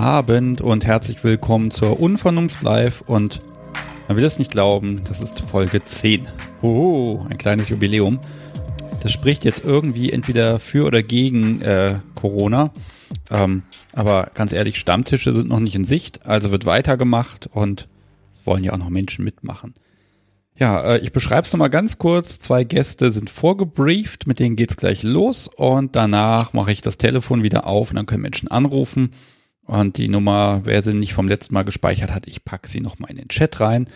Abend und herzlich willkommen zur Unvernunft Live und man will es nicht glauben, das ist Folge 10. Oh, ein kleines Jubiläum. Das spricht jetzt irgendwie entweder für oder gegen äh, Corona. Ähm, aber ganz ehrlich, Stammtische sind noch nicht in Sicht, also wird weitergemacht und wollen ja auch noch Menschen mitmachen. Ja, äh, ich beschreibe es nochmal ganz kurz. Zwei Gäste sind vorgebrieft, mit denen geht's gleich los und danach mache ich das Telefon wieder auf und dann können Menschen anrufen. Und die Nummer, wer sie nicht vom letzten Mal gespeichert hat, ich packe sie nochmal in den Chat rein.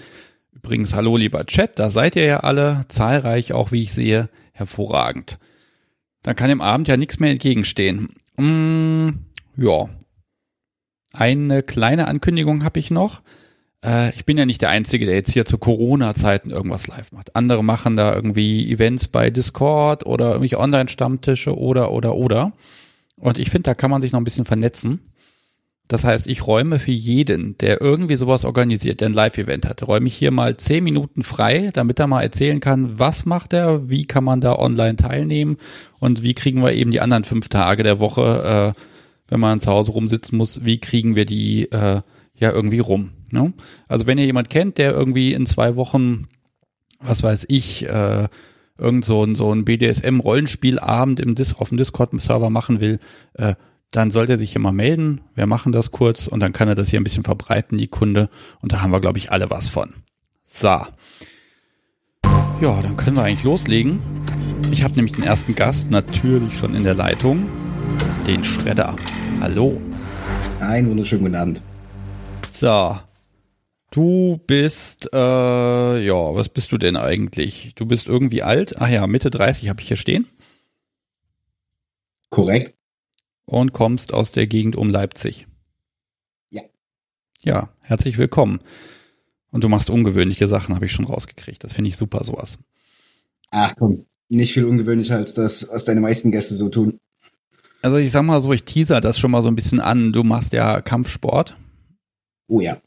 Übrigens, hallo lieber Chat, da seid ihr ja alle, zahlreich auch, wie ich sehe, hervorragend. Dann kann dem Abend ja nichts mehr entgegenstehen. Mm, ja. Eine kleine Ankündigung habe ich noch äh, ich bin ja nicht der Einzige, der jetzt hier zu Corona-Zeiten irgendwas live macht. Andere machen da irgendwie Events bei Discord oder irgendwelche Online-Stammtische oder, oder, oder. Und ich finde, da kann man sich noch ein bisschen vernetzen. Das heißt, ich räume für jeden, der irgendwie sowas organisiert, der ein Live-Event hat, räume ich hier mal zehn Minuten frei, damit er mal erzählen kann, was macht er, wie kann man da online teilnehmen und wie kriegen wir eben die anderen fünf Tage der Woche, äh, wenn man zu Hause rumsitzen muss, wie kriegen wir die äh, ja irgendwie rum. Ne? Also wenn ihr jemand kennt, der irgendwie in zwei Wochen, was weiß ich, äh, irgend so ein, so ein BDSM-Rollenspielabend im Dis auf dem Discord-Server machen will, äh, dann sollte er sich hier mal melden. Wir machen das kurz und dann kann er das hier ein bisschen verbreiten, die Kunde. Und da haben wir, glaube ich, alle was von. So. Ja, dann können wir eigentlich loslegen. Ich habe nämlich den ersten Gast natürlich schon in der Leitung. Den Schredder. Hallo. Einen wunderschönen guten Abend. So. Du bist, äh, ja, was bist du denn eigentlich? Du bist irgendwie alt. Ach ja, Mitte 30 habe ich hier stehen. Korrekt. Und kommst aus der Gegend um Leipzig. Ja. Ja, herzlich willkommen. Und du machst ungewöhnliche Sachen, habe ich schon rausgekriegt. Das finde ich super, sowas. Ach komm, nicht viel ungewöhnlicher als das, was deine meisten Gäste so tun. Also ich sag mal so, ich teaser das schon mal so ein bisschen an. Du machst ja Kampfsport. Oh ja.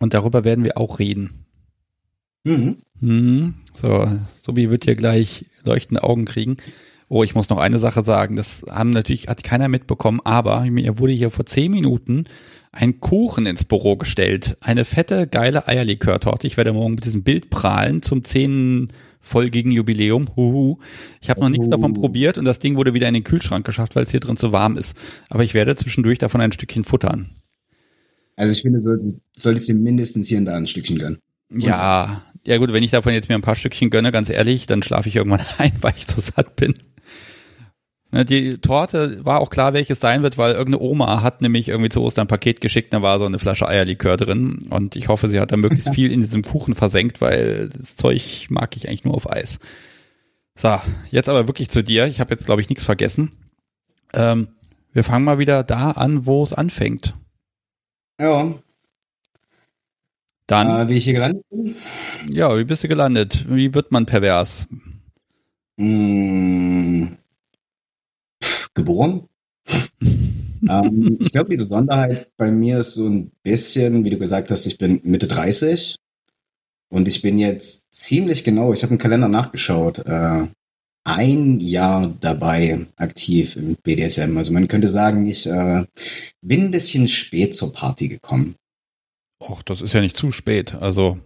Und darüber werden wir auch reden. Mhm. Mhm. So, Sobi wird hier gleich leuchtende Augen kriegen. Oh, ich muss noch eine Sache sagen. Das haben natürlich, hat keiner mitbekommen, aber mir wurde hier vor zehn Minuten ein Kuchen ins Büro gestellt. Eine fette, geile Eierlikörtorte. Ich werde morgen mit diesem Bild prahlen zum zehnfolgigen Jubiläum. Huhu. Ich habe noch nichts davon probiert und das Ding wurde wieder in den Kühlschrank geschafft, weil es hier drin zu warm ist. Aber ich werde zwischendurch davon ein Stückchen futtern. Also ich finde, sollte, sollte ich dir mindestens hier und da ein Stückchen gönnen. Und Ja, ja gut, wenn ich davon jetzt mir ein paar Stückchen gönne, ganz ehrlich, dann schlafe ich irgendwann ein, weil ich so satt bin. Ne, Die Torte war auch klar, welches sein wird, weil irgendeine Oma hat nämlich irgendwie zu Ostern ein Paket geschickt, da war so eine Flasche Eierlikör drin und ich hoffe, sie hat da möglichst viel in diesem Kuchen versenkt, weil das Zeug mag ich eigentlich nur auf Eis. So, jetzt aber wirklich zu dir. Ich habe jetzt, glaube ich, nichts vergessen. Ähm, wir fangen mal wieder da an, wo es anfängt. Ja, Dann, äh, wie ich hier gelandet bin. ja, wie bist du gelandet? Wie wird man pervers? Pff, geboren. ähm, ich glaube, die Besonderheit bei mir ist so ein bisschen, wie du gesagt hast, ich bin Mitte 30 und ich bin jetzt ziemlich genau, ich habe im Kalender nachgeschaut, äh, ein Jahr dabei aktiv im BDSM. Also man könnte sagen, ich äh, bin ein bisschen spät zur Party gekommen. Och, das ist ja nicht zu spät. Also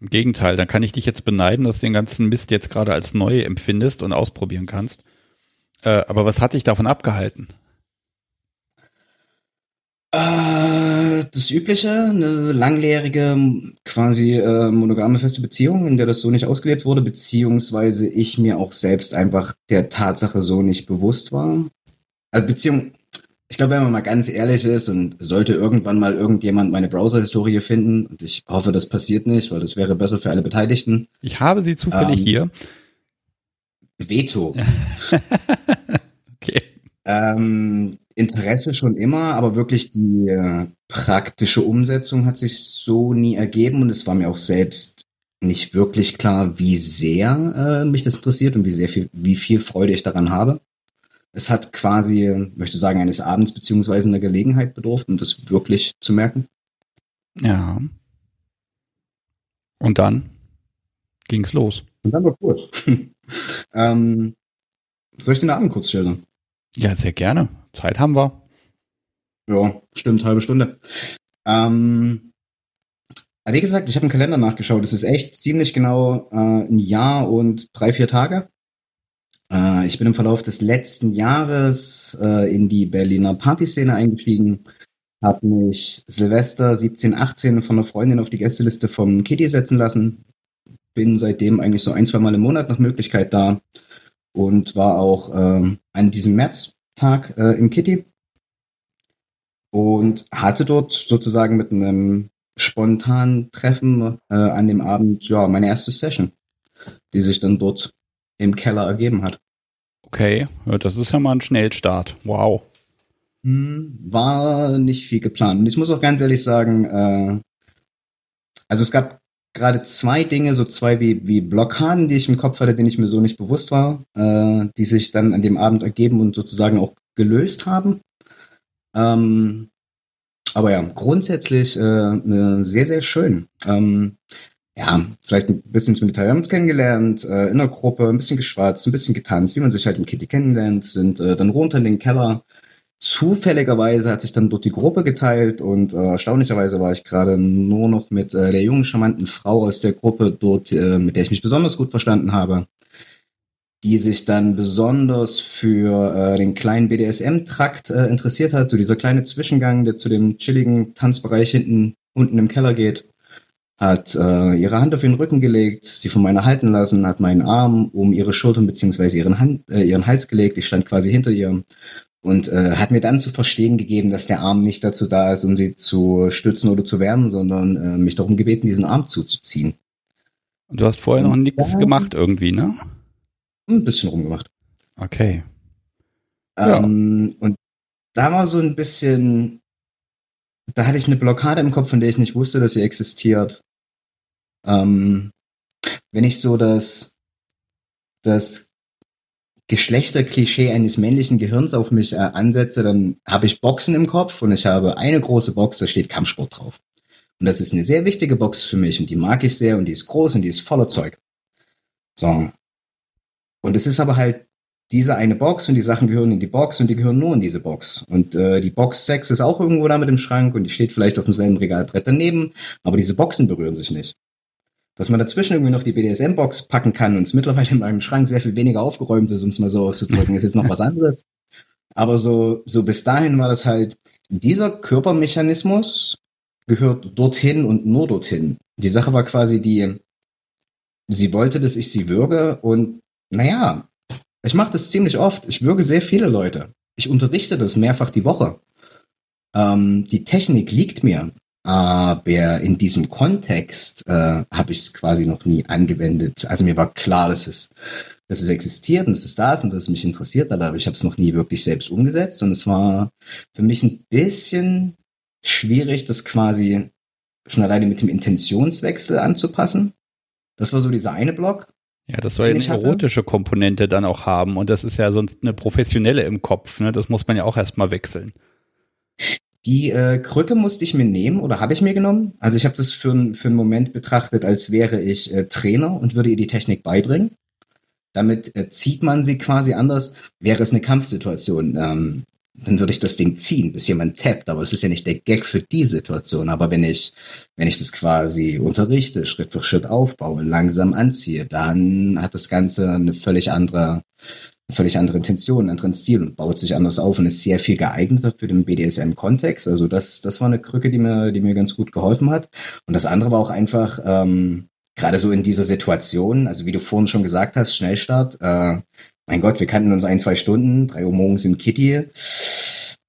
im Gegenteil, dann kann ich dich jetzt beneiden, dass du den ganzen Mist jetzt gerade als neu empfindest und ausprobieren kannst. Äh, aber was hat dich davon abgehalten? Äh, das Übliche, eine langjährige, quasi äh, monogame feste Beziehung, in der das so nicht ausgelebt wurde, beziehungsweise ich mir auch selbst einfach der Tatsache so nicht bewusst war. Also Beziehung, ich glaube, wenn man mal ganz ehrlich ist und sollte irgendwann mal irgendjemand meine Browser-Historie finden, und ich hoffe, das passiert nicht, weil das wäre besser für alle Beteiligten, Ich habe sie zufällig Ähm. hier. Veto. Ähm, Interesse schon immer, aber wirklich die äh, praktische Umsetzung hat sich so nie ergeben und es war mir auch selbst nicht wirklich klar, wie sehr äh, mich das interessiert und wie sehr viel, wie viel Freude ich daran habe. Es hat quasi, möchte sagen, eines Abends beziehungsweise einer Gelegenheit bedurft, um das wirklich zu merken. Ja. Und dann ging's los. Und dann war gut. ähm, soll ich den Abend kurz schildern? Ja, sehr gerne. Zeit haben wir. Ja, stimmt, halbe Stunde. Ähm, wie gesagt, ich habe einen Kalender nachgeschaut. Es ist echt ziemlich genau äh, ein Jahr und drei, vier Tage. Äh, ich bin im Verlauf des letzten Jahres äh, in die Berliner Partyszene eingestiegen, habe mich Silvester 17, 18 von einer Freundin auf die Gästeliste vom Kitty setzen lassen. Bin seitdem eigentlich so ein, zwei Mal im Monat nach Möglichkeit da und war auch äh, an diesem Märztag äh, im Kitty und hatte dort sozusagen mit einem spontanen Treffen äh, an dem Abend ja meine erste Session, die sich dann dort im Keller ergeben hat. Okay, das ist ja mal ein Schnellstart. Wow. Hm, war nicht viel geplant. Und ich muss auch ganz ehrlich sagen, äh, also es gab gerade zwei Dinge, so zwei wie, wie Blockaden, die ich im Kopf hatte, denen ich mir so nicht bewusst war, äh, die sich dann an dem Abend ergeben und sozusagen auch gelöst haben. Ähm, aber ja, grundsätzlich äh, sehr, sehr schön. Ähm, ja, vielleicht ein bisschen ins Militär. Wir haben uns kennengelernt, äh, in der Gruppe, ein bisschen geschwatzt, ein bisschen getanzt, wie man sich halt im Kitty kennenlernt, sind äh, dann runter in den Keller. Zufälligerweise hat sich dann dort die Gruppe geteilt und äh, erstaunlicherweise war ich gerade nur noch mit äh, der jungen, charmanten Frau aus der Gruppe dort, äh, mit der ich mich besonders gut verstanden habe die sich dann besonders für äh, den kleinen BDSM-Trakt äh, interessiert hat, so dieser kleine Zwischengang, der zu dem chilligen Tanzbereich hinten unten im Keller geht, hat äh, ihre Hand auf den Rücken gelegt, sie von meiner halten lassen, hat meinen Arm um ihre Schultern beziehungsweise ihren, Hand, äh, ihren Hals gelegt, ich stand quasi hinter ihr und äh, hat mir dann zu verstehen gegeben, dass der Arm nicht dazu da ist, um sie zu stützen oder zu wärmen, sondern äh, mich darum gebeten, diesen Arm zuzuziehen. Und du hast vorher noch nichts gemacht irgendwie, ne? ein bisschen rumgemacht. Okay. Ähm, ja. Und da war so ein bisschen, da hatte ich eine Blockade im Kopf, von der ich nicht wusste, dass sie existiert. Ähm, wenn ich so das, das Geschlechterklischee eines männlichen Gehirns auf mich äh, ansetze, dann habe ich Boxen im Kopf und ich habe eine große Box, da steht Kampfsport drauf. Und das ist eine sehr wichtige Box für mich und die mag ich sehr und die ist groß und die ist voller Zeug. So, und es ist aber halt diese eine Box und die Sachen gehören in die Box und die gehören nur in diese Box. Und äh, die Box 6 ist auch irgendwo da mit dem Schrank und die steht vielleicht auf demselben Regalbrett daneben, aber diese Boxen berühren sich nicht. Dass man dazwischen irgendwie noch die BDSM-Box packen kann und es mittlerweile in meinem Schrank sehr viel weniger aufgeräumt ist, um es mal so auszudrücken, ist jetzt noch was anderes. Aber so, so bis dahin war das halt, dieser Körpermechanismus gehört dorthin und nur dorthin. Die Sache war quasi die, sie wollte, dass ich sie würge und naja, ich mache das ziemlich oft. Ich würge sehr viele Leute. Ich unterrichte das mehrfach die Woche. Ähm, die Technik liegt mir, aber in diesem Kontext äh, habe ich es quasi noch nie angewendet. Also mir war klar, dass es, dass es existiert und dass es da ist und dass es mich interessiert hat, aber ich habe es noch nie wirklich selbst umgesetzt. Und es war für mich ein bisschen schwierig, das quasi schon alleine mit dem Intentionswechsel anzupassen. Das war so dieser eine Block. Ja, das soll ja eine erotische Komponente dann auch haben und das ist ja sonst eine professionelle im Kopf. Ne? Das muss man ja auch erstmal wechseln. Die äh, Krücke musste ich mir nehmen oder habe ich mir genommen. Also ich habe das für, für einen Moment betrachtet, als wäre ich äh, Trainer und würde ihr die Technik beibringen. Damit äh, zieht man sie quasi anders. Wäre es eine Kampfsituation, ähm, dann würde ich das Ding ziehen, bis jemand tappt. Aber das ist ja nicht der Gag für die Situation. Aber wenn ich, wenn ich das quasi unterrichte, Schritt für Schritt aufbaue, langsam anziehe, dann hat das Ganze eine völlig andere, völlig andere Intention, anderen Stil und baut sich anders auf und ist sehr viel geeigneter für den BDSM-Kontext. Also das, das war eine Krücke, die mir, die mir ganz gut geholfen hat. Und das andere war auch einfach, ähm, gerade so in dieser Situation, also wie du vorhin schon gesagt hast, Schnellstart, äh, mein Gott, wir kannten uns ein, zwei Stunden, drei Uhr morgens im Kitty.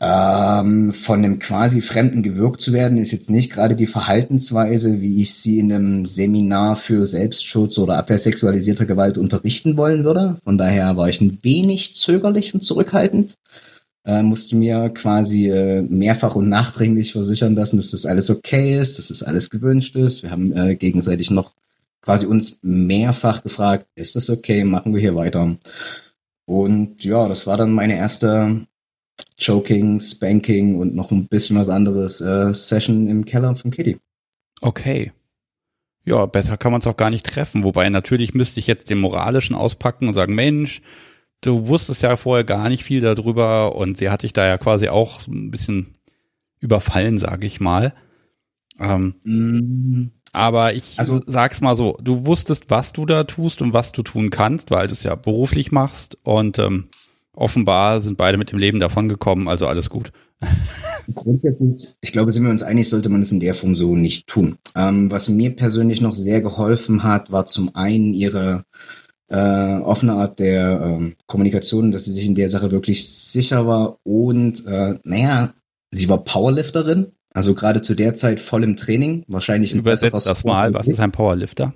Ähm, von einem quasi Fremden gewirkt zu werden, ist jetzt nicht gerade die Verhaltensweise, wie ich sie in einem Seminar für Selbstschutz oder Abwehr sexualisierter Gewalt unterrichten wollen würde. Von daher war ich ein wenig zögerlich und zurückhaltend. Äh, musste mir quasi äh, mehrfach und nachdringlich versichern lassen, dass das alles okay ist, dass das alles gewünscht ist. Wir haben äh, gegenseitig noch quasi uns mehrfach gefragt, ist das okay, machen wir hier weiter. Und ja, das war dann meine erste Choking, Spanking und noch ein bisschen was anderes äh, Session im Keller von Kitty. Okay. Ja, besser kann man es auch gar nicht treffen. Wobei natürlich müsste ich jetzt den moralischen auspacken und sagen, Mensch, du wusstest ja vorher gar nicht viel darüber und sie hatte ich da ja quasi auch ein bisschen überfallen, sage ich mal. Ähm, mm. Aber ich also, sag's mal so, du wusstest, was du da tust und was du tun kannst, weil du es ja beruflich machst und ähm, offenbar sind beide mit dem Leben davon gekommen, also alles gut. Grundsätzlich, ich glaube, sind wir uns einig, sollte man es in der Form so nicht tun. Ähm, was mir persönlich noch sehr geholfen hat, war zum einen ihre äh, offene Art der ähm, Kommunikation, dass sie sich in der Sache wirklich sicher war und, äh, naja, sie war Powerlifterin, also gerade zu der Zeit voll im Training, wahrscheinlich ein Übersetzt das mal, was ist ein Powerlifter?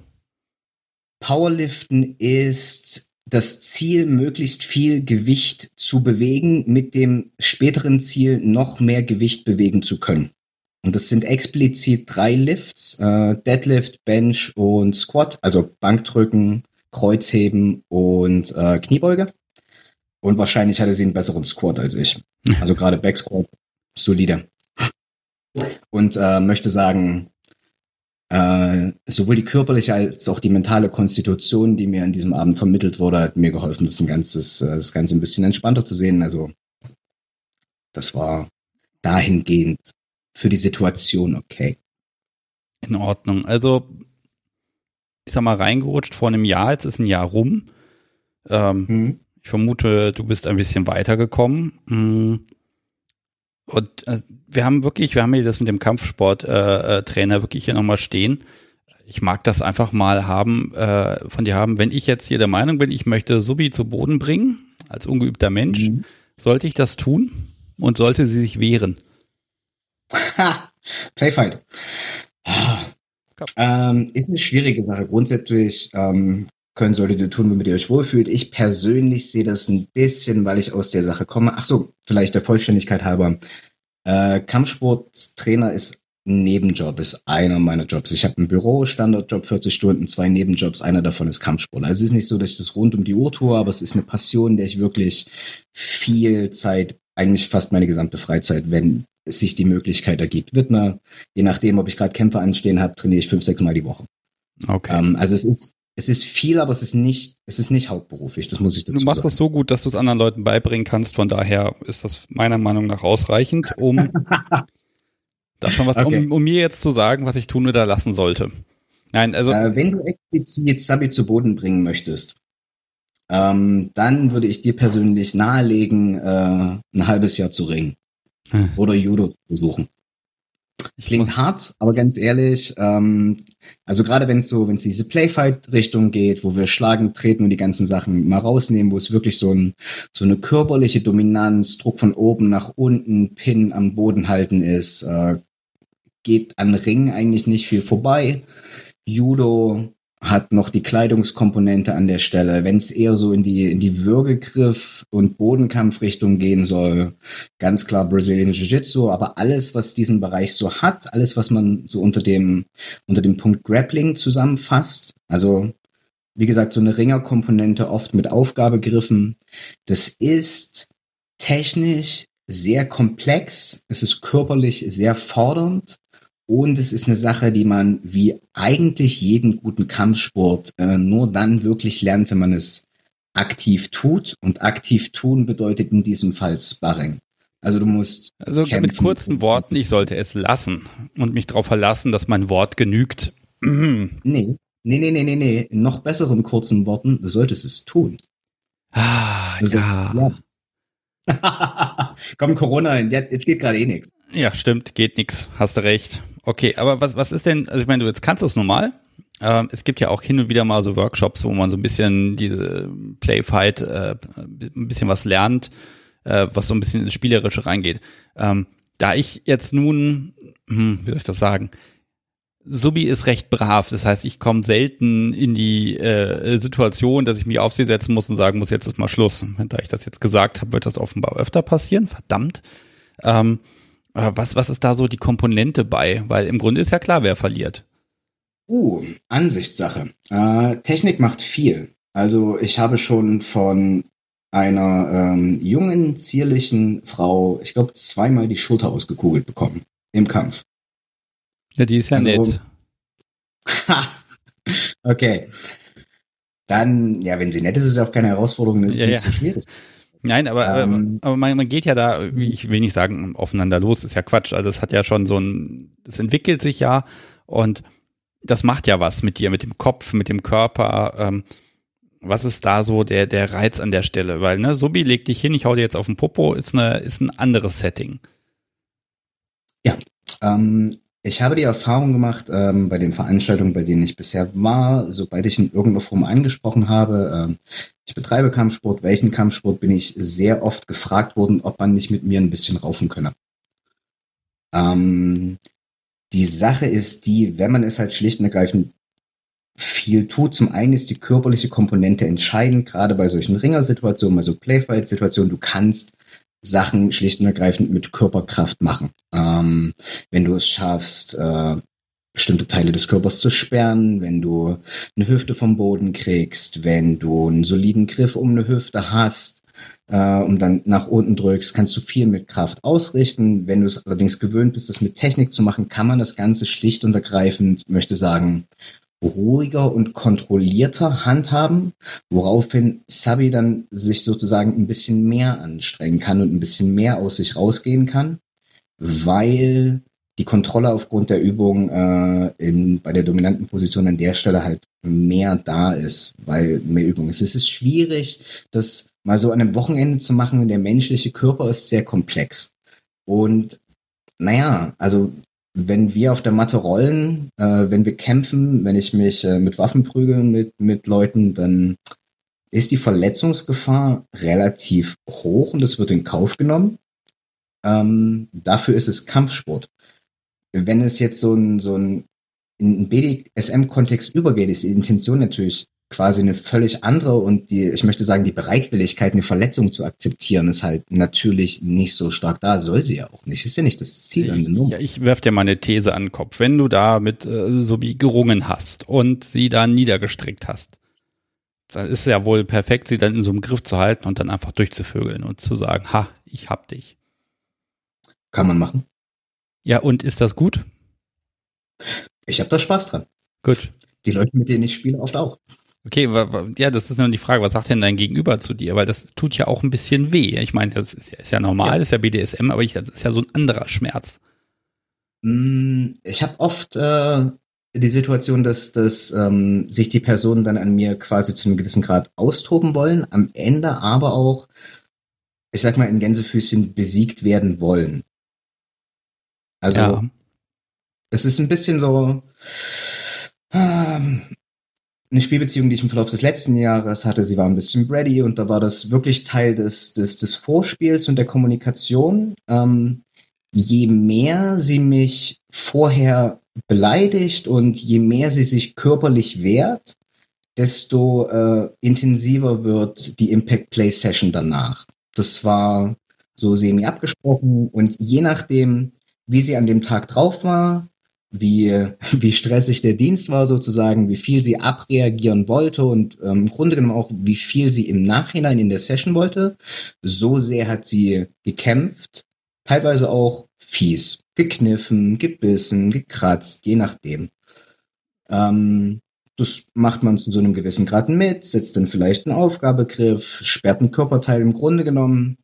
Powerliften ist das Ziel, möglichst viel Gewicht zu bewegen, mit dem späteren Ziel noch mehr Gewicht bewegen zu können. Und das sind explizit drei Lifts, äh, Deadlift, Bench und Squat, also Bankdrücken, Kreuzheben und äh, Kniebeuge. Und wahrscheinlich hatte sie einen besseren Squat als ich. Also gerade Backsquat, solide. Und äh, möchte sagen, äh, sowohl die körperliche als auch die mentale Konstitution, die mir an diesem Abend vermittelt wurde, hat mir geholfen, das, ein ganzes, äh, das Ganze ein bisschen entspannter zu sehen. Also das war dahingehend für die Situation okay. In Ordnung. Also ich sag mal reingerutscht vor einem Jahr, jetzt ist ein Jahr rum. Ähm, hm. Ich vermute, du bist ein bisschen weitergekommen. Hm. Und äh, wir haben wirklich, wir haben hier das mit dem Kampfsporttrainer äh, äh, wirklich hier nochmal stehen. Ich mag das einfach mal haben, äh, von dir haben, wenn ich jetzt hier der Meinung bin, ich möchte Subi zu Boden bringen, als ungeübter Mensch, mhm. sollte ich das tun und sollte sie sich wehren? Ha, Playfight. Ähm, ist eine schwierige Sache. Grundsätzlich ähm, können solltet ihr tun, womit ihr euch wohlfühlt. Ich persönlich sehe das ein bisschen, weil ich aus der Sache komme. Ach so, vielleicht der Vollständigkeit halber. Äh, Kampfsporttrainer ist ein Nebenjob, ist einer meiner Jobs. Ich habe ein Büro, Standardjob, 40 Stunden, zwei Nebenjobs, einer davon ist Kampfsport. Also es ist nicht so, dass ich das rund um die Uhr tue, aber es ist eine Passion, der ich wirklich viel Zeit, eigentlich fast meine gesamte Freizeit, wenn es sich die Möglichkeit ergibt, widme. Je nachdem, ob ich gerade Kämpfe anstehen habe, trainiere ich fünf, sechs Mal die Woche. Okay. Ähm, also es ist es ist viel, aber es ist nicht, es ist nicht hauptberuflich, das muss ich dazu sagen. Du machst sagen. das so gut, dass du es anderen Leuten beibringen kannst, von daher ist das meiner Meinung nach ausreichend, um davon was, okay. um, um, mir jetzt zu sagen, was ich tun oder lassen sollte. Nein, also. Äh, wenn du explizit Sabi zu Boden bringen möchtest, ähm, dann würde ich dir persönlich nahelegen, äh, ein halbes Jahr zu ringen. Hm. Oder Judo zu besuchen. Klingt hart, aber ganz ehrlich, ähm, also gerade wenn es so, wenn es diese Playfight-Richtung geht, wo wir schlagen, treten und die ganzen Sachen mal rausnehmen, wo es wirklich so, ein, so eine körperliche Dominanz, Druck von oben nach unten, Pin am Boden halten ist, äh, geht an Ring eigentlich nicht viel vorbei. Judo hat noch die Kleidungskomponente an der Stelle. Wenn es eher so in die, in die Würgegriff- und Bodenkampfrichtung gehen soll, ganz klar Brazilian Jiu-Jitsu, aber alles, was diesen Bereich so hat, alles, was man so unter dem, unter dem Punkt Grappling zusammenfasst, also wie gesagt, so eine Ringerkomponente oft mit Aufgabegriffen, das ist technisch sehr komplex, es ist körperlich sehr fordernd und es ist eine Sache, die man wie eigentlich jeden guten Kampfsport äh, nur dann wirklich lernt, wenn man es aktiv tut. Und aktiv tun bedeutet in diesem Fall Sparring. Also du musst. Also kämpfen. mit kurzen Worten, ich sollte es lassen und mich darauf verlassen, dass mein Wort genügt. nee, nee, nee, nee, nee, nee. In noch besseren kurzen Worten, du solltest es tun. Ah, also, ja. ja. Komm, Corona, jetzt, jetzt geht gerade eh nichts. Ja, stimmt, geht nichts. Hast du recht. Okay, aber was, was ist denn, also ich meine, du jetzt kannst es normal. Ähm, es gibt ja auch hin und wieder mal so Workshops, wo man so ein bisschen diese Playfight, äh, ein bisschen was lernt, äh, was so ein bisschen ins Spielerische reingeht. Ähm, da ich jetzt nun, hm, wie soll ich das sagen, Subi ist recht brav, das heißt, ich komme selten in die äh, Situation, dass ich mich auf sie setzen muss und sagen muss, jetzt ist mal Schluss. Da ich das jetzt gesagt habe, wird das offenbar öfter passieren, verdammt. Ähm, äh, was, was ist da so die Komponente bei? Weil im Grunde ist ja klar, wer verliert. Uh, Ansichtssache. Äh, Technik macht viel. Also ich habe schon von einer ähm, jungen, zierlichen Frau, ich glaube, zweimal die Schulter ausgekugelt bekommen im Kampf. Ja, die ist ja also, nett. okay. Dann, ja, wenn sie nett ist, ist es auch keine Herausforderung, das ist ja, nicht ja. so schwierig. Nein, aber, ähm, aber man, man geht ja da, ich will nicht sagen, aufeinander los, ist ja Quatsch. Also es hat ja schon so ein, es entwickelt sich ja und das macht ja was mit dir, mit dem Kopf, mit dem Körper. Ähm, was ist da so der, der Reiz an der Stelle? Weil, ne, Subi, leg dich hin, ich hau dir jetzt auf den Popo, ist, eine, ist ein anderes Setting. Ja, ähm, ich habe die Erfahrung gemacht ähm, bei den Veranstaltungen, bei denen ich bisher war, sobald ich in irgendeiner Form angesprochen habe, ähm, ich betreibe Kampfsport, welchen Kampfsport, bin ich sehr oft gefragt worden, ob man nicht mit mir ein bisschen raufen könne. Ähm, die Sache ist die, wenn man es halt schlicht und ergreifend viel tut, zum einen ist die körperliche Komponente entscheidend, gerade bei solchen Ringersituationen, also Playfight-Situationen, du kannst Sachen schlicht und ergreifend mit Körperkraft machen. Ähm, wenn du es schaffst, äh, bestimmte Teile des Körpers zu sperren, wenn du eine Hüfte vom Boden kriegst, wenn du einen soliden Griff um eine Hüfte hast äh, und dann nach unten drückst, kannst du viel mit Kraft ausrichten. Wenn du es allerdings gewöhnt bist, das mit Technik zu machen, kann man das Ganze schlicht und ergreifend, möchte sagen, ruhiger und kontrollierter handhaben, woraufhin Sabi dann sich sozusagen ein bisschen mehr anstrengen kann und ein bisschen mehr aus sich rausgehen kann, weil die Kontrolle aufgrund der Übung äh, in, bei der dominanten Position an der Stelle halt mehr da ist, weil mehr Übung ist. Es ist schwierig, das mal so an einem Wochenende zu machen. Der menschliche Körper ist sehr komplex. Und naja, also wenn wir auf der Matte rollen, äh, wenn wir kämpfen, wenn ich mich äh, mit Waffen prügel mit, mit Leuten, dann ist die Verletzungsgefahr relativ hoch und das wird in Kauf genommen. Ähm, dafür ist es Kampfsport. Wenn es jetzt so ein, so ein in BDSM-Kontext übergeht, ist die Intention natürlich quasi eine völlig andere und die, ich möchte sagen, die Bereitwilligkeit, eine Verletzung zu akzeptieren, ist halt natürlich nicht so stark da. Soll sie ja auch nicht. Ist ja nicht das Ziel an der Nummer. Ja, ich werf dir mal eine These an den Kopf. Wenn du da mit äh, Sobi gerungen hast und sie da niedergestrickt hast, dann ist es ja wohl perfekt, sie dann in so einem Griff zu halten und dann einfach durchzuvögeln und zu sagen, ha, ich hab dich. Kann man machen. Ja, und ist das gut? Ich habe da Spaß dran. Gut. Die Leute, mit denen ich spiele, oft auch. Okay, ja, das ist nur die Frage, was sagt denn dein Gegenüber zu dir? Weil das tut ja auch ein bisschen weh. Ich meine, das ist ja, ist ja normal, ja. das ist ja BDSM, aber ich, das ist ja so ein anderer Schmerz. Mm, ich habe oft äh, die Situation, dass, dass ähm, sich die Personen dann an mir quasi zu einem gewissen Grad austoben wollen, am Ende aber auch, ich sag mal, in Gänsefüßchen besiegt werden wollen. Also, ja. es ist ein bisschen so, ähm, eine Spielbeziehung, die ich im Verlauf des letzten Jahres hatte, sie war ein bisschen ready und da war das wirklich Teil des, des, des Vorspiels und der Kommunikation. Ähm, je mehr sie mich vorher beleidigt und je mehr sie sich körperlich wehrt, desto äh, intensiver wird die Impact Play Session danach. Das war so semi abgesprochen und je nachdem, wie sie an dem Tag drauf war, wie, wie stressig der Dienst war sozusagen, wie viel sie abreagieren wollte und ähm, im Grunde genommen auch, wie viel sie im Nachhinein in der Session wollte. So sehr hat sie gekämpft, teilweise auch fies, gekniffen, gebissen, gekratzt, je nachdem. Ähm, das macht man zu so einem gewissen Grad mit, setzt dann vielleicht einen Aufgabegriff, sperrt einen Körperteil im Grunde genommen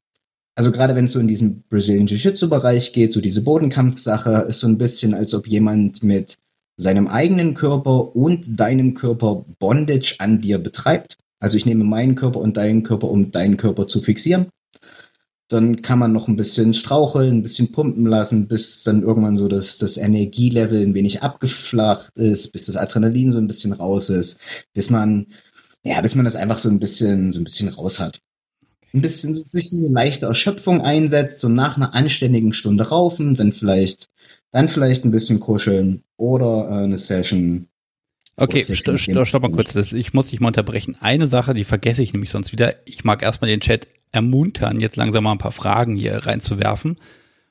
also gerade wenn es so in diesen Brazilian Jiu-Jitsu-Bereich geht, so diese Bodenkampfsache, ist so ein bisschen, als ob jemand mit seinem eigenen Körper und deinem Körper Bondage an dir betreibt. Also ich nehme meinen Körper und deinen Körper, um deinen Körper zu fixieren. Dann kann man noch ein bisschen straucheln, ein bisschen pumpen lassen, bis dann irgendwann so das, das Energielevel ein wenig abgeflacht ist, bis das Adrenalin so ein bisschen raus ist, bis man, ja, bis man das einfach so ein bisschen, so ein bisschen raus hat ein bisschen sich diese leichte Erschöpfung einsetzt, so nach einer anständigen Stunde raufen, dann vielleicht, dann vielleicht ein bisschen kuscheln oder äh, eine Session. Okay, st st stopp mal kurz. Das, ich muss dich mal unterbrechen. Eine Sache, die vergesse ich nämlich sonst wieder. Ich mag erstmal den Chat ermuntern, jetzt langsam mal ein paar Fragen hier reinzuwerfen.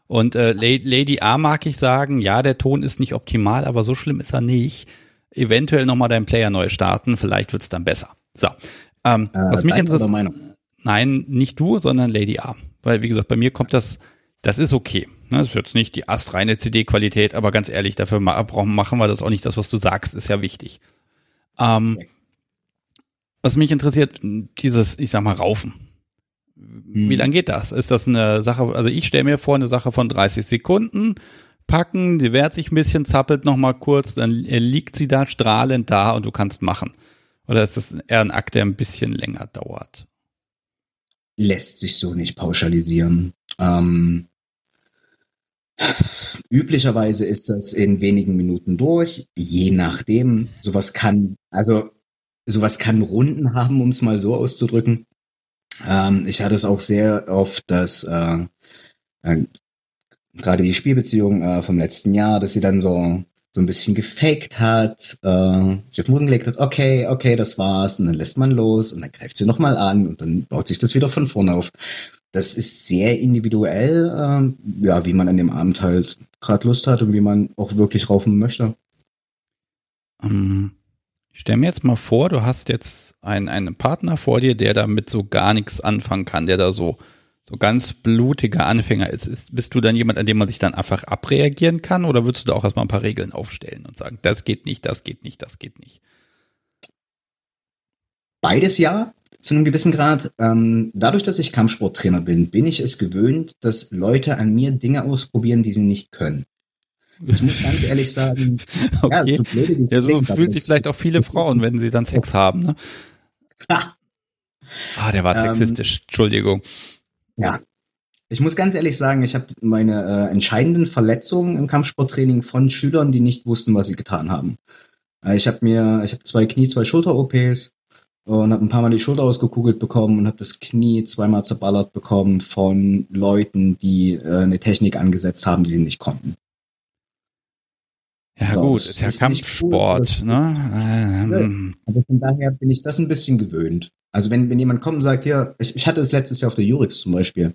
Und äh, Lady A mag ich sagen, ja, der Ton ist nicht optimal, aber so schlimm ist er nicht. Eventuell nochmal deinen Player neu starten, vielleicht wird's dann besser. So. Ähm, äh, was mich interessiert. Nein, nicht du, sondern Lady A. Weil, wie gesagt, bei mir kommt das, das ist okay. Das ist jetzt nicht die astreine CD-Qualität, aber ganz ehrlich, dafür machen wir das auch nicht. Das, was du sagst, ist ja wichtig. Ähm, was mich interessiert, dieses, ich sag mal, Raufen. Wie lange geht das? Ist das eine Sache, also ich stelle mir vor, eine Sache von 30 Sekunden, packen, sie wehrt sich ein bisschen, zappelt nochmal kurz, dann liegt sie da strahlend da und du kannst machen. Oder ist das eher ein Akt, der ein bisschen länger dauert? Lässt sich so nicht pauschalisieren. Ähm, üblicherweise ist das in wenigen Minuten durch, je nachdem. Sowas kann, also sowas kann Runden haben, um es mal so auszudrücken. Ähm, ich hatte es auch sehr oft, dass äh, äh, gerade die Spielbeziehung äh, vom letzten Jahr, dass sie dann so so ein bisschen gefaked hat, äh, sich auf den Boden gelegt hat, okay, okay, das war's, und dann lässt man los und dann greift sie nochmal an und dann baut sich das wieder von vorne auf. Das ist sehr individuell, äh, ja, wie man an dem Abend halt gerade Lust hat und wie man auch wirklich raufen möchte. Um, ähm, ich stell mir jetzt mal vor, du hast jetzt einen, einen Partner vor dir, der damit so gar nichts anfangen kann, der da so so ganz blutiger Anfänger ist, ist, bist du dann jemand, an dem man sich dann einfach abreagieren kann oder würdest du da auch erstmal ein paar Regeln aufstellen und sagen, das geht nicht, das geht nicht, das geht nicht? Beides ja, zu einem gewissen Grad. Ähm, dadurch, dass ich Kampfsporttrainer bin, bin ich es gewöhnt, dass Leute an mir Dinge ausprobieren, die sie nicht können. Ich muss ganz ehrlich sagen, okay. ja, so blöde, ja, so fühlt sich vielleicht auch viele Frauen, wenn sie dann Sex haben. Ne? ah, der war ähm, sexistisch, ähm, Entschuldigung. Ja. Ich muss ganz ehrlich sagen, ich habe meine äh, entscheidenden Verletzungen im Kampfsporttraining von Schülern, die nicht wussten, was sie getan haben. Äh, ich habe mir, ich habe zwei Knie, zwei Schulter-OPs und habe ein paar Mal die Schulter ausgekugelt bekommen und habe das Knie zweimal zerballert bekommen von Leuten, die äh, eine Technik angesetzt haben, die sie nicht konnten. Ja so, gut, ist ja ist Kampfsport, cool, ne? Ähm. Aber von daher bin ich das ein bisschen gewöhnt. Also wenn, wenn jemand kommt und sagt, ja, ich, ich hatte es letztes Jahr auf der Jurix zum Beispiel,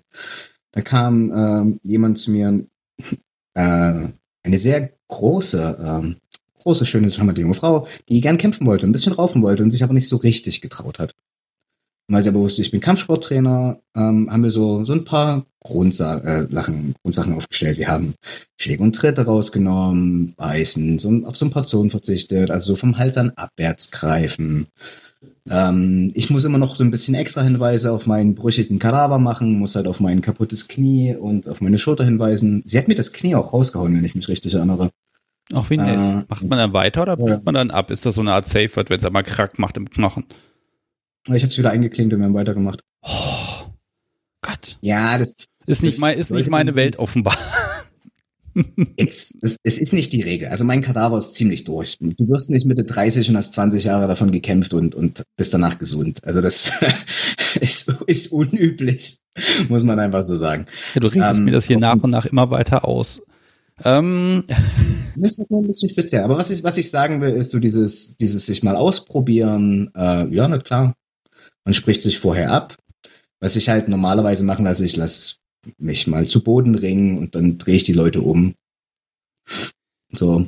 da kam ähm, jemand zu mir, äh, eine sehr große, ähm, große, schöne, charmante junge Frau, die gern kämpfen wollte, ein bisschen raufen wollte und sich aber nicht so richtig getraut hat. Weil sie aber wusste, ich bin Kampfsporttrainer, ähm, haben wir so, so ein paar Grundsachen, äh, Grundsachen aufgestellt. Wir haben Schläge und Tritte rausgenommen, beißen, so auf so ein paar Zonen verzichtet, also so vom Hals an abwärts greifen, ähm, ich muss immer noch so ein bisschen extra Hinweise auf meinen brüchigen Kadaver machen, muss halt auf mein kaputtes Knie und auf meine Schulter hinweisen. Sie hat mir das Knie auch rausgehauen, wenn ich mich richtig erinnere. Auch wie nett. Äh, Macht man dann weiter oder bricht ja. man dann ab? Ist das so eine Art Safe Word, wenn es einmal krack macht im Knochen? Ich habe es wieder eingeklinkt und wir haben weitergemacht. Oh, Gott. Ja, das ist nicht, mein, ist nicht meine Welt offenbar. es, es, es, ist nicht die Regel. Also mein Kadaver ist ziemlich durch. Du wirst nicht Mitte 30 und hast 20 Jahre davon gekämpft und, und bist danach gesund. Also das ist, ist unüblich, muss man einfach so sagen. Ja, du redest ähm, mir das hier nach und nach immer weiter aus. Ähm. Das ist ein bisschen speziell. Aber was ich, was ich sagen will, ist so dieses, dieses sich mal ausprobieren. Äh, ja, na klar. Man spricht sich vorher ab. Was ich halt normalerweise machen lasse, ich lasse mich mal zu Boden ringen und dann drehe ich die Leute um. So.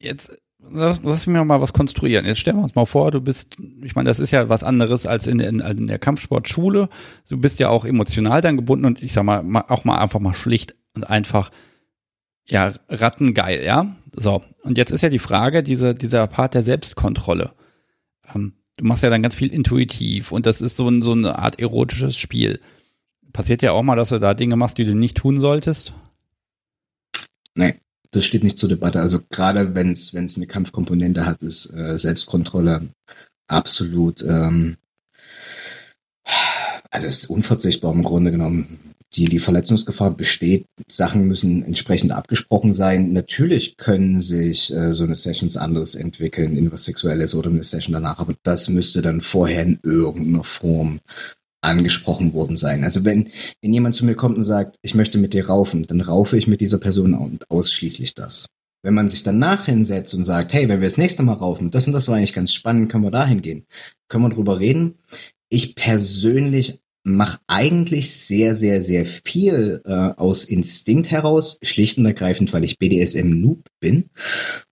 Jetzt lass, lass mir mal was konstruieren. Jetzt stellen wir uns mal vor, du bist, ich meine, das ist ja was anderes als in, in, in der Kampfsportschule. Du bist ja auch emotional dann gebunden und ich sag mal, auch mal einfach mal schlicht und einfach, ja, rattengeil, ja? So. Und jetzt ist ja die Frage, diese, dieser Part der Selbstkontrolle. Ähm, du machst ja dann ganz viel intuitiv und das ist so, ein, so eine Art erotisches Spiel. Passiert ja auch mal, dass du da Dinge machst, die du nicht tun solltest? Nee, das steht nicht zur Debatte. Also gerade wenn es eine Kampfkomponente hat, ist äh, Selbstkontrolle absolut, ähm, also ist unverzichtbar im Grunde genommen. Die, die Verletzungsgefahr besteht, Sachen müssen entsprechend abgesprochen sein. Natürlich können sich äh, so eine Sessions anderes entwickeln, in was Sexuelles oder eine Session danach, aber das müsste dann vorher in irgendeiner Form angesprochen worden sein. Also wenn, wenn jemand zu mir kommt und sagt, ich möchte mit dir raufen, dann raufe ich mit dieser Person und ausschließlich das. Wenn man sich danach hinsetzt und sagt, hey, wenn wir das nächste Mal raufen, das und das war eigentlich ganz spannend, können wir dahin gehen, können wir drüber reden. Ich persönlich mache eigentlich sehr, sehr, sehr viel äh, aus Instinkt heraus, schlicht und ergreifend, weil ich BDSM-Noob bin.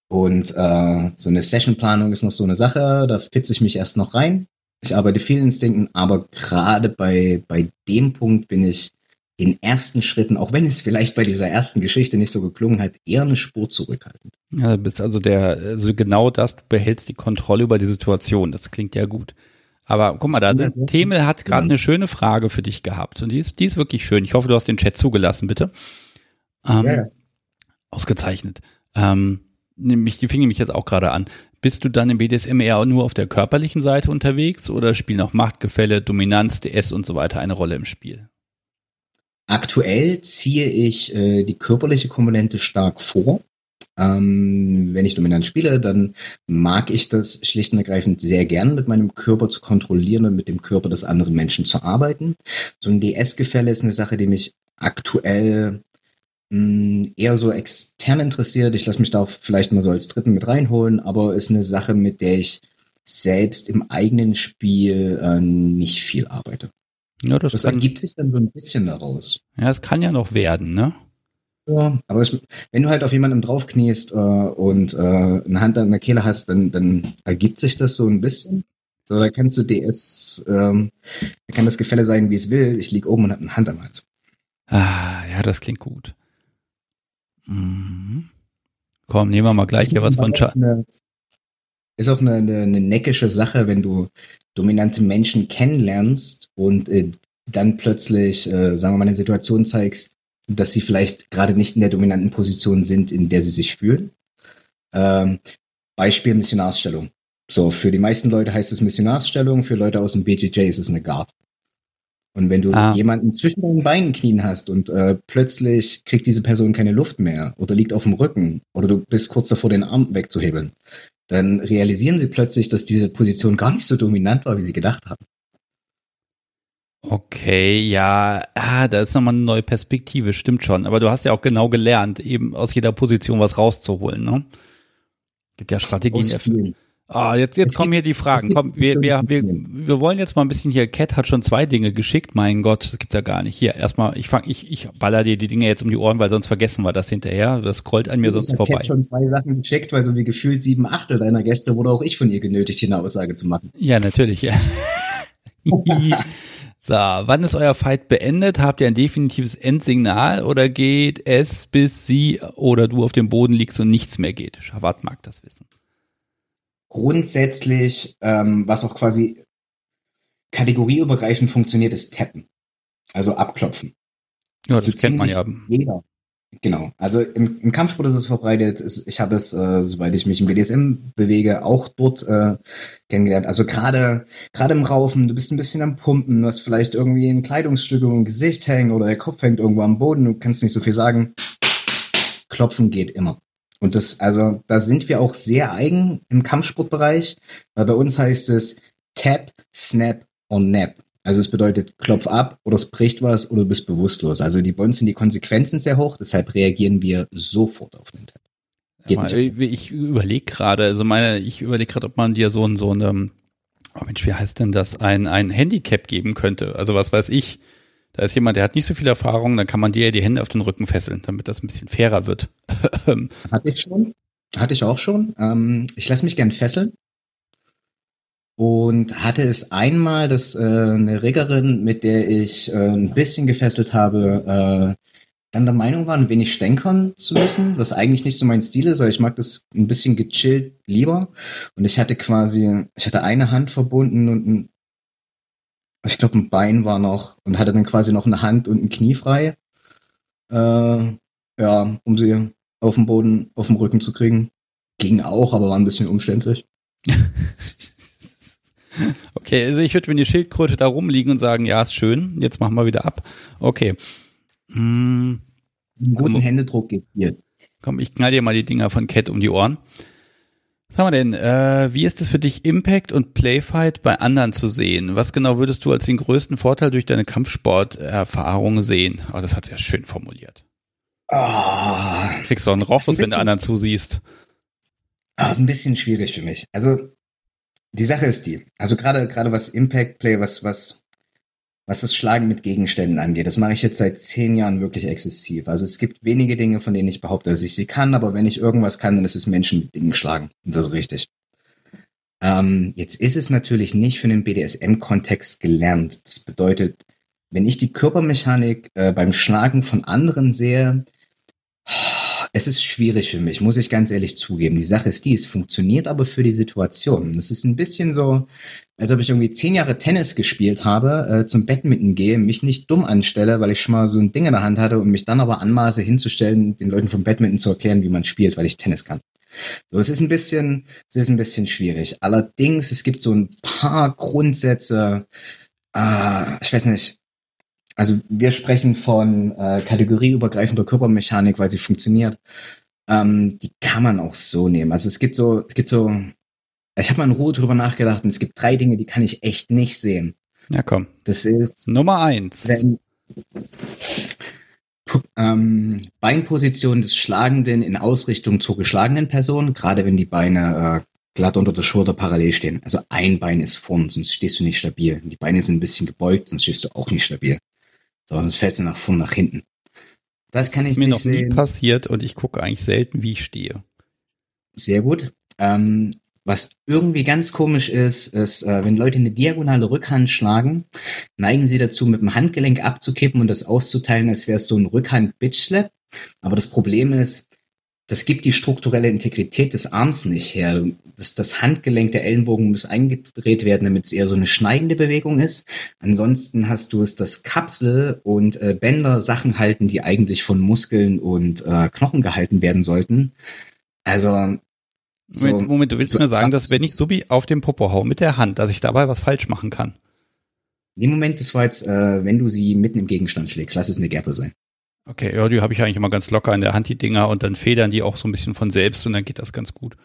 Und äh, so eine Sessionplanung ist noch so eine Sache, da fitze ich mich erst noch rein. Ich arbeite viel Instinkten, aber gerade bei, bei dem Punkt bin ich in ersten Schritten, auch wenn es vielleicht bei dieser ersten Geschichte nicht so geklungen hat, eher eine Spur zurückhaltend. Ja, du bist also der, also genau das, du behältst die Kontrolle über die Situation. Das klingt ja gut. Aber guck mal, da Themel hat gerade eine schöne Frage für dich gehabt und die ist, die ist wirklich schön. Ich hoffe, du hast den Chat zugelassen, bitte. Ähm, ja. Ausgezeichnet. Ähm, nämlich, die fing mich jetzt auch gerade an. Bist du dann im BDSM eher nur auf der körperlichen Seite unterwegs oder spielen auch Machtgefälle, Dominanz, DS und so weiter eine Rolle im Spiel? Aktuell ziehe ich äh, die körperliche Komponente stark vor. Ähm, wenn ich dominant spiele, dann mag ich das schlicht und ergreifend sehr gern, mit meinem Körper zu kontrollieren und mit dem Körper des anderen Menschen zu arbeiten. So ein DS-Gefälle ist eine Sache, die mich aktuell mh, mm, eher so extern interessiert. Ich lasse mich da auch vielleicht mal so als Dritten mit reinholen, aber ist eine Sache, mit der ich selbst im eigenen Spiel äh, nicht viel arbeite. Ja, das, das ergibt sich dann so ein bisschen daraus. Ja, es kann ja noch werden, ne? Ja, aber ich, wenn du halt auf jemandem draufkniest äh, und äh, eine Hand an der Kehle hast, dann, dann ergibt sich das so ein bisschen. So, da kannst du DS, ähm, da kann das Gefälle sein, wie es will. Ich lieg oben und hab eine Hand am Hals. Ah, ja, das klingt gut. Mhm. Komm, nehmen wir mal gleich hier was von Chat. Ist auch eine, eine, eine neckische Sache, wenn du dominante Menschen kennenlernst und äh, dann plötzlich, äh, sagen wir mal, eine Situation zeigst, dass sie vielleicht gerade nicht in der dominanten Position sind, in der sie sich fühlen. Ähm, Beispiel Missionarsstellung. So, für die meisten Leute heißt es Missionarsstellung, für Leute aus dem BJJ ist es eine Guard. Und wenn du ah. jemanden zwischen deinen Beinen knien hast und äh, plötzlich kriegt diese Person keine Luft mehr oder liegt auf dem Rücken oder du bist kurz davor, den Arm wegzuhebeln, dann realisieren sie plötzlich, dass diese Position gar nicht so dominant war, wie sie gedacht haben. Okay, ja, ah, da ist nochmal eine neue Perspektive, stimmt schon. Aber du hast ja auch genau gelernt, eben aus jeder Position was rauszuholen, ne? Gibt ja Strategien. Ah, jetzt, jetzt kommen hier die Fragen. Komm, wir, wir, wir, wir wollen jetzt mal ein bisschen hier. Cat hat schon zwei Dinge geschickt. Mein Gott, das gibt's ja gar nicht. Hier, erstmal, ich fang, ich, ich baller dir die Dinge jetzt um die Ohren, weil sonst vergessen wir das hinterher. Das scrollt an mir sonst hat vorbei. Cat schon zwei Sachen geschickt, weil so wie gefühlt sieben Achtel deiner Gäste wurde auch ich von ihr genötigt, hier eine Aussage zu machen. Ja, natürlich, ja. So, wann ist euer Fight beendet? Habt ihr ein definitives Endsignal oder geht es, bis sie oder du auf dem Boden liegst und nichts mehr geht? Schawat mag das wissen. Grundsätzlich, ähm, was auch quasi kategorieübergreifend funktioniert, ist Tappen. Also abklopfen. Ja, das also kennt man ja. Jeder, Genau. Also im, im Kampfsport ist es verbreitet. Ich habe es, äh, soweit ich mich im BDSM bewege, auch dort äh, kennengelernt. Also gerade gerade im Raufen, du bist ein bisschen am Pumpen, du hast vielleicht irgendwie ein Kleidungsstück im Gesicht hängen oder der Kopf hängt irgendwo am Boden, du kannst nicht so viel sagen. Klopfen geht immer. Und das, also da sind wir auch sehr eigen im Kampfsportbereich, weil bei uns heißt es Tap, Snap und Nap. Also es bedeutet, klopf ab oder es bricht was oder du bist bewusstlos. Also die, bei uns sind die Konsequenzen sehr hoch, deshalb reagieren wir sofort auf den Tap. Ja, ich überlege gerade, also meine, ich überlege gerade, ob man dir so ein, so ein, oh Mensch, wie heißt denn das, ein, ein Handicap geben könnte. Also was weiß ich, da ist jemand, der hat nicht so viel Erfahrung, dann kann man dir die Hände auf den Rücken fesseln, damit das ein bisschen fairer wird. Hatte ich schon. Hatte ich auch schon. Ähm, ich lasse mich gern fesseln und hatte es einmal, dass äh, eine Riggerin, mit der ich äh, ein bisschen gefesselt habe, äh, dann der Meinung war, ein wenig stänkern zu müssen, was eigentlich nicht so mein Stil ist, aber ich mag das ein bisschen gechillt lieber. Und ich hatte quasi, ich hatte eine Hand verbunden und ein, ich glaube ein Bein war noch und hatte dann quasi noch eine Hand und ein Knie frei. Äh, ja, um sie auf dem Boden, auf dem Rücken zu kriegen. Ging auch, aber war ein bisschen umständlich. Okay, also ich würde, wenn die Schildkröte da rumliegen und sagen, ja, ist schön, jetzt machen wir wieder ab. Okay. Hm. Einen guten komm, Händedruck gibt hier. Komm, ich knall dir mal die Dinger von Cat um die Ohren. Was haben wir denn? Äh, wie ist es für dich, Impact und Playfight bei anderen zu sehen? Was genau würdest du als den größten Vorteil durch deine Kampfsporterfahrung sehen? Oh, das hat ja schön formuliert. Oh, Kriegst du einen Rochus, wenn du anderen zusiehst. Ah, ist ein bisschen schwierig für mich. Also die Sache ist die, also gerade gerade was Impact Play, was was was das Schlagen mit Gegenständen angeht, das mache ich jetzt seit zehn Jahren wirklich exzessiv. Also es gibt wenige Dinge, von denen ich behaupte, dass ich sie kann, aber wenn ich irgendwas kann, dann ist es Menschen mit Dingen schlagen. Und das ist richtig. Ähm, jetzt ist es natürlich nicht für den BDSM-Kontext gelernt. Das bedeutet, wenn ich die Körpermechanik äh, beim Schlagen von anderen sehe, Es ist schwierig für mich, muss ich ganz ehrlich zugeben. Die Sache ist die, es funktioniert aber für die Situation. Es ist ein bisschen so, als ob ich irgendwie zehn Jahre Tennis gespielt habe, äh, zum Badminton gehe, mich nicht dumm anstelle, weil ich schon mal so ein Ding in der Hand hatte und mich dann aber anmaße hinzustellen, den Leuten vom Badminton zu erklären, wie man spielt, weil ich Tennis kann. So, es ist ein bisschen, es ist ein bisschen schwierig. Allerdings, es gibt so ein paar Grundsätze, äh, ich weiß nicht, also wir sprechen von äh, kategorieübergreifender Körpermechanik, weil sie funktioniert. Ähm, die kann man auch so nehmen. Also es gibt so, es gibt so, ich habe mal in Ruhe drüber nachgedacht und es gibt drei Dinge, die kann ich echt nicht sehen. Ja, komm. Das ist Nummer eins. Wenn, ähm, Beinposition des Schlagenden in Ausrichtung zur geschlagenen Person, gerade wenn die Beine äh, glatt unter der Schulter parallel stehen. Also ein Bein ist vorn, sonst stehst du nicht stabil. Die Beine sind ein bisschen gebeugt, sonst stehst du auch nicht stabil. Sonst fällst du nach vorn, nach hinten. Das kann das ich mir noch sehen. nie passiert und ich gucke eigentlich selten, wie ich stehe. Sehr gut. Ähm, was irgendwie ganz komisch ist, ist, äh, wenn Leute eine diagonale Rückhand schlagen, neigen sie dazu, mit dem Handgelenk abzukippen und das auszuteilen, als wäre es so ein Rückhand-Bitch-Slap. Aber das Problem ist, das gibt die strukturelle Integrität des Arms nicht her. Das, das Handgelenk der Ellenbogen muss eingedreht werden, damit es eher so eine schneidende Bewegung ist. Ansonsten hast du es, dass Kapsel und äh, Bänder Sachen halten, die eigentlich von Muskeln und äh, Knochen gehalten werden sollten. Also so, Moment, Moment, du willst so mir sagen, dass wenn ich wie auf dem Popo hau mit der Hand, dass ich dabei was falsch machen kann? Im Moment, das war jetzt, äh, wenn du sie mitten im Gegenstand schlägst, lass es eine Gerte sein. Okay, ja, die habe ich eigentlich immer ganz locker in der Hand, die Dinger, und dann federn die auch so ein bisschen von selbst und dann geht das ganz gut.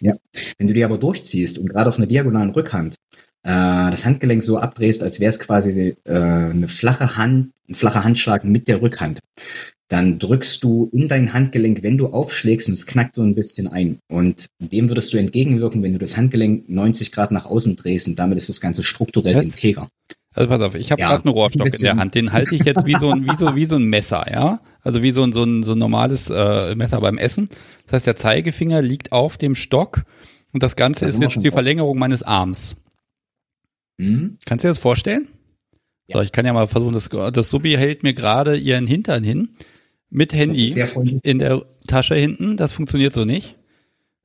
Ja, wenn du die aber durchziehst und gerade auf einer diagonalen Rückhand äh, das Handgelenk so abdrehst, als wäre es quasi äh, eine flache Hand, ein flacher Handschlag mit der Rückhand, dann drückst du in dein Handgelenk, wenn du aufschlägst und es knackt so ein bisschen ein. Und dem würdest du entgegenwirken, wenn du das Handgelenk 90 Grad nach außen drehst und damit ist das Ganze strukturell Was? integer. Also pass auf, ich habe ja, gerade einen Rohrstock ein in der Hand, den halte ich jetzt wie so ein wie so wie so ein Messer, ja? Also wie so ein so ein, so ein normales äh, Messer beim Essen. Das heißt, der Zeigefinger liegt auf dem Stock und das Ganze das ist jetzt die Verlängerung meines Arms. Mhm. Kannst du dir das vorstellen? Ja. So, ich kann ja mal versuchen, das, das Subi hält mir gerade ihren Hintern hin mit Handy in der Tasche hinten. Das funktioniert so nicht.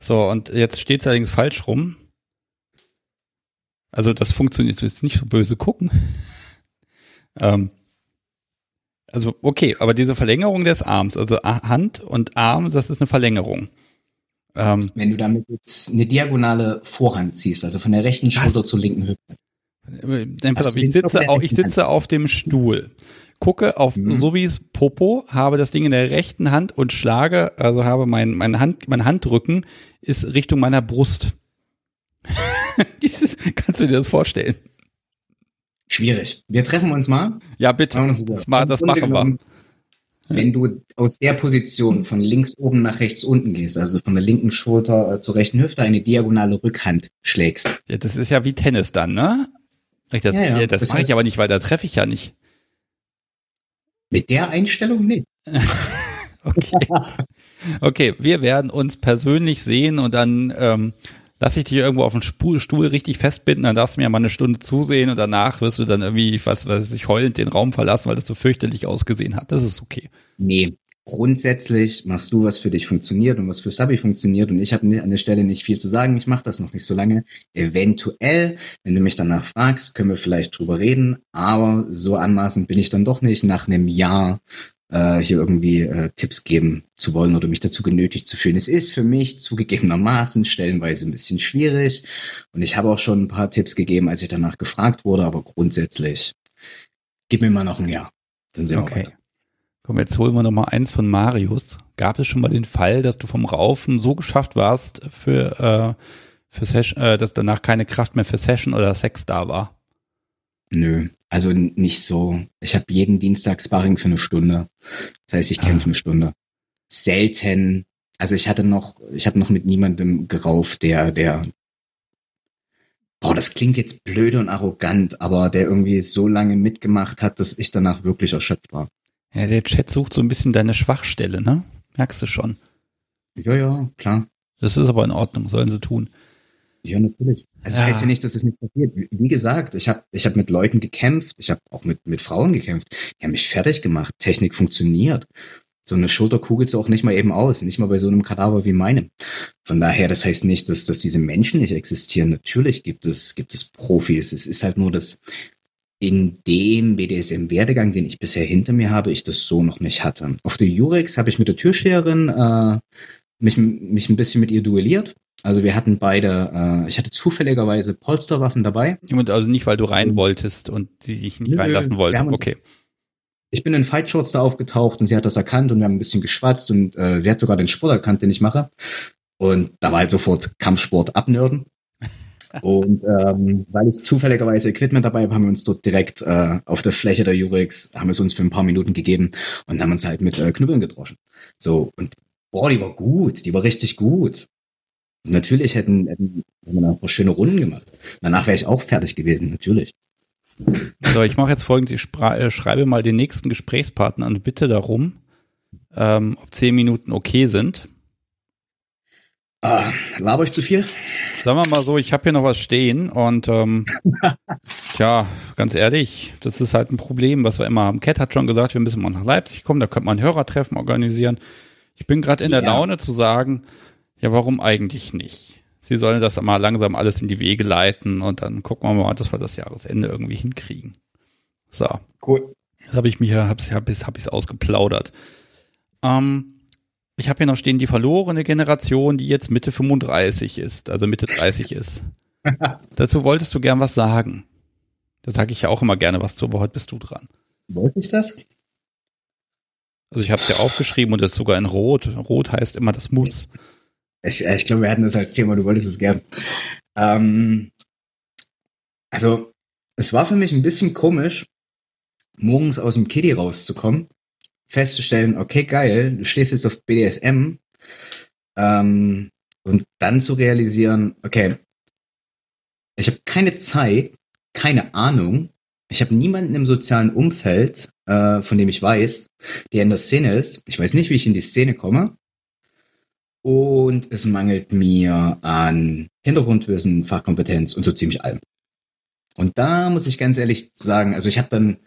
So, und jetzt steht es allerdings falsch rum. Also das funktioniert jetzt nicht so böse gucken. ähm, also okay, aber diese Verlängerung des Arms, also Hand und Arm, das ist eine Verlängerung. Ähm, Wenn du damit jetzt eine diagonale Vorhand ziehst, also von der rechten Schulter zur linken Hüfte. Dann pass auf, ich sitze, auf, ich sitze auf dem Stuhl, gucke auf mhm. Subis Popo, habe das Ding in der rechten Hand und schlage, also habe mein, mein, Hand, mein Handrücken ist Richtung meiner Brust. Dieses, kannst du dir das vorstellen? Schwierig. Wir treffen uns mal. Ja, bitte. Das, das, das machen wir. Wenn du aus der Position von links oben nach rechts unten gehst, also von der linken Schulter äh, zur rechten Hüfte, eine diagonale Rückhand schlägst. Ja, das ist ja wie Tennis dann, ne? Das, ja, ja. das, das mache ich aber nicht, weil da treffe ich ja nicht. Mit der Einstellung nicht. okay. okay, wir werden uns persönlich sehen und dann ähm, lass ich dich irgendwo auf Stuhl, Stuhl richtig festbinden, dann darfst du mir mal eine Stunde zusehen und danach wirst du dann irgendwie, was weiß ich, heulend den Raum verlassen, weil das so fürchterlich ausgesehen hat. Das ist okay. Nee, grundsätzlich machst du, was für dich funktioniert und was für Sabi funktioniert und ich habe an der Stelle nicht viel zu sagen. Ich mache das noch nicht so lange. Eventuell, wenn du mich danach fragst, können wir vielleicht drüber reden, aber so anmaßend bin ich dann doch nicht nach einem Jahr äh, hier irgendwie äh, Tipps geben zu wollen oder mich dazu genötigt zu fühlen. Es ist für mich zugegebenermaßen stellenweise ein bisschen schwierig und ich habe auch schon ein paar Tipps gegeben, als ich danach gefragt wurde, aber grundsätzlich gib mir mal noch ein Jahr. Dann sehen okay. wir weiter. Komm, jetzt holen wir noch mal eins von Marius. Gab es schon mal den Fall, dass du vom Raufen so geschafft warst für, äh, für Session, äh, dass danach keine Kraft mehr für Session oder Sex da war? Nö, also nicht so. Ich habe jeden Dienstag Sparring für eine Stunde. Das heißt, ich kämpfe ah. eine Stunde. Selten. Also ich hatte noch, ich habe noch mit niemandem gerauft, der, der, boah, das klingt jetzt blöde und arrogant, aber der irgendwie so lange mitgemacht hat, dass ich danach wirklich erschöpft war. Ja, der Chat sucht so ein bisschen deine Schwachstelle, ne? Merkst du schon? Ja, ja, klar. Das ist aber in Ordnung, sollen sie tun. Ja, natürlich. Also ja. das heißt ja nicht, dass es nicht passiert. Wie gesagt, ich habe ich hab mit Leuten gekämpft, ich habe auch mit, mit Frauen gekämpft. Die haben mich fertig gemacht. Technik funktioniert. So eine Schulter kugelt auch nicht mal eben aus, nicht mal bei so einem Kadaver wie meinem. Von daher, das heißt nicht, dass, dass diese Menschen nicht existieren. Natürlich gibt es, gibt es Profis. Es ist halt nur das, in dem BDSM-Werdegang, den ich bisher hinter mir habe, ich das so noch nicht hatte. Auf der Jurex habe ich mit der Türsteherin äh, mich, mich ein bisschen mit ihr duelliert. Also wir hatten beide, äh, ich hatte zufälligerweise Polsterwaffen dabei. Also nicht, weil du rein wolltest und die dich nicht Nö, reinlassen wollten. Okay. Ich bin in Fight Shorts da aufgetaucht und sie hat das erkannt und wir haben ein bisschen geschwatzt und äh, sie hat sogar den Sport erkannt, den ich mache. Und da war halt sofort Kampfsport abnörden. Und ähm, weil ich zufälligerweise Equipment dabei habe, haben wir uns dort direkt äh, auf der Fläche der Jurex, haben es uns für ein paar Minuten gegeben und haben uns halt mit äh, Knüppeln gedroschen. So, und boah, die war gut, die war richtig gut. Natürlich hätten, hätten wir noch schöne Runden gemacht. Danach wäre ich auch fertig gewesen, natürlich. So, ich mache jetzt folgendes, ich äh, schreibe mal den nächsten Gesprächspartner und bitte darum, ähm, ob zehn Minuten okay sind. Ah, laber ich zu viel? Sagen wir mal so, ich habe hier noch was stehen und ähm, tja, ganz ehrlich, das ist halt ein Problem, was wir immer haben. Cat hat schon gesagt, wir müssen mal nach Leipzig kommen, da könnte man ein Hörertreffen organisieren. Ich bin gerade in der ja. Laune zu sagen, ja, warum eigentlich nicht? Sie sollen das mal langsam alles in die Wege leiten und dann gucken wir mal, dass wir das Jahresende irgendwie hinkriegen. So. Cool. Jetzt habe ich mich ja, habe hab, hab ich's ausgeplaudert. Ähm, ich habe hier noch stehen die verlorene Generation, die jetzt Mitte 35 ist, also Mitte 30 ist. Dazu wolltest du gern was sagen. Da sage ich ja auch immer gerne was zu, aber heute bist du dran. Wollte ich das? Also ich habe es ja aufgeschrieben und das ist sogar in Rot. Rot heißt immer, das muss. Ich, ich glaube, wir hatten das als Thema, du wolltest es gern. Ähm, also, es war für mich ein bisschen komisch, morgens aus dem Kiddie rauszukommen festzustellen, okay, geil, du stehst jetzt auf BDSM ähm, und dann zu realisieren, okay, ich habe keine Zeit, keine Ahnung, ich habe niemanden im sozialen Umfeld, äh, von dem ich weiß, der in der Szene ist. Ich weiß nicht, wie ich in die Szene komme. Und es mangelt mir an Hintergrundwissen, Fachkompetenz und so ziemlich allem. Und da muss ich ganz ehrlich sagen, also ich habe dann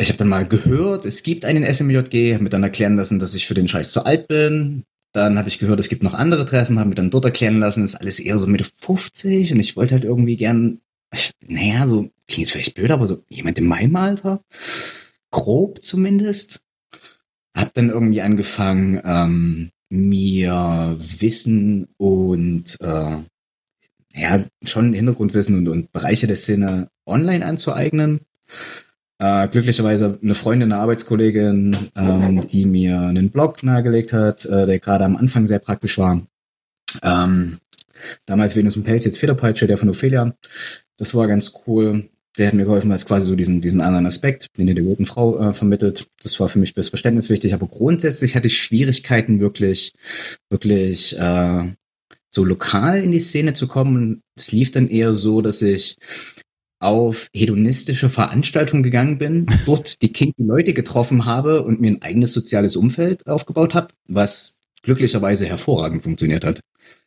ich habe dann mal gehört, es gibt einen SMJG, habe mir dann erklären lassen, dass ich für den Scheiß zu alt bin. Dann habe ich gehört, es gibt noch andere Treffen, habe mir dann dort erklären lassen, ist alles eher so Mitte 50 und ich wollte halt irgendwie gern, naja, so, klingt jetzt vielleicht blöd, aber so jemand in meinem Alter, grob zumindest. Hab dann irgendwie angefangen, ähm, mir Wissen und äh, ja, schon Hintergrundwissen und, und Bereiche der Szene online anzueignen äh, glücklicherweise eine Freundin, eine Arbeitskollegin, ähm, die mir einen Blog nahegelegt hat, äh, der gerade am Anfang sehr praktisch war. Ähm, damals Venus und Pelz, jetzt Federpeitsche, der von Ophelia. Das war ganz cool. Der hat mir geholfen, als quasi so diesen, diesen anderen Aspekt, den der guten Frau äh, vermittelt. Das war für mich fürs Verständnis wichtig. Aber grundsätzlich hatte ich Schwierigkeiten, wirklich, wirklich äh, so lokal in die Szene zu kommen. Es lief dann eher so, dass ich auf hedonistische Veranstaltungen gegangen bin, dort die kinky Leute getroffen habe und mir ein eigenes soziales Umfeld aufgebaut habe, was glücklicherweise hervorragend funktioniert hat.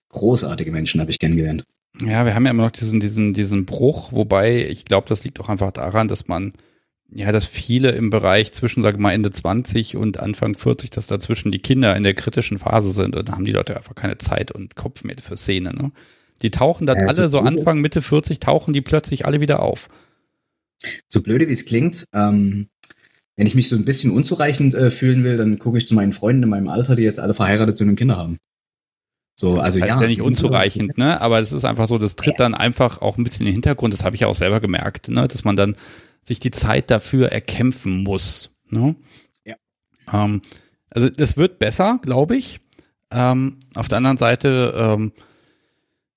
Großartige Menschen habe ich kennengelernt. Ja, wir haben ja immer noch diesen, diesen, diesen Bruch, wobei ich glaube, das liegt auch einfach daran, dass man, ja, dass viele im Bereich zwischen, sag mal, Ende 20 und Anfang 40, dass dazwischen die Kinder in der kritischen Phase sind und da haben die Leute einfach keine Zeit und Kopf mehr für Szene, ne? Die tauchen dann also alle so Anfang, Mitte 40, tauchen die plötzlich alle wieder auf. So blöde wie es klingt, ähm, wenn ich mich so ein bisschen unzureichend äh, fühlen will, dann gucke ich zu meinen Freunden in meinem Alter, die jetzt alle verheiratet sind und Kinder haben. So, also das heißt ja. ja nicht unzureichend, ne? Aber das ist einfach so, das tritt dann einfach auch ein bisschen in den Hintergrund. Das habe ich ja auch selber gemerkt, ne? Dass man dann sich die Zeit dafür erkämpfen muss. Ne? Ja. Ähm, also das wird besser, glaube ich. Ähm, auf der anderen Seite ähm,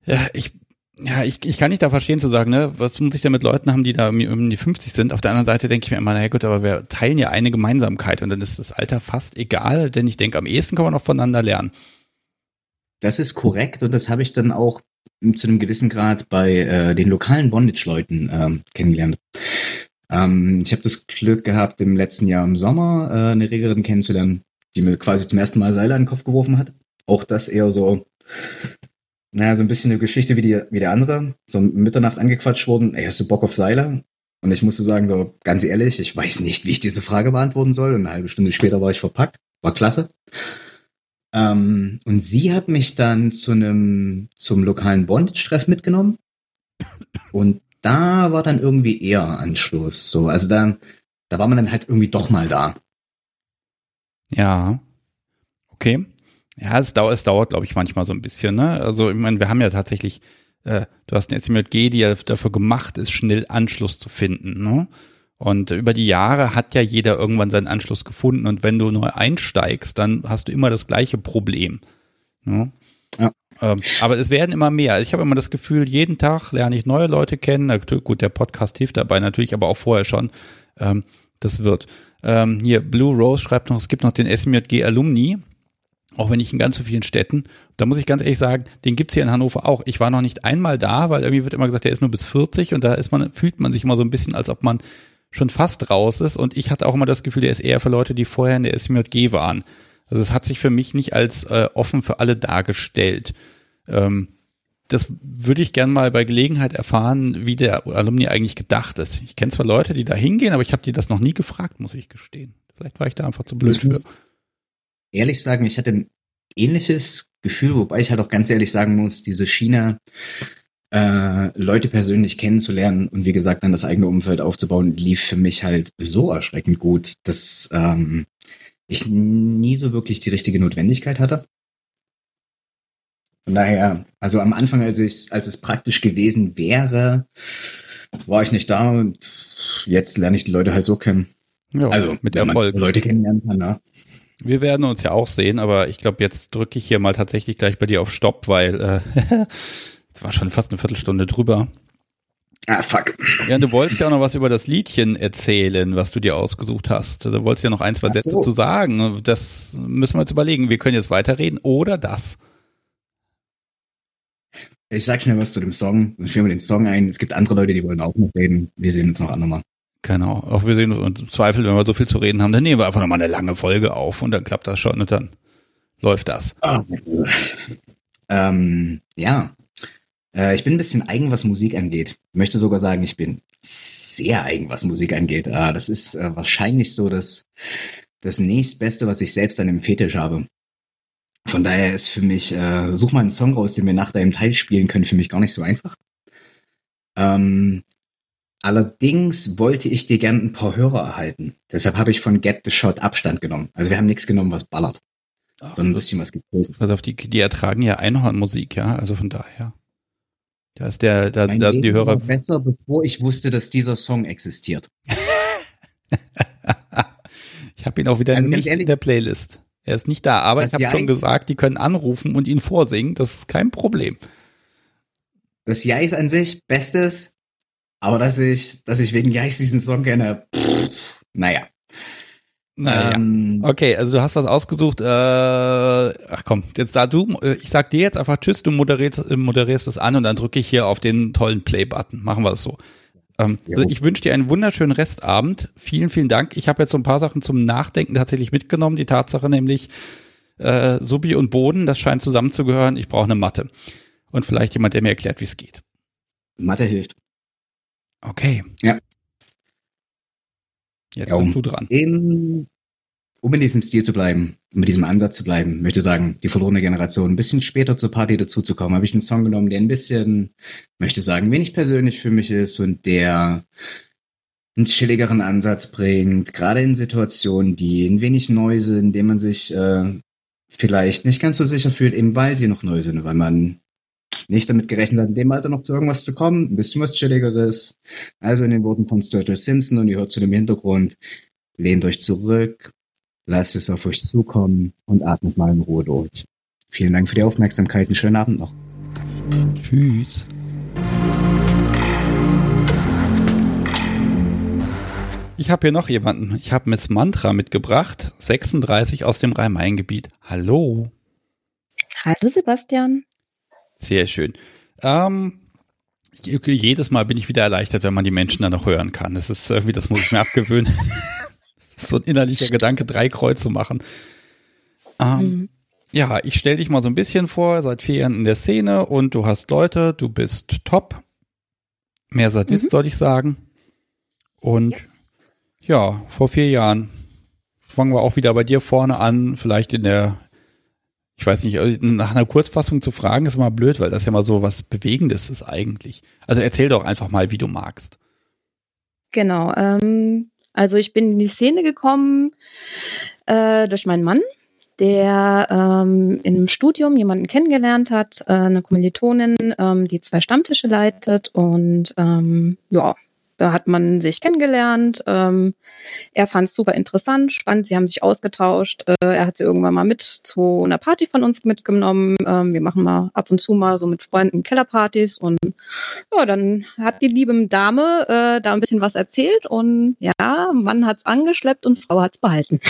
ja, ich, ja, ich, ich kann nicht da verstehen zu sagen, ne, was muss ich da mit Leuten haben, die da um die 50 sind. Auf der anderen Seite denke ich mir immer, na gut, aber wir teilen ja eine Gemeinsamkeit und dann ist das Alter fast egal, denn ich denke, am ehesten kann man auch voneinander lernen. Das ist korrekt und das habe ich dann auch zu einem gewissen Grad bei äh, den lokalen Bondage-Leuten ähm, kennengelernt. Ähm, ich habe das Glück gehabt, im letzten Jahr im Sommer äh, eine Regerin kennenzulernen, die mir quasi zum ersten Mal Seile an den Kopf geworfen hat. Auch das eher so naja, so ein bisschen eine Geschichte wie die, wie der andere. So Mitternacht angequatscht worden, ey, hast du Bock auf Seile? Und ich musste sagen, so ganz ehrlich, ich weiß nicht, wie ich diese Frage beantworten soll. Und eine halbe Stunde später war ich verpackt. War klasse. Ähm, und sie hat mich dann zu einem, zum lokalen Bondage-Treff mitgenommen. Und da war dann irgendwie eher Anschluss. So, also da, da war man dann halt irgendwie doch mal da. Ja. Okay. Ja, es dauert, es dauert, glaube ich, manchmal so ein bisschen, ne? Also, ich meine, wir haben ja tatsächlich, äh, du hast eine SMJG, die ja dafür gemacht ist, schnell Anschluss zu finden, ne? Und über die Jahre hat ja jeder irgendwann seinen Anschluss gefunden und wenn du neu einsteigst, dann hast du immer das gleiche Problem. Ne? Ja. Ähm, aber es werden immer mehr. Ich habe immer das Gefühl, jeden Tag lerne ich neue Leute kennen. Natürlich, gut, der Podcast hilft dabei natürlich, aber auch vorher schon. Ähm, das wird. Ähm, hier, Blue Rose schreibt noch, es gibt noch den SMJG Alumni, auch wenn nicht in ganz so vielen Städten. Da muss ich ganz ehrlich sagen, den gibt's hier in Hannover auch. Ich war noch nicht einmal da, weil irgendwie wird immer gesagt, der ist nur bis 40 und da ist man, fühlt man sich immer so ein bisschen, als ob man schon fast raus ist. Und ich hatte auch immer das Gefühl, der ist eher für Leute, die vorher in der SMJG waren. Also es hat sich für mich nicht als äh, offen für alle dargestellt. Ähm, das würde ich gern mal bei Gelegenheit erfahren, wie der Alumni eigentlich gedacht ist. Ich kenne zwar Leute, die da hingehen, aber ich habe die das noch nie gefragt, muss ich gestehen. Vielleicht war ich da einfach zu blöd für. Ehrlich sagen, ich hatte ein ähnliches Gefühl, wobei ich halt auch ganz ehrlich sagen muss, diese China, äh, Leute persönlich kennenzulernen und wie gesagt dann das eigene Umfeld aufzubauen, lief für mich halt so erschreckend gut, dass ähm, ich nie so wirklich die richtige Notwendigkeit hatte. Von daher, also am Anfang, als ich, als es praktisch gewesen wäre, war ich nicht da und jetzt lerne ich die Leute halt so kennen. Ja, also mit Erfolg. Leute kennenlernen kann, ne? Wir werden uns ja auch sehen, aber ich glaube, jetzt drücke ich hier mal tatsächlich gleich bei dir auf Stopp, weil äh, es war schon fast eine Viertelstunde drüber. Ah, fuck. Ja, du wolltest ja auch noch was über das Liedchen erzählen, was du dir ausgesucht hast. Du wolltest ja noch ein, zwei Sätze so. zu sagen. Das müssen wir jetzt überlegen. Wir können jetzt weiterreden oder das. Ich sag schnell was zu dem Song. Dann führen wir den Song ein. Es gibt andere Leute, die wollen auch noch reden. Wir sehen uns noch andermal. Genau. Auch wir sehen uns und Zweifel, wenn wir so viel zu reden haben, dann nehmen wir einfach nochmal eine lange Folge auf und dann klappt das schon und dann läuft das. Oh. Ähm, ja. Äh, ich bin ein bisschen eigen, was Musik angeht. Ich möchte sogar sagen, ich bin sehr eigen, was Musik angeht. Ah, das ist äh, wahrscheinlich so das, das nächstbeste, was ich selbst an dem Fetisch habe. Von daher ist für mich, äh, such mal einen Song raus, den wir nach deinem Teil spielen können, für mich gar nicht so einfach. Ähm, allerdings wollte ich dir gern ein paar Hörer erhalten. Deshalb habe ich von Get the Shot Abstand genommen. Also wir haben nichts genommen, was ballert. Ach, sondern ein bisschen was gepult ist. Also auf die, die ertragen ja Einhornmusik, ja, also von daher. Da ist der, da, da sind die Hörer. besser, bevor ich wusste, dass dieser Song existiert. ich habe ihn auch wieder also nicht ehrlich, in der Playlist. Er ist nicht da, aber ich habe schon gesagt, die können anrufen und ihn vorsingen. Das ist kein Problem. Das Jais an sich, bestes, aber dass ich, dass ich wegen Jais diesen Song kenne, pff, naja. Naja. Ähm, okay, also du hast was ausgesucht. Äh, ach komm, jetzt da du, ich sag dir jetzt einfach Tschüss, du moderierst, moderierst es an und dann drücke ich hier auf den tollen Play-Button. Machen wir das so. Ähm, also ich wünsche dir einen wunderschönen Restabend. Vielen, vielen Dank. Ich habe jetzt so ein paar Sachen zum Nachdenken tatsächlich mitgenommen. Die Tatsache nämlich, äh, Subi und Boden, das scheint zusammenzugehören. Ich brauche eine Matte. Und vielleicht jemand, der mir erklärt, wie es geht. Mathe hilft. Okay. Ja. Jetzt ja, um, bist du dran. In, um in diesem Stil zu bleiben, um mit diesem Ansatz zu bleiben, möchte sagen, die verlorene Generation ein bisschen später zur Party dazuzukommen, habe ich einen Song genommen, der ein bisschen, möchte sagen, wenig persönlich für mich ist und der einen chilligeren Ansatz bringt, gerade in Situationen, die ein wenig neu sind, in denen man sich äh, vielleicht nicht ganz so sicher fühlt, eben weil sie noch neu sind, weil man nicht damit gerechnet hat, in dem Alter noch zu irgendwas zu kommen, ein bisschen was Chilligeres. Also in den Worten von Sturgill Simpson und ihr hört zu dem Hintergrund, lehnt euch zurück, lasst es auf euch zukommen und atmet mal in Ruhe durch. Vielen Dank für die Aufmerksamkeit, einen schönen Abend noch. Tschüss. Ich habe hier noch jemanden. Ich habe Miss Mantra mitgebracht, 36 aus dem Rhein-Main-Gebiet. Hallo. Hallo Sebastian. Sehr schön. Ähm, jedes Mal bin ich wieder erleichtert, wenn man die Menschen dann noch hören kann. Das ist irgendwie, das muss ich mir abgewöhnen. das ist so ein innerlicher Gedanke, drei Kreuz zu machen. Ähm, mhm. Ja, ich stelle dich mal so ein bisschen vor, seit vier Jahren in der Szene und du hast Leute, du bist top. Mehr Sadist, mhm. soll ich sagen. Und ja. ja, vor vier Jahren fangen wir auch wieder bei dir vorne an, vielleicht in der, ich weiß nicht, nach einer Kurzfassung zu fragen, ist immer blöd, weil das ja mal so was Bewegendes ist eigentlich. Also erzähl doch einfach mal, wie du magst. Genau. Ähm, also ich bin in die Szene gekommen äh, durch meinen Mann, der ähm, im Studium jemanden kennengelernt hat, äh, eine Kommilitonin, ähm, die zwei Stammtische leitet und ähm, ja, da hat man sich kennengelernt. Ähm, er fand es super interessant, spannend. Sie haben sich ausgetauscht. Äh, er hat sie irgendwann mal mit zu einer Party von uns mitgenommen. Ähm, wir machen mal ab und zu mal so mit Freunden Kellerpartys. Und ja, dann hat die liebe Dame äh, da ein bisschen was erzählt. Und ja, Mann hat's angeschleppt und Frau hat's behalten.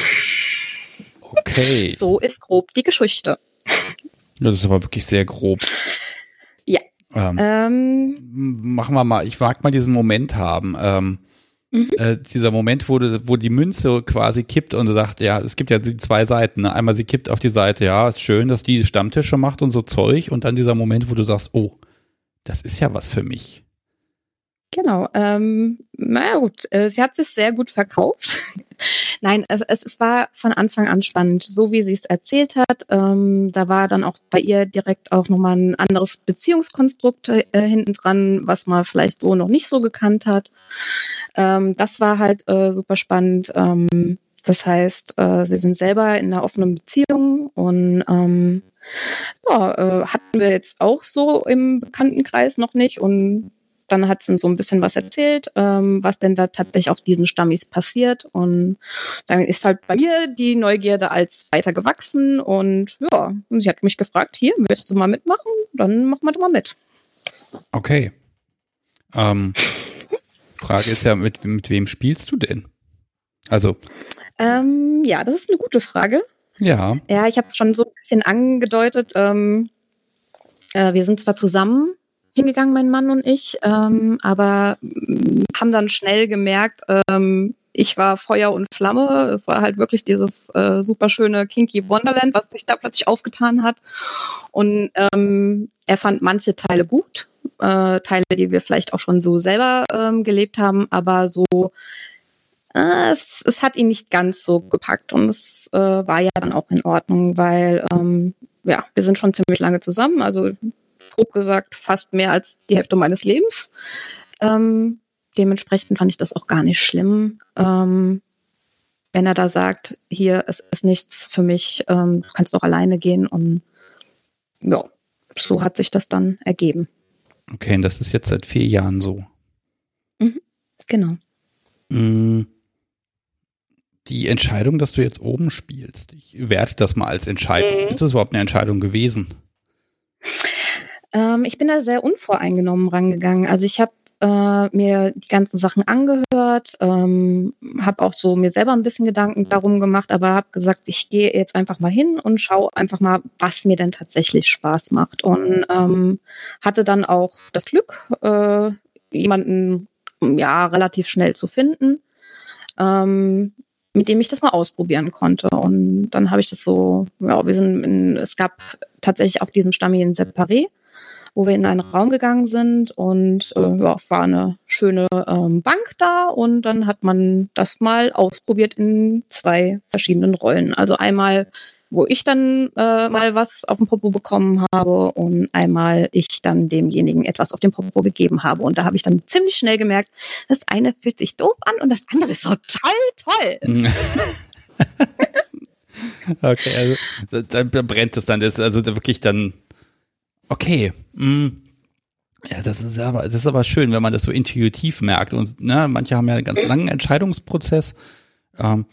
Okay. so ist grob die Geschichte. Das ist aber wirklich sehr grob. Ähm, ähm, machen wir mal, ich mag mal diesen Moment haben. Ähm, mhm. äh, dieser Moment, wo, du, wo die Münze quasi kippt und du sagst, ja, es gibt ja die zwei Seiten. Ne? Einmal sie kippt auf die Seite, ja, ist schön, dass die Stammtische macht und so Zeug. Und dann dieser Moment, wo du sagst, oh, das ist ja was für mich. Genau. Ähm, naja gut, äh, sie hat sich sehr gut verkauft. Nein, es, es, war von Anfang an spannend, so wie sie es erzählt hat. Ähm, da war dann auch bei ihr direkt auch nochmal ein anderes Beziehungskonstrukt äh, hinten dran, was man vielleicht so noch nicht so gekannt hat. Ähm, das war halt äh, super spannend. Ähm, das heißt, äh, sie sind selber in einer offenen Beziehung und ähm, ja, äh, hatten wir jetzt auch so im Bekanntenkreis noch nicht und dann hat sie so ein bisschen was erzählt, ähm, was denn da tatsächlich auf diesen Stammis passiert. Und dann ist halt bei mir die Neugierde als weiter gewachsen. Und ja, sie hat mich gefragt, hier, willst du mal mitmachen? Dann machen wir doch mal mit. Okay. Ähm, Frage ist ja, mit, mit wem spielst du denn? Also. Ähm, ja, das ist eine gute Frage. Ja. Ja, ich habe es schon so ein bisschen angedeutet. Ähm, äh, wir sind zwar zusammen, hingegangen, mein Mann und ich, ähm, aber mm, haben dann schnell gemerkt, ähm, ich war Feuer und Flamme. Es war halt wirklich dieses äh, super schöne Kinky Wonderland, was sich da plötzlich aufgetan hat. Und ähm, er fand manche Teile gut, äh, Teile, die wir vielleicht auch schon so selber ähm, gelebt haben, aber so äh, es, es hat ihn nicht ganz so gepackt und es äh, war ja dann auch in Ordnung, weil ähm, ja, wir sind schon ziemlich lange zusammen. Also grob gesagt fast mehr als die Hälfte meines Lebens. Ähm, dementsprechend fand ich das auch gar nicht schlimm. Ähm, wenn er da sagt, hier, es ist nichts für mich, ähm, du kannst doch alleine gehen und ja, so hat sich das dann ergeben. Okay, und das ist jetzt seit vier Jahren so. Mhm, genau. Mm, die Entscheidung, dass du jetzt oben spielst, ich werte das mal als Entscheidung. Mhm. Ist das überhaupt eine Entscheidung gewesen? Ähm, ich bin da sehr unvoreingenommen rangegangen. Also ich habe äh, mir die ganzen Sachen angehört, ähm, habe auch so mir selber ein bisschen Gedanken darum gemacht, aber habe gesagt, ich gehe jetzt einfach mal hin und schaue einfach mal, was mir denn tatsächlich Spaß macht. Und ähm, hatte dann auch das Glück, äh, jemanden ja relativ schnell zu finden, ähm, mit dem ich das mal ausprobieren konnte. Und dann habe ich das so, ja, wir sind in, es gab tatsächlich auf diesem Stamm hier ein Separé wo wir in einen Raum gegangen sind und äh, ja, war eine schöne ähm, Bank da und dann hat man das mal ausprobiert in zwei verschiedenen Rollen. Also einmal wo ich dann äh, mal was auf dem Popo bekommen habe und einmal ich dann demjenigen etwas auf dem Popo gegeben habe. Und da habe ich dann ziemlich schnell gemerkt, das eine fühlt sich doof an und das andere ist total toll. okay, also da, da brennt es dann, das ist also wirklich dann Okay. Mm. Ja, das ist aber, das ist aber schön, wenn man das so intuitiv merkt. Und ne, manche haben ja einen ganz langen Entscheidungsprozess. Ähm,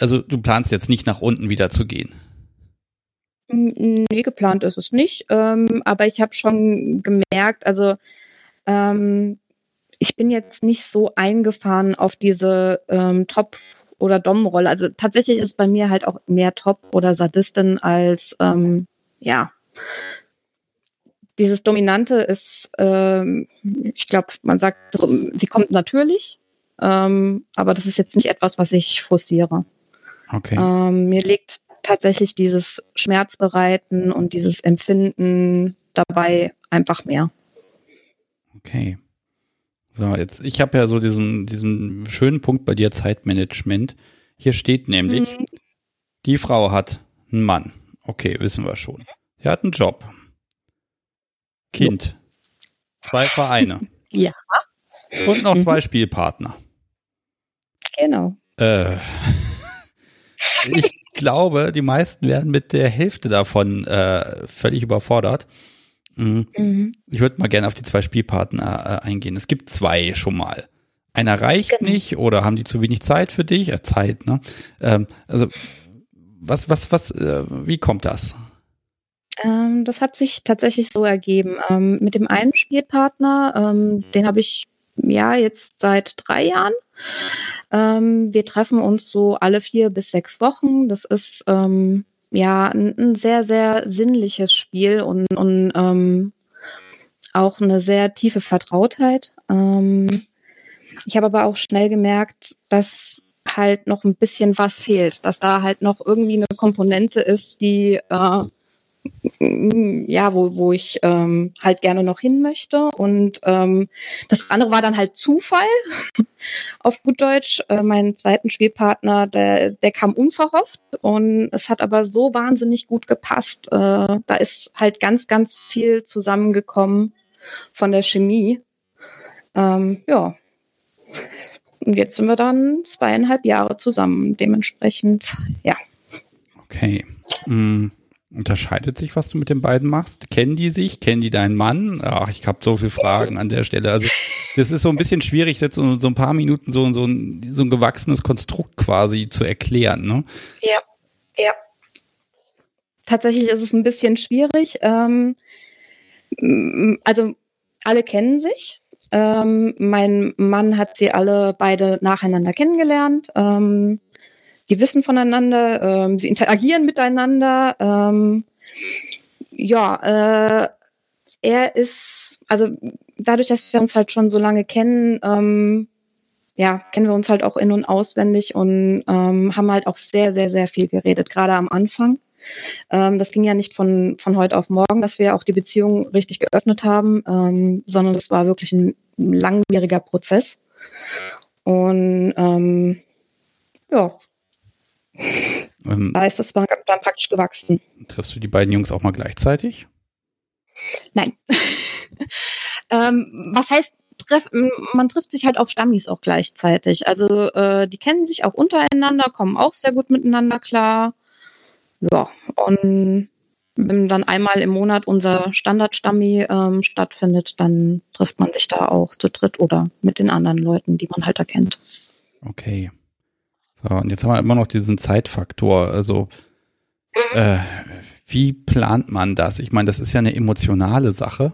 also du planst jetzt nicht nach unten wieder zu gehen. Nee, geplant ist es nicht. Ähm, aber ich habe schon gemerkt, also ähm, ich bin jetzt nicht so eingefahren auf diese ähm, Top- oder Dom-Rolle. Also tatsächlich ist bei mir halt auch mehr Top oder Sadistin als ähm, ja dieses Dominante ist, ähm, ich glaube, man sagt, das, sie kommt natürlich, ähm, aber das ist jetzt nicht etwas, was ich forciere. Okay. Ähm, mir liegt tatsächlich dieses Schmerzbereiten und dieses Empfinden dabei einfach mehr. Okay. So, jetzt, ich habe ja so diesen, diesen schönen Punkt bei dir Zeitmanagement. Hier steht nämlich, mhm. die Frau hat einen Mann. Okay, wissen wir schon. Sie hat einen Job. Kind. Zwei Vereine. ja. Und noch zwei mhm. Spielpartner. Genau. Äh, ich glaube, die meisten werden mit der Hälfte davon äh, völlig überfordert. Mhm. Mhm. Ich würde mal gerne auf die zwei Spielpartner äh, eingehen. Es gibt zwei schon mal. Einer reicht genau. nicht oder haben die zu wenig Zeit für dich? Äh, Zeit, ne? Ähm, also was, was, was, äh, wie kommt das? Ähm, das hat sich tatsächlich so ergeben. Ähm, mit dem einen Spielpartner, ähm, den habe ich ja jetzt seit drei Jahren. Ähm, wir treffen uns so alle vier bis sechs Wochen. Das ist ähm, ja ein, ein, sehr, sehr sinnliches Spiel und, und auch eine sehr tiefe Vertrautheit. ich habe aber auch schnell gemerkt, dass halt noch ein bisschen was fehlt, dass da halt noch irgendwie eine Komponente ist, die äh, ja, wo, wo ich ähm, halt gerne noch hin möchte. Und ähm, das andere war dann halt Zufall, auf gut Deutsch. Äh, meinen zweiten Spielpartner, der, der kam unverhofft und es hat aber so wahnsinnig gut gepasst. Äh, da ist halt ganz, ganz viel zusammengekommen von der Chemie. Ähm, ja. Und jetzt sind wir dann zweieinhalb Jahre zusammen. Dementsprechend, ja. Okay. Mm. Unterscheidet sich, was du mit den beiden machst? Kennen die sich? Kennen die deinen Mann? Ach, ich habe so viele Fragen an der Stelle. Also das ist so ein bisschen schwierig, jetzt so, so ein paar Minuten so, so, ein, so ein gewachsenes Konstrukt quasi zu erklären. Ne? Ja, ja. Tatsächlich ist es ein bisschen schwierig. Ähm, also alle kennen sich. Ähm, mein Mann hat sie alle beide nacheinander kennengelernt. Ähm, die wissen voneinander, ähm, sie interagieren miteinander. Ähm, ja, äh, er ist, also dadurch, dass wir uns halt schon so lange kennen, ähm, ja, kennen wir uns halt auch in- und auswendig und ähm, haben halt auch sehr, sehr, sehr viel geredet, gerade am Anfang. Ähm, das ging ja nicht von, von heute auf morgen, dass wir auch die Beziehung richtig geöffnet haben, ähm, sondern das war wirklich ein langwieriger Prozess. Und ähm, ja, ähm, da ist das dann praktisch gewachsen. Triffst du die beiden Jungs auch mal gleichzeitig? Nein. ähm, was heißt, treff, man trifft sich halt auf Stammis auch gleichzeitig. Also äh, die kennen sich auch untereinander, kommen auch sehr gut miteinander klar. Ja, und wenn dann einmal im Monat unser Standard-Stammi ähm, stattfindet, dann trifft man sich da auch zu dritt oder mit den anderen Leuten, die man halt erkennt. Okay. So, und jetzt haben wir immer noch diesen Zeitfaktor. Also, äh, wie plant man das? Ich meine, das ist ja eine emotionale Sache.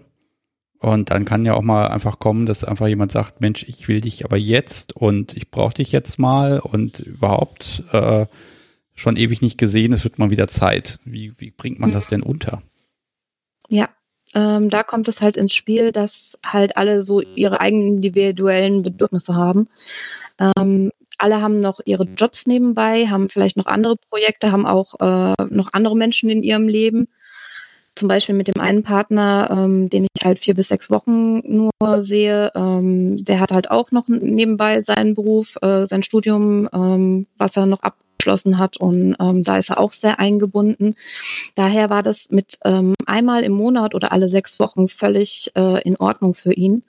Und dann kann ja auch mal einfach kommen, dass einfach jemand sagt, Mensch, ich will dich aber jetzt und ich brauche dich jetzt mal und überhaupt äh, schon ewig nicht gesehen, es wird mal wieder Zeit. Wie, wie bringt man das denn unter? Ja, ähm, da kommt es halt ins Spiel, dass halt alle so ihre eigenen individuellen Bedürfnisse haben. Ähm, alle haben noch ihre Jobs nebenbei, haben vielleicht noch andere Projekte, haben auch äh, noch andere Menschen in ihrem Leben. Zum Beispiel mit dem einen Partner, ähm, den ich halt vier bis sechs Wochen nur sehe, ähm, der hat halt auch noch nebenbei seinen Beruf, äh, sein Studium, ähm, was er noch abgeschlossen hat und ähm, da ist er auch sehr eingebunden. Daher war das mit ähm, einmal im Monat oder alle sechs Wochen völlig äh, in Ordnung für ihn.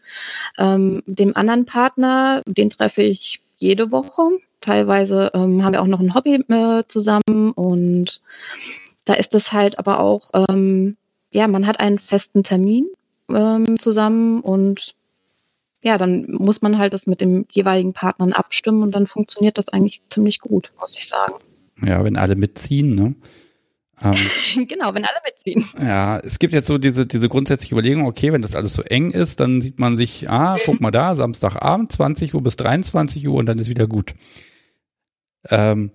Ähm, dem anderen Partner, den treffe ich jede Woche. Teilweise ähm, haben wir auch noch ein Hobby äh, zusammen und da ist es halt aber auch, ähm, ja, man hat einen festen Termin ähm, zusammen und ja, dann muss man halt das mit dem jeweiligen Partnern abstimmen und dann funktioniert das eigentlich ziemlich gut, muss ich sagen. Ja, wenn alle mitziehen, ne? Ähm, genau, wenn alle mitziehen. Ja, es gibt jetzt so diese, diese grundsätzliche Überlegung, okay, wenn das alles so eng ist, dann sieht man sich, ah, guck mal da, Samstagabend, 20 Uhr bis 23 Uhr und dann ist wieder gut. Ähm,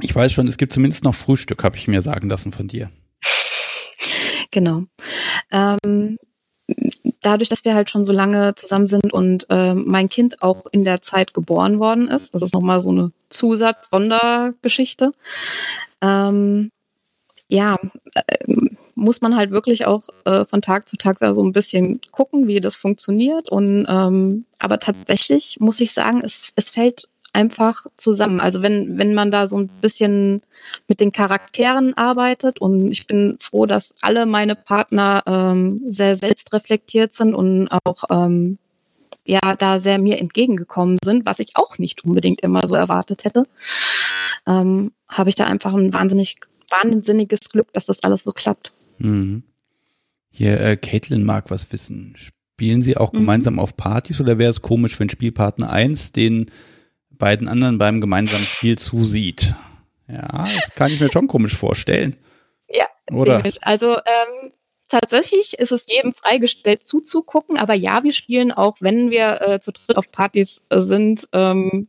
ich weiß schon, es gibt zumindest noch Frühstück, habe ich mir sagen lassen von dir. Genau. Ähm, dadurch, dass wir halt schon so lange zusammen sind und äh, mein Kind auch in der Zeit geboren worden ist, das ist nochmal so eine Zusatz-Sondergeschichte, ähm, ja, äh, muss man halt wirklich auch äh, von Tag zu Tag da so ein bisschen gucken, wie das funktioniert. Und ähm, aber tatsächlich muss ich sagen, es, es fällt einfach zusammen. Also wenn, wenn man da so ein bisschen mit den Charakteren arbeitet und ich bin froh, dass alle meine Partner ähm, sehr selbstreflektiert sind und auch ähm, ja da sehr mir entgegengekommen sind, was ich auch nicht unbedingt immer so erwartet hätte, ähm, habe ich da einfach ein wahnsinnig, wahnsinniges Glück, dass das alles so klappt. Mhm. Hier, äh, Caitlin mag was wissen. Spielen Sie auch mhm. gemeinsam auf Partys oder wäre es komisch, wenn Spielpartner 1 den beiden anderen beim gemeinsamen Spiel zusieht. Ja, das kann ich mir schon komisch vorstellen. Ja, oder? Also ähm, tatsächlich ist es jedem freigestellt zuzugucken, aber ja, wir spielen auch, wenn wir äh, zu dritt auf Partys äh, sind. Ähm,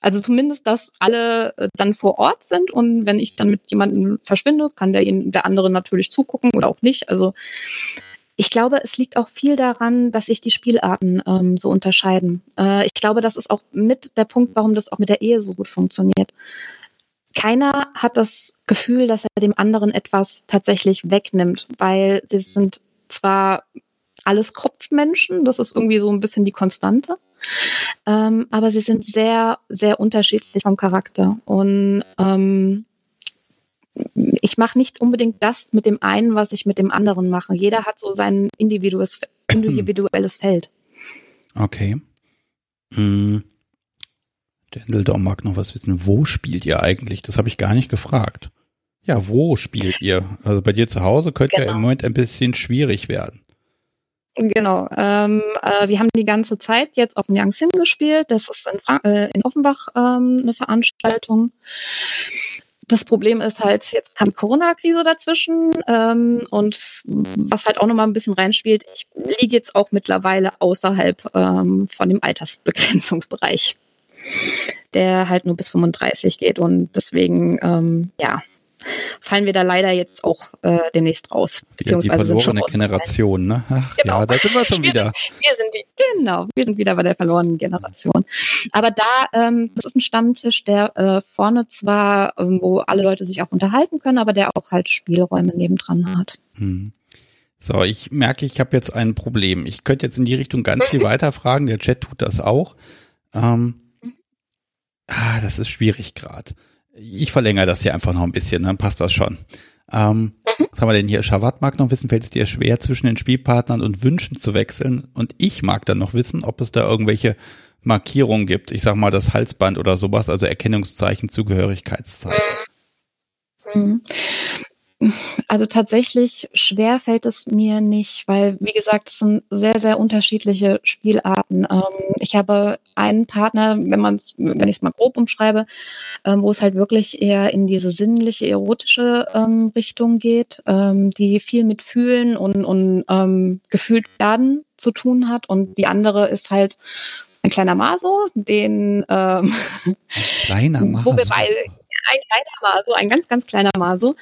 also zumindest, dass alle äh, dann vor Ort sind und wenn ich dann mit jemandem verschwinde, kann der, der andere natürlich zugucken oder auch nicht. Also ich glaube, es liegt auch viel daran, dass sich die Spielarten ähm, so unterscheiden. Äh, ich glaube, das ist auch mit der Punkt, warum das auch mit der Ehe so gut funktioniert. Keiner hat das Gefühl, dass er dem anderen etwas tatsächlich wegnimmt, weil sie sind zwar alles Kopfmenschen, das ist irgendwie so ein bisschen die Konstante, ähm, aber sie sind sehr, sehr unterschiedlich vom Charakter. Und ähm, ich mache nicht unbedingt das mit dem einen, was ich mit dem anderen mache. Jeder hat so sein individuelles, individuelles Feld. Okay. Hm. Dendledor mag noch was wissen. Wo spielt ihr eigentlich? Das habe ich gar nicht gefragt. Ja, wo spielt ihr? Also bei dir zu Hause könnte genau. ja im Moment ein bisschen schwierig werden. Genau. Ähm, äh, wir haben die ganze Zeit jetzt auf dem Yangtze gespielt. Das ist in, Frank äh, in Offenbach ähm, eine Veranstaltung das Problem ist halt, jetzt kam Corona-Krise dazwischen ähm, und was halt auch nochmal ein bisschen reinspielt, ich liege jetzt auch mittlerweile außerhalb ähm, von dem Altersbegrenzungsbereich, der halt nur bis 35 geht und deswegen, ähm, ja, fallen wir da leider jetzt auch äh, demnächst raus. Beziehungsweise die verlorene Generation, ne? Ach, genau. Ja, da sind wir schon wieder. Wir sind, wir sind die, genau, wir sind wieder bei der verlorenen Generation. Aber da, ähm, das ist ein Stammtisch, der äh, vorne zwar, ähm, wo alle Leute sich auch unterhalten können, aber der auch halt Spielräume nebendran hat. Hm. So, ich merke, ich habe jetzt ein Problem. Ich könnte jetzt in die Richtung ganz viel weiter fragen. Der Chat tut das auch. Ähm, mhm. ah, das ist schwierig gerade. Ich verlängere das hier einfach noch ein bisschen, dann passt das schon. Ähm, mhm. Was haben wir denn hier? Shawat mag noch wissen, fällt es dir schwer, zwischen den Spielpartnern und Wünschen zu wechseln? Und ich mag dann noch wissen, ob es da irgendwelche Markierungen gibt. Ich sag mal das Halsband oder sowas, also Erkennungszeichen, Zugehörigkeitszeichen. Mhm. Also tatsächlich schwer fällt es mir nicht, weil, wie gesagt, es sind sehr, sehr unterschiedliche Spielarten. Ähm, ich habe einen Partner, wenn man es, wenn ich es mal grob umschreibe, ähm, wo es halt wirklich eher in diese sinnliche, erotische ähm, Richtung geht, ähm, die viel mit Fühlen und, und ähm, gefühlt werden zu tun hat. Und die andere ist halt ein kleiner Maso, den ähm, kleiner Maso. wo wir beide ein kleiner Maso, ein ganz, ganz kleiner Maso.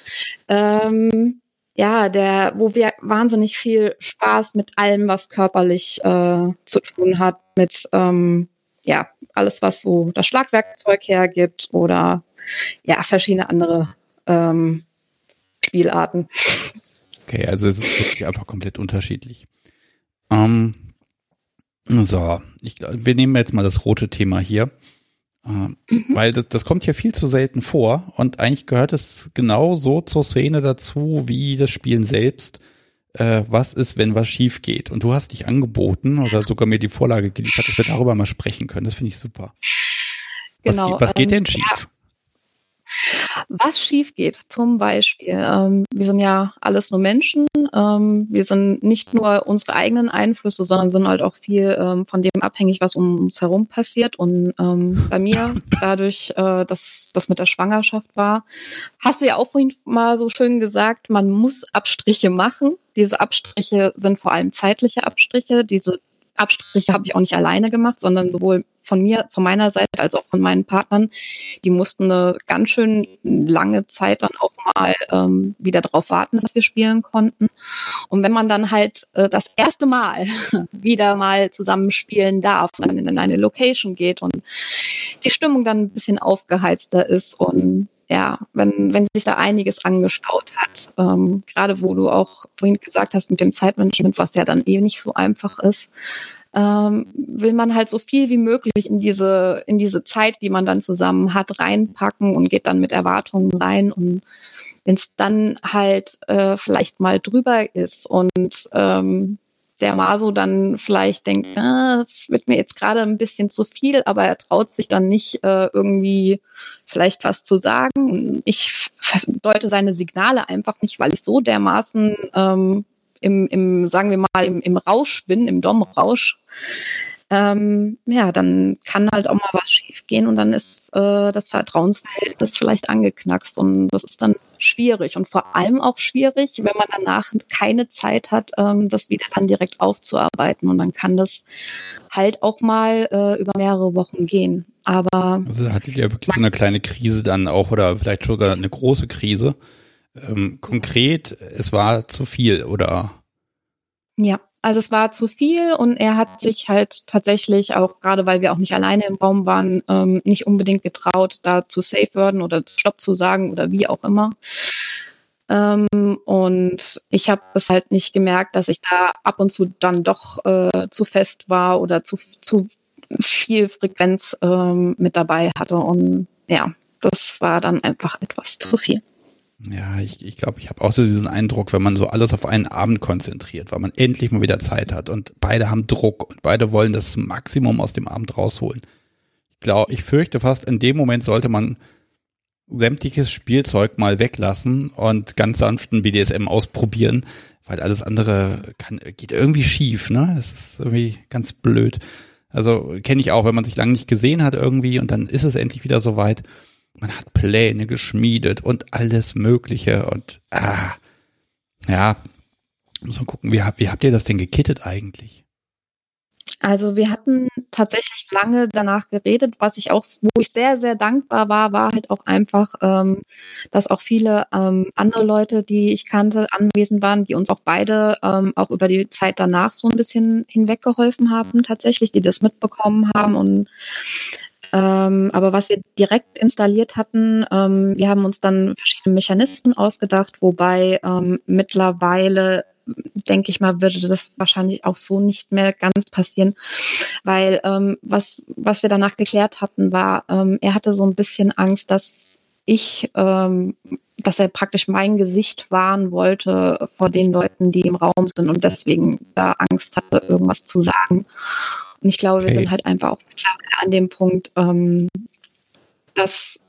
Ähm, ja, der, wo wir wahnsinnig viel Spaß mit allem, was körperlich äh, zu tun hat, mit ähm, ja, alles, was so das Schlagwerkzeug hergibt oder ja, verschiedene andere ähm, Spielarten. Okay, also es ist wirklich einfach komplett unterschiedlich. Ähm, so, ich, wir nehmen jetzt mal das rote Thema hier. Mhm. Weil das, das kommt ja viel zu selten vor und eigentlich gehört es genau so zur Szene dazu wie das Spielen selbst. Äh, was ist, wenn was schief geht? Und du hast dich angeboten oder sogar mir die Vorlage geliefert, dass wir darüber mal sprechen können. Das finde ich super. Genau. Was, was geht ähm, denn schief? Ja. Was schief geht, zum Beispiel, ähm, wir sind ja alles nur Menschen, ähm, wir sind nicht nur unsere eigenen Einflüsse, sondern sind halt auch viel ähm, von dem abhängig, was um uns herum passiert. Und ähm, bei mir, dadurch, äh, dass das mit der Schwangerschaft war, hast du ja auch vorhin mal so schön gesagt, man muss Abstriche machen. Diese Abstriche sind vor allem zeitliche Abstriche. Diese Abstriche habe ich auch nicht alleine gemacht, sondern sowohl von mir, von meiner Seite als auch von meinen Partnern. Die mussten eine ganz schön lange Zeit dann auch mal ähm, wieder darauf warten, dass wir spielen konnten. Und wenn man dann halt äh, das erste Mal wieder mal zusammen spielen darf, dann in eine Location geht und die Stimmung dann ein bisschen aufgeheizter ist und ja, wenn, wenn sich da einiges angestaut hat, ähm, gerade wo du auch vorhin gesagt hast mit dem Zeitmanagement, was ja dann eh nicht so einfach ist, ähm, will man halt so viel wie möglich in diese, in diese Zeit, die man dann zusammen hat, reinpacken und geht dann mit Erwartungen rein. Und wenn es dann halt äh, vielleicht mal drüber ist und ähm, der Maso dann vielleicht denkt, ah, das wird mir jetzt gerade ein bisschen zu viel, aber er traut sich dann nicht äh, irgendwie vielleicht was zu sagen. Ich deute seine Signale einfach nicht, weil ich so dermaßen ähm, im, im, sagen wir mal, im, im Rausch bin, im Dom-Rausch, ähm, ja, dann kann halt auch mal was schiefgehen und dann ist äh, das Vertrauensverhältnis vielleicht angeknackst und das ist dann schwierig und vor allem auch schwierig, wenn man danach keine Zeit hat, ähm, das wieder dann direkt aufzuarbeiten und dann kann das halt auch mal äh, über mehrere Wochen gehen. Aber also hattet ihr wirklich so eine kleine Krise dann auch oder vielleicht sogar eine große Krise? Ähm, konkret, es war zu viel oder? Ja, also es war zu viel und er hat sich halt tatsächlich auch, gerade weil wir auch nicht alleine im Raum waren, ähm, nicht unbedingt getraut, da zu safe werden oder Stopp zu sagen oder wie auch immer. Ähm, und ich habe es halt nicht gemerkt, dass ich da ab und zu dann doch äh, zu fest war oder zu, zu viel Frequenz ähm, mit dabei hatte. Und ja, das war dann einfach etwas zu viel. Ja, ich glaube, ich, glaub, ich habe auch so diesen Eindruck, wenn man so alles auf einen Abend konzentriert, weil man endlich mal wieder Zeit hat und beide haben Druck und beide wollen das Maximum aus dem Abend rausholen. Ich glaube, ich fürchte fast, in dem Moment sollte man sämtliches Spielzeug mal weglassen und ganz sanften BDSM ausprobieren, weil alles andere kann, geht irgendwie schief, ne? Das ist irgendwie ganz blöd. Also kenne ich auch, wenn man sich lange nicht gesehen hat irgendwie und dann ist es endlich wieder soweit man hat Pläne geschmiedet und alles Mögliche und ah, ja, muss man gucken, wie, wie habt ihr das denn gekittet eigentlich? Also wir hatten tatsächlich lange danach geredet, was ich auch, wo ich sehr, sehr dankbar war, war halt auch einfach, ähm, dass auch viele ähm, andere Leute, die ich kannte, anwesend waren, die uns auch beide ähm, auch über die Zeit danach so ein bisschen hinweggeholfen haben, tatsächlich, die das mitbekommen haben und ähm, aber was wir direkt installiert hatten, ähm, wir haben uns dann verschiedene Mechanismen ausgedacht, wobei ähm, mittlerweile denke ich mal, würde das wahrscheinlich auch so nicht mehr ganz passieren, weil ähm, was, was wir danach geklärt hatten, war, ähm, er hatte so ein bisschen Angst, dass ich, ähm, dass er praktisch mein Gesicht wahren wollte vor den Leuten, die im Raum sind und deswegen da Angst hatte, irgendwas zu sagen. Und ich glaube, okay. wir sind halt einfach auch an dem Punkt, ähm, dass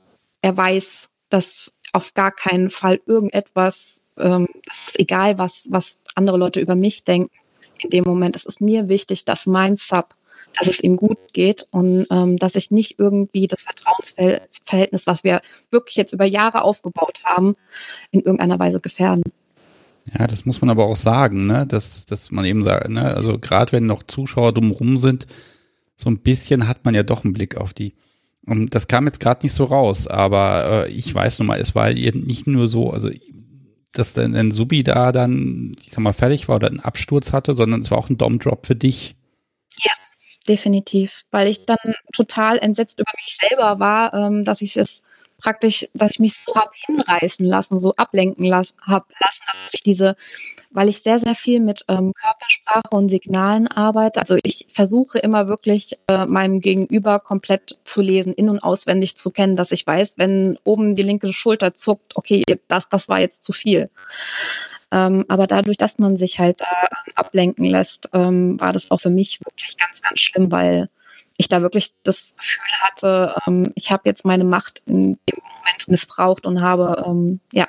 er weiß, dass auf gar keinen Fall irgendetwas, ähm, das ist egal, was, was andere Leute über mich denken. In dem Moment es ist mir wichtig, dass mein Sub, dass es ihm gut geht und ähm, dass ich nicht irgendwie das Vertrauensverhältnis, was wir wirklich jetzt über Jahre aufgebaut haben, in irgendeiner Weise gefährden. Ja, das muss man aber auch sagen, ne? dass, dass man eben sagt, ne? also gerade wenn noch Zuschauer drumherum sind, so ein bisschen hat man ja doch einen Blick auf die. Und das kam jetzt gerade nicht so raus, aber äh, ich weiß nun mal, es war nicht nur so, also dass dann ein Subi da dann, ich sag mal, fertig war oder einen Absturz hatte, sondern es war auch ein Dom-Drop für dich. Ja, definitiv, weil ich dann total entsetzt über mich selber war, ähm, dass ich es praktisch, dass ich mich so hab hinreißen lassen, so ablenken las hab lassen, dass ich diese, weil ich sehr, sehr viel mit ähm, Körpersprache und Signalen arbeite. Also ich versuche immer wirklich äh, meinem Gegenüber komplett zu lesen, in- und auswendig zu kennen, dass ich weiß, wenn oben die linke Schulter zuckt, okay, das, das war jetzt zu viel. Ähm, aber dadurch, dass man sich halt äh, ablenken lässt, ähm, war das auch für mich wirklich ganz, ganz schlimm, weil ich da wirklich das Gefühl hatte, ähm, ich habe jetzt meine Macht in dem Moment missbraucht und habe, ähm, ja,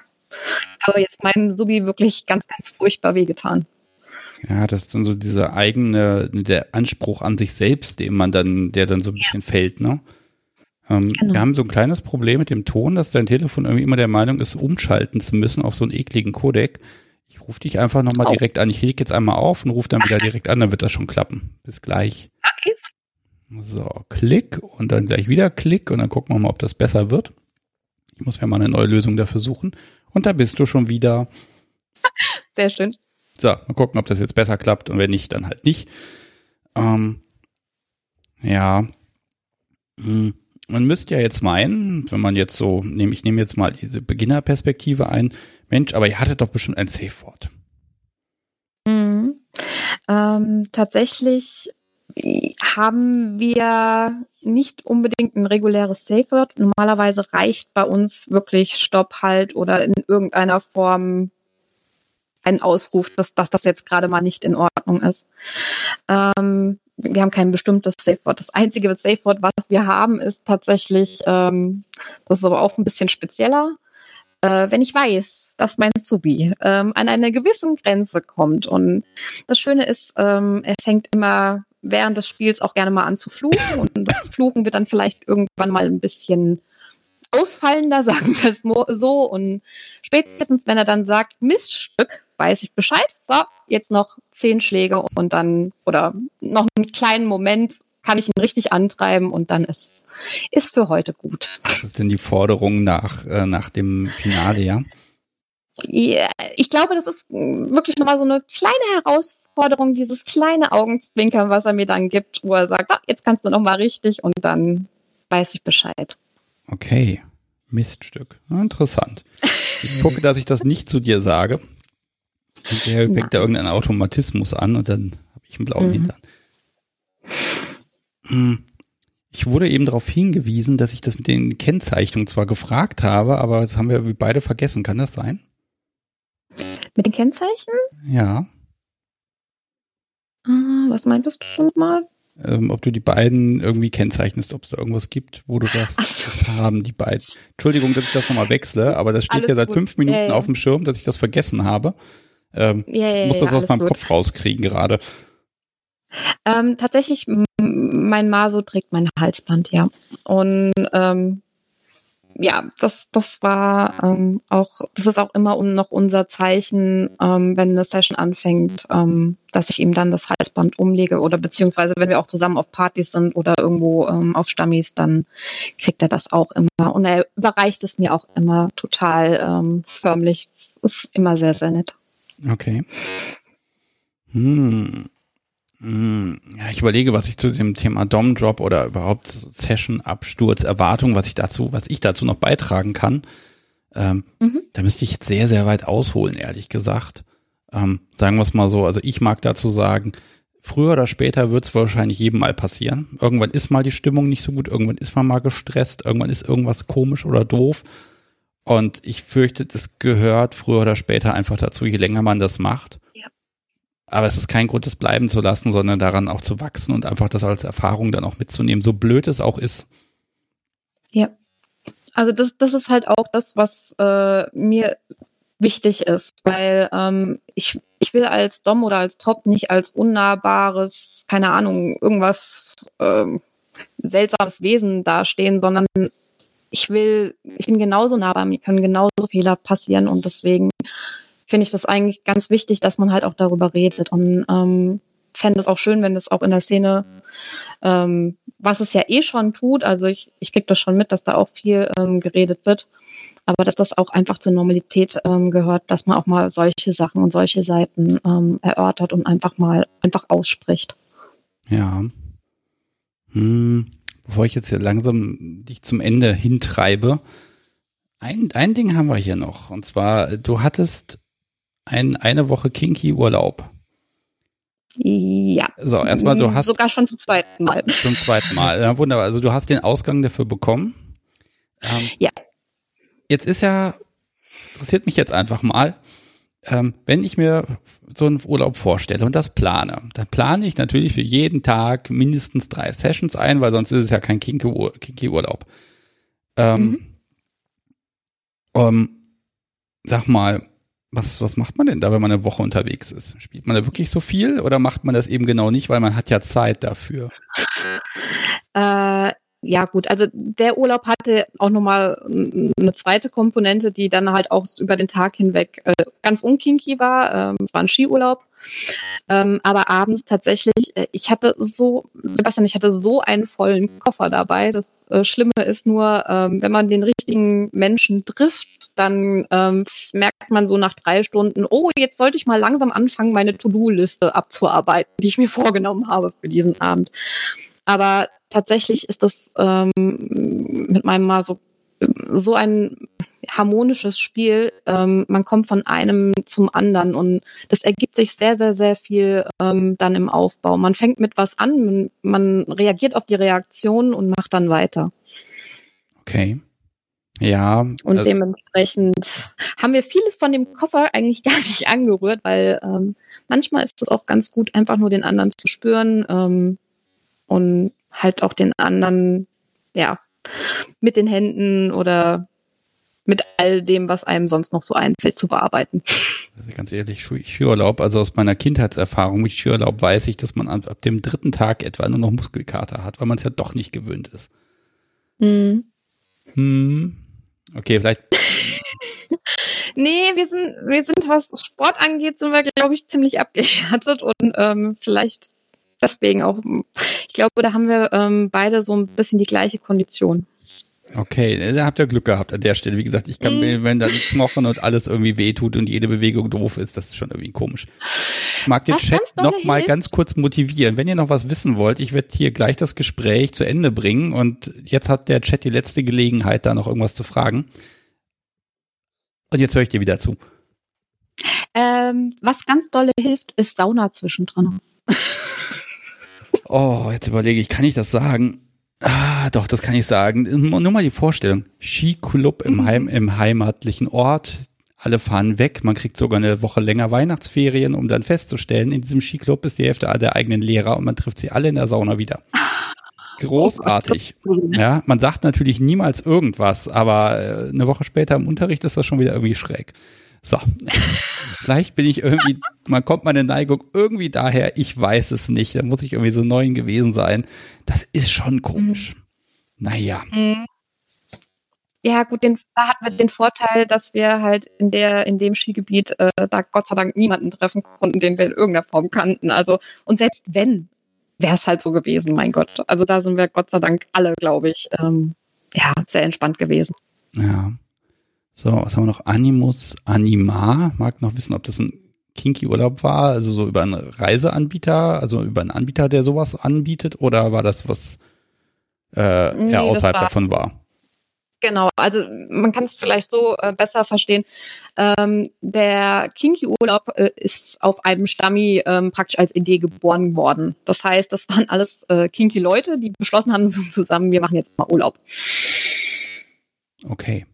habe jetzt meinem Subi wirklich ganz, ganz furchtbar wehgetan. Ja, das ist dann so dieser eigene, der Anspruch an sich selbst, den man dann, der dann so ein bisschen ja. fällt, ne? Ähm, genau. Wir haben so ein kleines Problem mit dem Ton, dass dein Telefon irgendwie immer der Meinung ist, umschalten zu müssen auf so einen ekligen Codec. Ich rufe dich einfach nochmal direkt an. Ich lege jetzt einmal auf und rufe dann wieder direkt an, dann wird das schon klappen. Bis gleich. Okay, so, Klick und dann gleich wieder Klick und dann gucken wir mal, ob das besser wird. Ich muss mir mal eine neue Lösung dafür suchen. Und da bist du schon wieder. Sehr schön. So, mal gucken, ob das jetzt besser klappt und wenn nicht, dann halt nicht. Ähm, ja. Hm. man müsste ja jetzt meinen, wenn man jetzt so, nehme ich nehme jetzt mal diese Beginnerperspektive ein, Mensch, aber ihr hattet doch bestimmt ein Safe Word. Mhm. Ähm, tatsächlich haben wir nicht unbedingt ein reguläres Safe Word. Normalerweise reicht bei uns wirklich Stopp, Halt oder in irgendeiner Form ein Ausruf, dass, dass das jetzt gerade mal nicht in Ordnung ist. Ähm, wir haben kein bestimmtes Safe Word. Das einzige Safe Word, was wir haben, ist tatsächlich, ähm, das ist aber auch ein bisschen spezieller. Äh, wenn ich weiß, dass mein Zubi ähm, an eine gewisse Grenze kommt. Und das Schöne ist, ähm, er fängt immer während des Spiels auch gerne mal an zu fluchen und das Fluchen wird dann vielleicht irgendwann mal ein bisschen ausfallender, sagen wir es so. Und spätestens, wenn er dann sagt, Missstück, weiß ich Bescheid. So, jetzt noch zehn Schläge und dann, oder noch einen kleinen Moment kann ich ihn richtig antreiben und dann ist, ist für heute gut. Was ist denn die Forderung nach, äh, nach dem Finale, ja? Ich glaube, das ist wirklich nochmal so eine kleine Herausforderung, dieses kleine Augenzwinkern, was er mir dann gibt, wo er sagt, ah, jetzt kannst du nochmal richtig und dann weiß ich Bescheid. Okay, Miststück. Interessant. Ich gucke, dass ich das nicht zu dir sage. Hinterher fängt da irgendein Automatismus an und dann habe ich einen blauen mhm. Hintern. Hm. Ich wurde eben darauf hingewiesen, dass ich das mit den Kennzeichnungen zwar gefragt habe, aber das haben wir beide vergessen. Kann das sein? Mit den Kennzeichen? Ja. Ah, was meintest du nochmal? Ähm, ob du die beiden irgendwie kennzeichnest, ob es da irgendwas gibt, wo du sagst, so. das haben die beiden. Entschuldigung, dass ich das nochmal wechsle, aber das steht alles ja seit gut. fünf Minuten ja, ja. auf dem Schirm, dass ich das vergessen habe. Ähm, ja, ja, muss das aus meinem gut. Kopf rauskriegen gerade. Ähm, tatsächlich, mein Maso trägt mein Halsband, ja. Und ähm, ja, das, das war ähm, auch, das ist auch immer noch unser Zeichen, ähm, wenn eine Session anfängt, ähm, dass ich ihm dann das Halsband umlege oder beziehungsweise wenn wir auch zusammen auf Partys sind oder irgendwo ähm, auf Stammis, dann kriegt er das auch immer. Und er überreicht es mir auch immer total ähm, förmlich. Das ist immer sehr, sehr nett. Okay. Hm. Hm, ja, ich überlege, was ich zu dem Thema Dom Drop oder überhaupt Session Absturz Erwartung, was ich dazu, was ich dazu noch beitragen kann. Ähm, mhm. Da müsste ich jetzt sehr, sehr weit ausholen, ehrlich gesagt. Ähm, sagen wir es mal so. Also ich mag dazu sagen, früher oder später wird es wahrscheinlich jedem mal passieren. Irgendwann ist mal die Stimmung nicht so gut, irgendwann ist man mal gestresst, irgendwann ist irgendwas komisch oder doof. Und ich fürchte, das gehört früher oder später einfach dazu, je länger man das macht. Aber es ist kein Grund, das bleiben zu lassen, sondern daran auch zu wachsen und einfach das als Erfahrung dann auch mitzunehmen, so blöd es auch ist. Ja. Also das, das ist halt auch das, was äh, mir wichtig ist, weil ähm, ich, ich will als Dom oder als Top nicht als unnahbares, keine Ahnung, irgendwas ähm, seltsames Wesen dastehen, sondern ich will, ich bin genauso nahbar, mir können genauso Fehler passieren und deswegen finde ich das eigentlich ganz wichtig, dass man halt auch darüber redet. Und ähm, fände es auch schön, wenn es auch in der Szene, ähm, was es ja eh schon tut, also ich, ich kriege das schon mit, dass da auch viel ähm, geredet wird, aber dass das auch einfach zur Normalität ähm, gehört, dass man auch mal solche Sachen und solche Seiten ähm, erörtert und einfach mal einfach ausspricht. Ja. Hm, bevor ich jetzt hier langsam dich zum Ende hintreibe, ein, ein Ding haben wir hier noch. Und zwar, du hattest ein, eine Woche Kinky Urlaub. Ja. So, erstmal, du hast. Sogar schon zum zweiten Mal. Zum zweiten Mal. Ja, wunderbar. Also du hast den Ausgang dafür bekommen. Ähm, ja. Jetzt ist ja, interessiert mich jetzt einfach mal, ähm, wenn ich mir so einen Urlaub vorstelle und das plane, dann plane ich natürlich für jeden Tag mindestens drei Sessions ein, weil sonst ist es ja kein Kinky-Urlaub. Ähm, mhm. um, sag mal, was, was macht man denn da, wenn man eine Woche unterwegs ist? Spielt man da wirklich so viel oder macht man das eben genau nicht, weil man hat ja Zeit dafür? Äh, ja gut, also der Urlaub hatte auch nochmal eine zweite Komponente, die dann halt auch über den Tag hinweg äh, ganz unkinky war. Ähm, es war ein Skiurlaub. Ähm, aber abends tatsächlich, äh, ich hatte so, Sebastian, ich hatte so einen vollen Koffer dabei. Das äh, Schlimme ist nur, ähm, wenn man den richtigen Menschen trifft, dann ähm, merkt man so nach drei Stunden, oh, jetzt sollte ich mal langsam anfangen, meine To-Do-Liste abzuarbeiten, die ich mir vorgenommen habe für diesen Abend. Aber tatsächlich ist das ähm, mit meinem mal so, so ein harmonisches Spiel. Ähm, man kommt von einem zum anderen und das ergibt sich sehr, sehr, sehr viel ähm, dann im Aufbau. Man fängt mit was an, man, man reagiert auf die Reaktion und macht dann weiter. Okay. Ja. Und also dementsprechend haben wir vieles von dem Koffer eigentlich gar nicht angerührt, weil ähm, manchmal ist es auch ganz gut, einfach nur den anderen zu spüren ähm, und halt auch den anderen, ja, mit den Händen oder mit all dem, was einem sonst noch so einfällt, zu bearbeiten. Also ganz ehrlich, Skiurlaub, also aus meiner Kindheitserfahrung mit Skiurlaub weiß ich, dass man ab dem dritten Tag etwa nur noch Muskelkater hat, weil man es ja doch nicht gewöhnt ist. Hm. Hm. Okay, vielleicht. nee, wir sind, wir sind, was Sport angeht, sind wir, glaube ich, ziemlich abgehärtet und ähm, vielleicht deswegen auch, ich glaube, da haben wir ähm, beide so ein bisschen die gleiche Kondition. Okay, da habt ihr Glück gehabt an der Stelle. Wie gesagt, ich kann mm. mir, wenn da die Knochen und alles irgendwie wehtut und jede Bewegung doof ist, das ist schon irgendwie komisch. Ich mag den was Chat noch mal ganz kurz motivieren. Wenn ihr noch was wissen wollt, ich werde hier gleich das Gespräch zu Ende bringen und jetzt hat der Chat die letzte Gelegenheit, da noch irgendwas zu fragen. Und jetzt höre ich dir wieder zu. Ähm, was ganz dolle hilft, ist Sauna zwischendrin. oh, jetzt überlege ich, kann ich das sagen? Ah, doch, das kann ich sagen. Nur mal die Vorstellung. Skiclub im, mhm. Heim, im heimatlichen Ort. Alle fahren weg. Man kriegt sogar eine Woche länger Weihnachtsferien, um dann festzustellen, in diesem Skiclub ist die Hälfte der eigenen Lehrer und man trifft sie alle in der Sauna wieder. Großartig. Ja, man sagt natürlich niemals irgendwas, aber äh, eine Woche später im Unterricht ist das schon wieder irgendwie schräg. So. Vielleicht bin ich irgendwie, man kommt meine Neigung irgendwie daher, ich weiß es nicht. Da muss ich irgendwie so neun gewesen sein. Das ist schon komisch. Mhm. Naja. Mhm. Ja, gut, den, da hatten wir den Vorteil, dass wir halt in der, in dem Skigebiet äh, da Gott sei Dank niemanden treffen konnten, den wir in irgendeiner Form kannten. Also, und selbst wenn, wäre es halt so gewesen, mein Gott. Also da sind wir Gott sei Dank alle, glaube ich, ähm, ja, sehr entspannt gewesen. Ja. So, was haben wir noch? Animus Anima. Mag noch wissen, ob das ein kinky Urlaub war, also so über einen Reiseanbieter, also über einen Anbieter, der sowas anbietet, oder war das was äh, nee, eher außerhalb war, davon war? Genau, also man kann es vielleicht so äh, besser verstehen. Ähm, der Kinky-Urlaub äh, ist auf einem Stammi ähm, praktisch als Idee geboren worden. Das heißt, das waren alles äh, Kinky-Leute, die beschlossen haben so zusammen, wir machen jetzt mal Urlaub. Okay.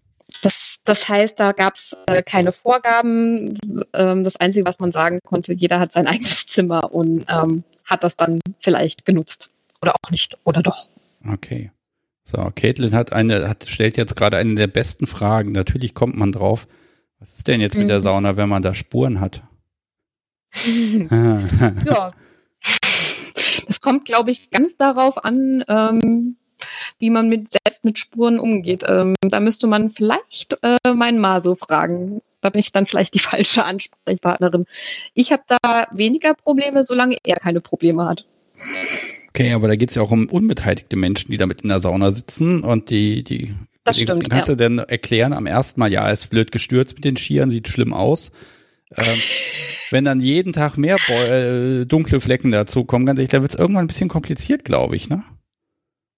Das, das heißt, da gab es äh, keine Vorgaben. Ähm, das Einzige, was man sagen konnte, jeder hat sein eigenes Zimmer und ähm, hat das dann vielleicht genutzt. Oder auch nicht. Oder doch. Okay. So, Caitlin hat eine, hat, stellt jetzt gerade eine der besten Fragen. Natürlich kommt man drauf. Was ist denn jetzt mit mhm. der Sauna, wenn man da Spuren hat? ja. Es kommt, glaube ich, ganz darauf an, ähm, wie man mit, selbst mit Spuren umgeht. Ähm, da müsste man vielleicht äh, meinen Maso fragen. Da bin ich dann vielleicht die falsche Ansprechpartnerin. Ich habe da weniger Probleme, solange er keine Probleme hat. Okay, aber da geht es ja auch um unbeteiligte Menschen, die damit in der Sauna sitzen und die, die das stimmt, kannst ja. du denn erklären am ersten Mal, ja, ist blöd gestürzt mit den Skiern, sieht schlimm aus. Ähm, wenn dann jeden Tag mehr äh, dunkle Flecken dazukommen, ganz ehrlich, da wird es irgendwann ein bisschen kompliziert, glaube ich, ne?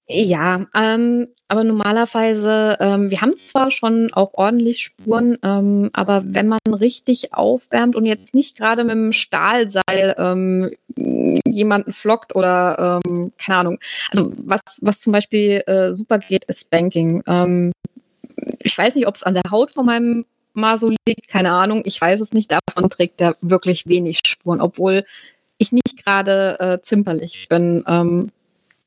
Ja, ähm, aber normalerweise, ähm, wir haben zwar schon auch ordentlich Spuren, ähm, aber wenn man richtig aufwärmt und jetzt nicht gerade mit dem Stahlseil ähm, jemanden flockt oder ähm, keine Ahnung, also was, was zum Beispiel äh, super geht, ist Banking. Ähm, ich weiß nicht, ob es an der Haut von meinem Maso liegt, keine Ahnung, ich weiß es nicht, davon trägt er wirklich wenig Spuren, obwohl ich nicht gerade äh, zimperlich bin ähm,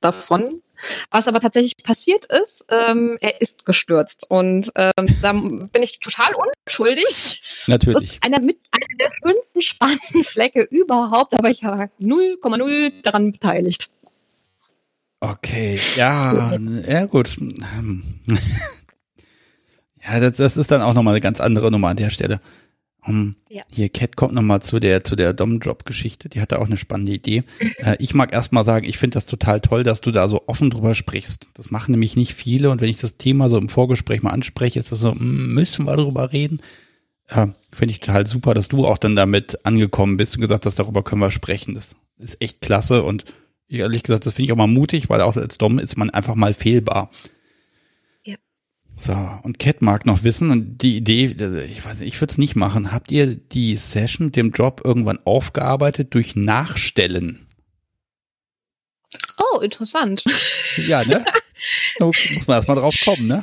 davon. Was aber tatsächlich passiert ist, ähm, er ist gestürzt. Und ähm, da bin ich total unschuldig. Natürlich. Das ist einer, mit, einer der schönsten schwarzen Flecke überhaupt, aber ich war 0,0 daran beteiligt. Okay, ja, ja gut. ja, das, das ist dann auch nochmal eine ganz andere Nummer an der Stelle. Um, ja. Hier, Cat kommt nochmal zu der, zu der Dom-Drop-Geschichte. Die hatte auch eine spannende Idee. Äh, ich mag erstmal sagen, ich finde das total toll, dass du da so offen drüber sprichst. Das machen nämlich nicht viele. Und wenn ich das Thema so im Vorgespräch mal anspreche, ist das so, hm, müssen wir darüber reden? Äh, finde ich total super, dass du auch dann damit angekommen bist und gesagt hast, darüber können wir sprechen. Das ist echt klasse und ehrlich gesagt, das finde ich auch mal mutig, weil auch als Dom ist man einfach mal fehlbar. So, und Cat mag noch wissen, und die Idee, ich weiß nicht, ich würde es nicht machen. Habt ihr die Session mit dem Job irgendwann aufgearbeitet durch Nachstellen? Oh, interessant. Ja, ne? Da muss man erstmal drauf kommen, ne?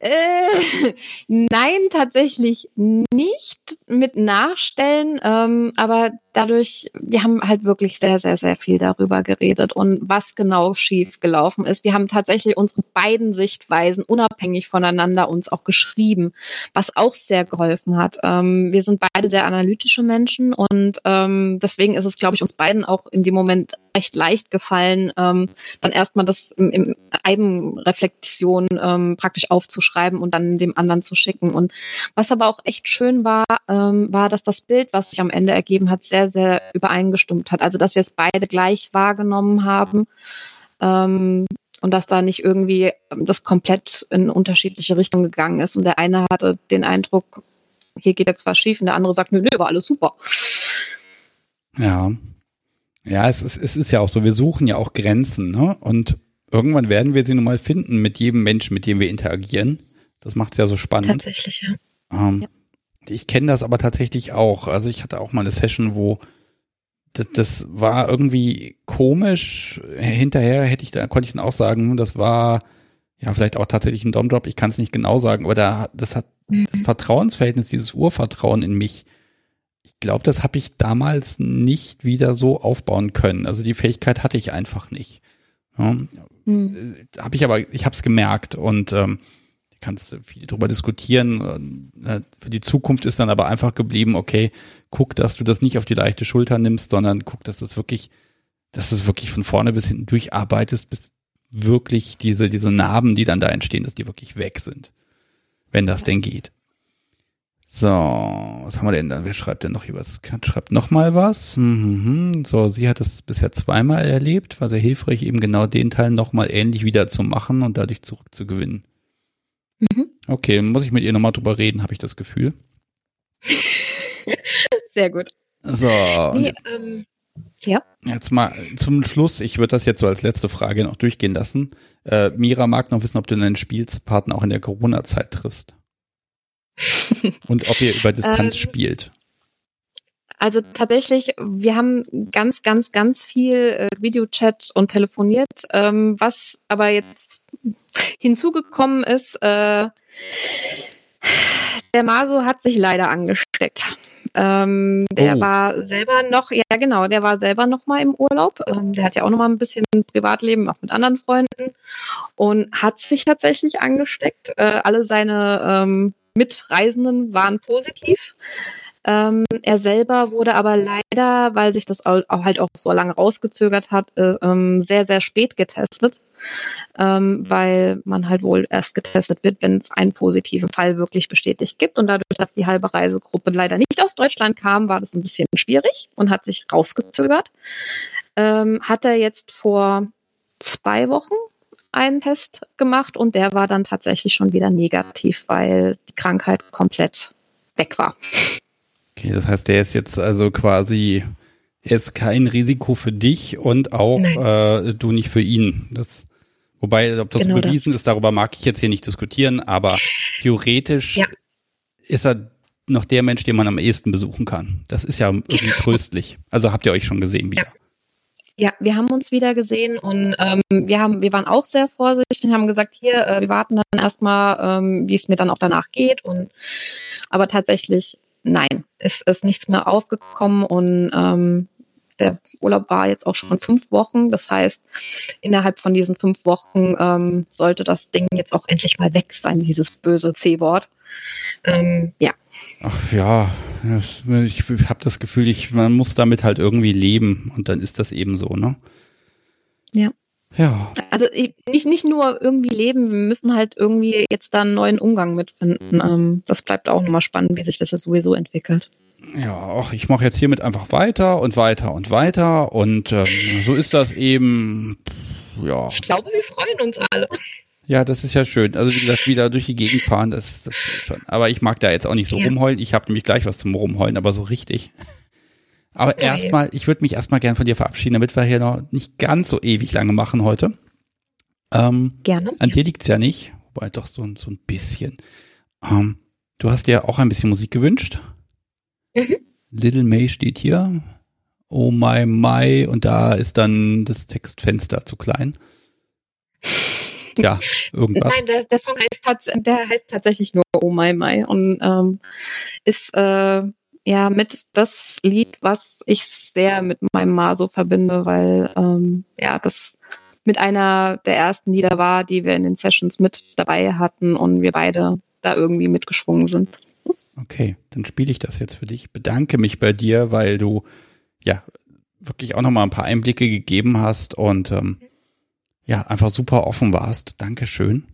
Äh, nein, tatsächlich nicht mit Nachstellen, ähm, aber dadurch, wir haben halt wirklich sehr, sehr, sehr viel darüber geredet und was genau schief gelaufen ist. Wir haben tatsächlich unsere beiden Sichtweisen unabhängig voneinander uns auch geschrieben, was auch sehr geholfen hat. Ähm, wir sind beide sehr analytische Menschen und ähm, deswegen ist es, glaube ich, uns beiden auch in dem Moment recht leicht gefallen, ähm, dann erstmal das im, im Eigenreflexion ähm, praktisch aufzuschreiben und dann dem anderen zu schicken. Und was aber auch echt schön war, ähm, war, dass das Bild, was sich am Ende ergeben hat, sehr, sehr übereingestimmt hat. Also dass wir es beide gleich wahrgenommen haben. Ähm, und dass da nicht irgendwie das komplett in unterschiedliche Richtungen gegangen ist. Und der eine hatte den Eindruck, hier geht jetzt was schief, und der andere sagt, nö, nö, war alles super. Ja. Ja, es ist, es ist ja auch so, wir suchen ja auch Grenzen, ne? Und irgendwann werden wir sie nun mal finden mit jedem Menschen, mit dem wir interagieren. Das macht es ja so spannend. Tatsächlich, ja. Ähm, ja. Ich kenne das aber tatsächlich auch. Also ich hatte auch mal eine Session, wo das, das war irgendwie komisch. Hinterher hätte ich da, konnte ich dann auch sagen, das war ja vielleicht auch tatsächlich ein Domdrop. Ich kann es nicht genau sagen, aber da, das hat mhm. das Vertrauensverhältnis, dieses Urvertrauen in mich. Ich glaube, das habe ich damals nicht wieder so aufbauen können. Also die Fähigkeit hatte ich einfach nicht. Ja, mhm. Habe ich aber, ich habe es gemerkt und ähm, kannst viel drüber diskutieren. Äh, für die Zukunft ist dann aber einfach geblieben, okay, guck, dass du das nicht auf die leichte Schulter nimmst, sondern guck, dass es wirklich, dass es wirklich von vorne bis hinten durcharbeitest, bis wirklich diese, diese Narben, die dann da entstehen, dass die wirklich weg sind. Wenn das denn geht. So, was haben wir denn dann? Wer schreibt denn noch hier was? Schreibt noch mal was. Mhm. So, sie hat es bisher zweimal erlebt, war sehr hilfreich, eben genau den Teil noch mal ähnlich wieder zu machen und dadurch zurückzugewinnen. Mhm. Okay, muss ich mit ihr nochmal drüber reden, habe ich das Gefühl. Sehr gut. So. Nee, ähm, ja. Jetzt mal zum Schluss, ich würde das jetzt so als letzte Frage noch durchgehen lassen. Äh, Mira mag noch wissen, ob du deinen Spielpartner auch in der Corona-Zeit triffst. Und ob ihr über Distanz ähm, spielt. Also tatsächlich, wir haben ganz, ganz, ganz viel äh, Videochat und telefoniert, ähm, was aber jetzt hinzugekommen ist, äh, der Maso hat sich leider angesteckt. Ähm, der oh. war selber noch, ja genau, der war selber noch mal im Urlaub. Ähm, der hat ja auch noch mal ein bisschen Privatleben, auch mit anderen Freunden und hat sich tatsächlich angesteckt. Äh, alle seine ähm, Mitreisenden waren positiv. Ähm, er selber wurde aber leider, weil sich das auch, halt auch so lange rausgezögert hat, äh, ähm, sehr, sehr spät getestet, ähm, weil man halt wohl erst getestet wird, wenn es einen positiven Fall wirklich bestätigt gibt. Und dadurch, dass die halbe Reisegruppe leider nicht aus Deutschland kam, war das ein bisschen schwierig und hat sich rausgezögert. Ähm, hat er jetzt vor zwei Wochen einen Test gemacht und der war dann tatsächlich schon wieder negativ, weil die Krankheit komplett weg war. Okay, das heißt, der ist jetzt also quasi, er ist kein Risiko für dich und auch äh, du nicht für ihn. Das, wobei, ob das genau überwiesen das. ist, darüber mag ich jetzt hier nicht diskutieren, aber theoretisch ja. ist er noch der Mensch, den man am ehesten besuchen kann. Das ist ja irgendwie tröstlich. Also habt ihr euch schon gesehen wieder. Ja. Ja, wir haben uns wieder gesehen und ähm, wir haben, wir waren auch sehr vorsichtig und haben gesagt, hier, äh, wir warten dann erstmal, ähm, wie es mir dann auch danach geht. Und aber tatsächlich nein, es ist nichts mehr aufgekommen und ähm, der Urlaub war jetzt auch schon fünf Wochen. Das heißt, innerhalb von diesen fünf Wochen ähm, sollte das Ding jetzt auch endlich mal weg sein, dieses böse C-Wort. Ähm, ja. Ach ja, ich habe das Gefühl, ich, man muss damit halt irgendwie leben und dann ist das eben so, ne? Ja. Ja. Also nicht, nicht nur irgendwie leben, wir müssen halt irgendwie jetzt da einen neuen Umgang mitfinden. Ähm, das bleibt auch nochmal spannend, wie sich das jetzt sowieso entwickelt. Ja, ach, ich mache jetzt hiermit einfach weiter und weiter und weiter und ähm, so ist das eben. Ja. Ich glaube, wir freuen uns alle. Ja, das ist ja schön. Also wie gesagt, wieder durch die Gegend fahren, das, das geht schon. Aber ich mag da jetzt auch nicht so ja. rumheulen. Ich habe nämlich gleich was zum Rumheulen, aber so richtig. Aber okay. erstmal, ich würde mich erstmal gern von dir verabschieden, damit wir hier noch nicht ganz so ewig lange machen heute. Ähm, Gerne. An dir liegt's ja nicht, wobei doch so, so ein bisschen. Ähm, du hast dir auch ein bisschen Musik gewünscht. Mhm. Little May steht hier. Oh my my und da ist dann das Textfenster zu klein. Ja, irgendwas. Nein, der, der Song heißt, der heißt tatsächlich nur Oh my my und ähm, ist äh, ja mit das Lied, was ich sehr mit meinem Ma so verbinde, weil ähm, ja das mit einer der ersten Lieder war, die wir in den Sessions mit dabei hatten und wir beide da irgendwie mitgeschwungen sind. Okay, dann spiele ich das jetzt für dich. Bedanke mich bei dir, weil du ja wirklich auch nochmal ein paar Einblicke gegeben hast und ähm, ja, einfach super offen warst. Dankeschön.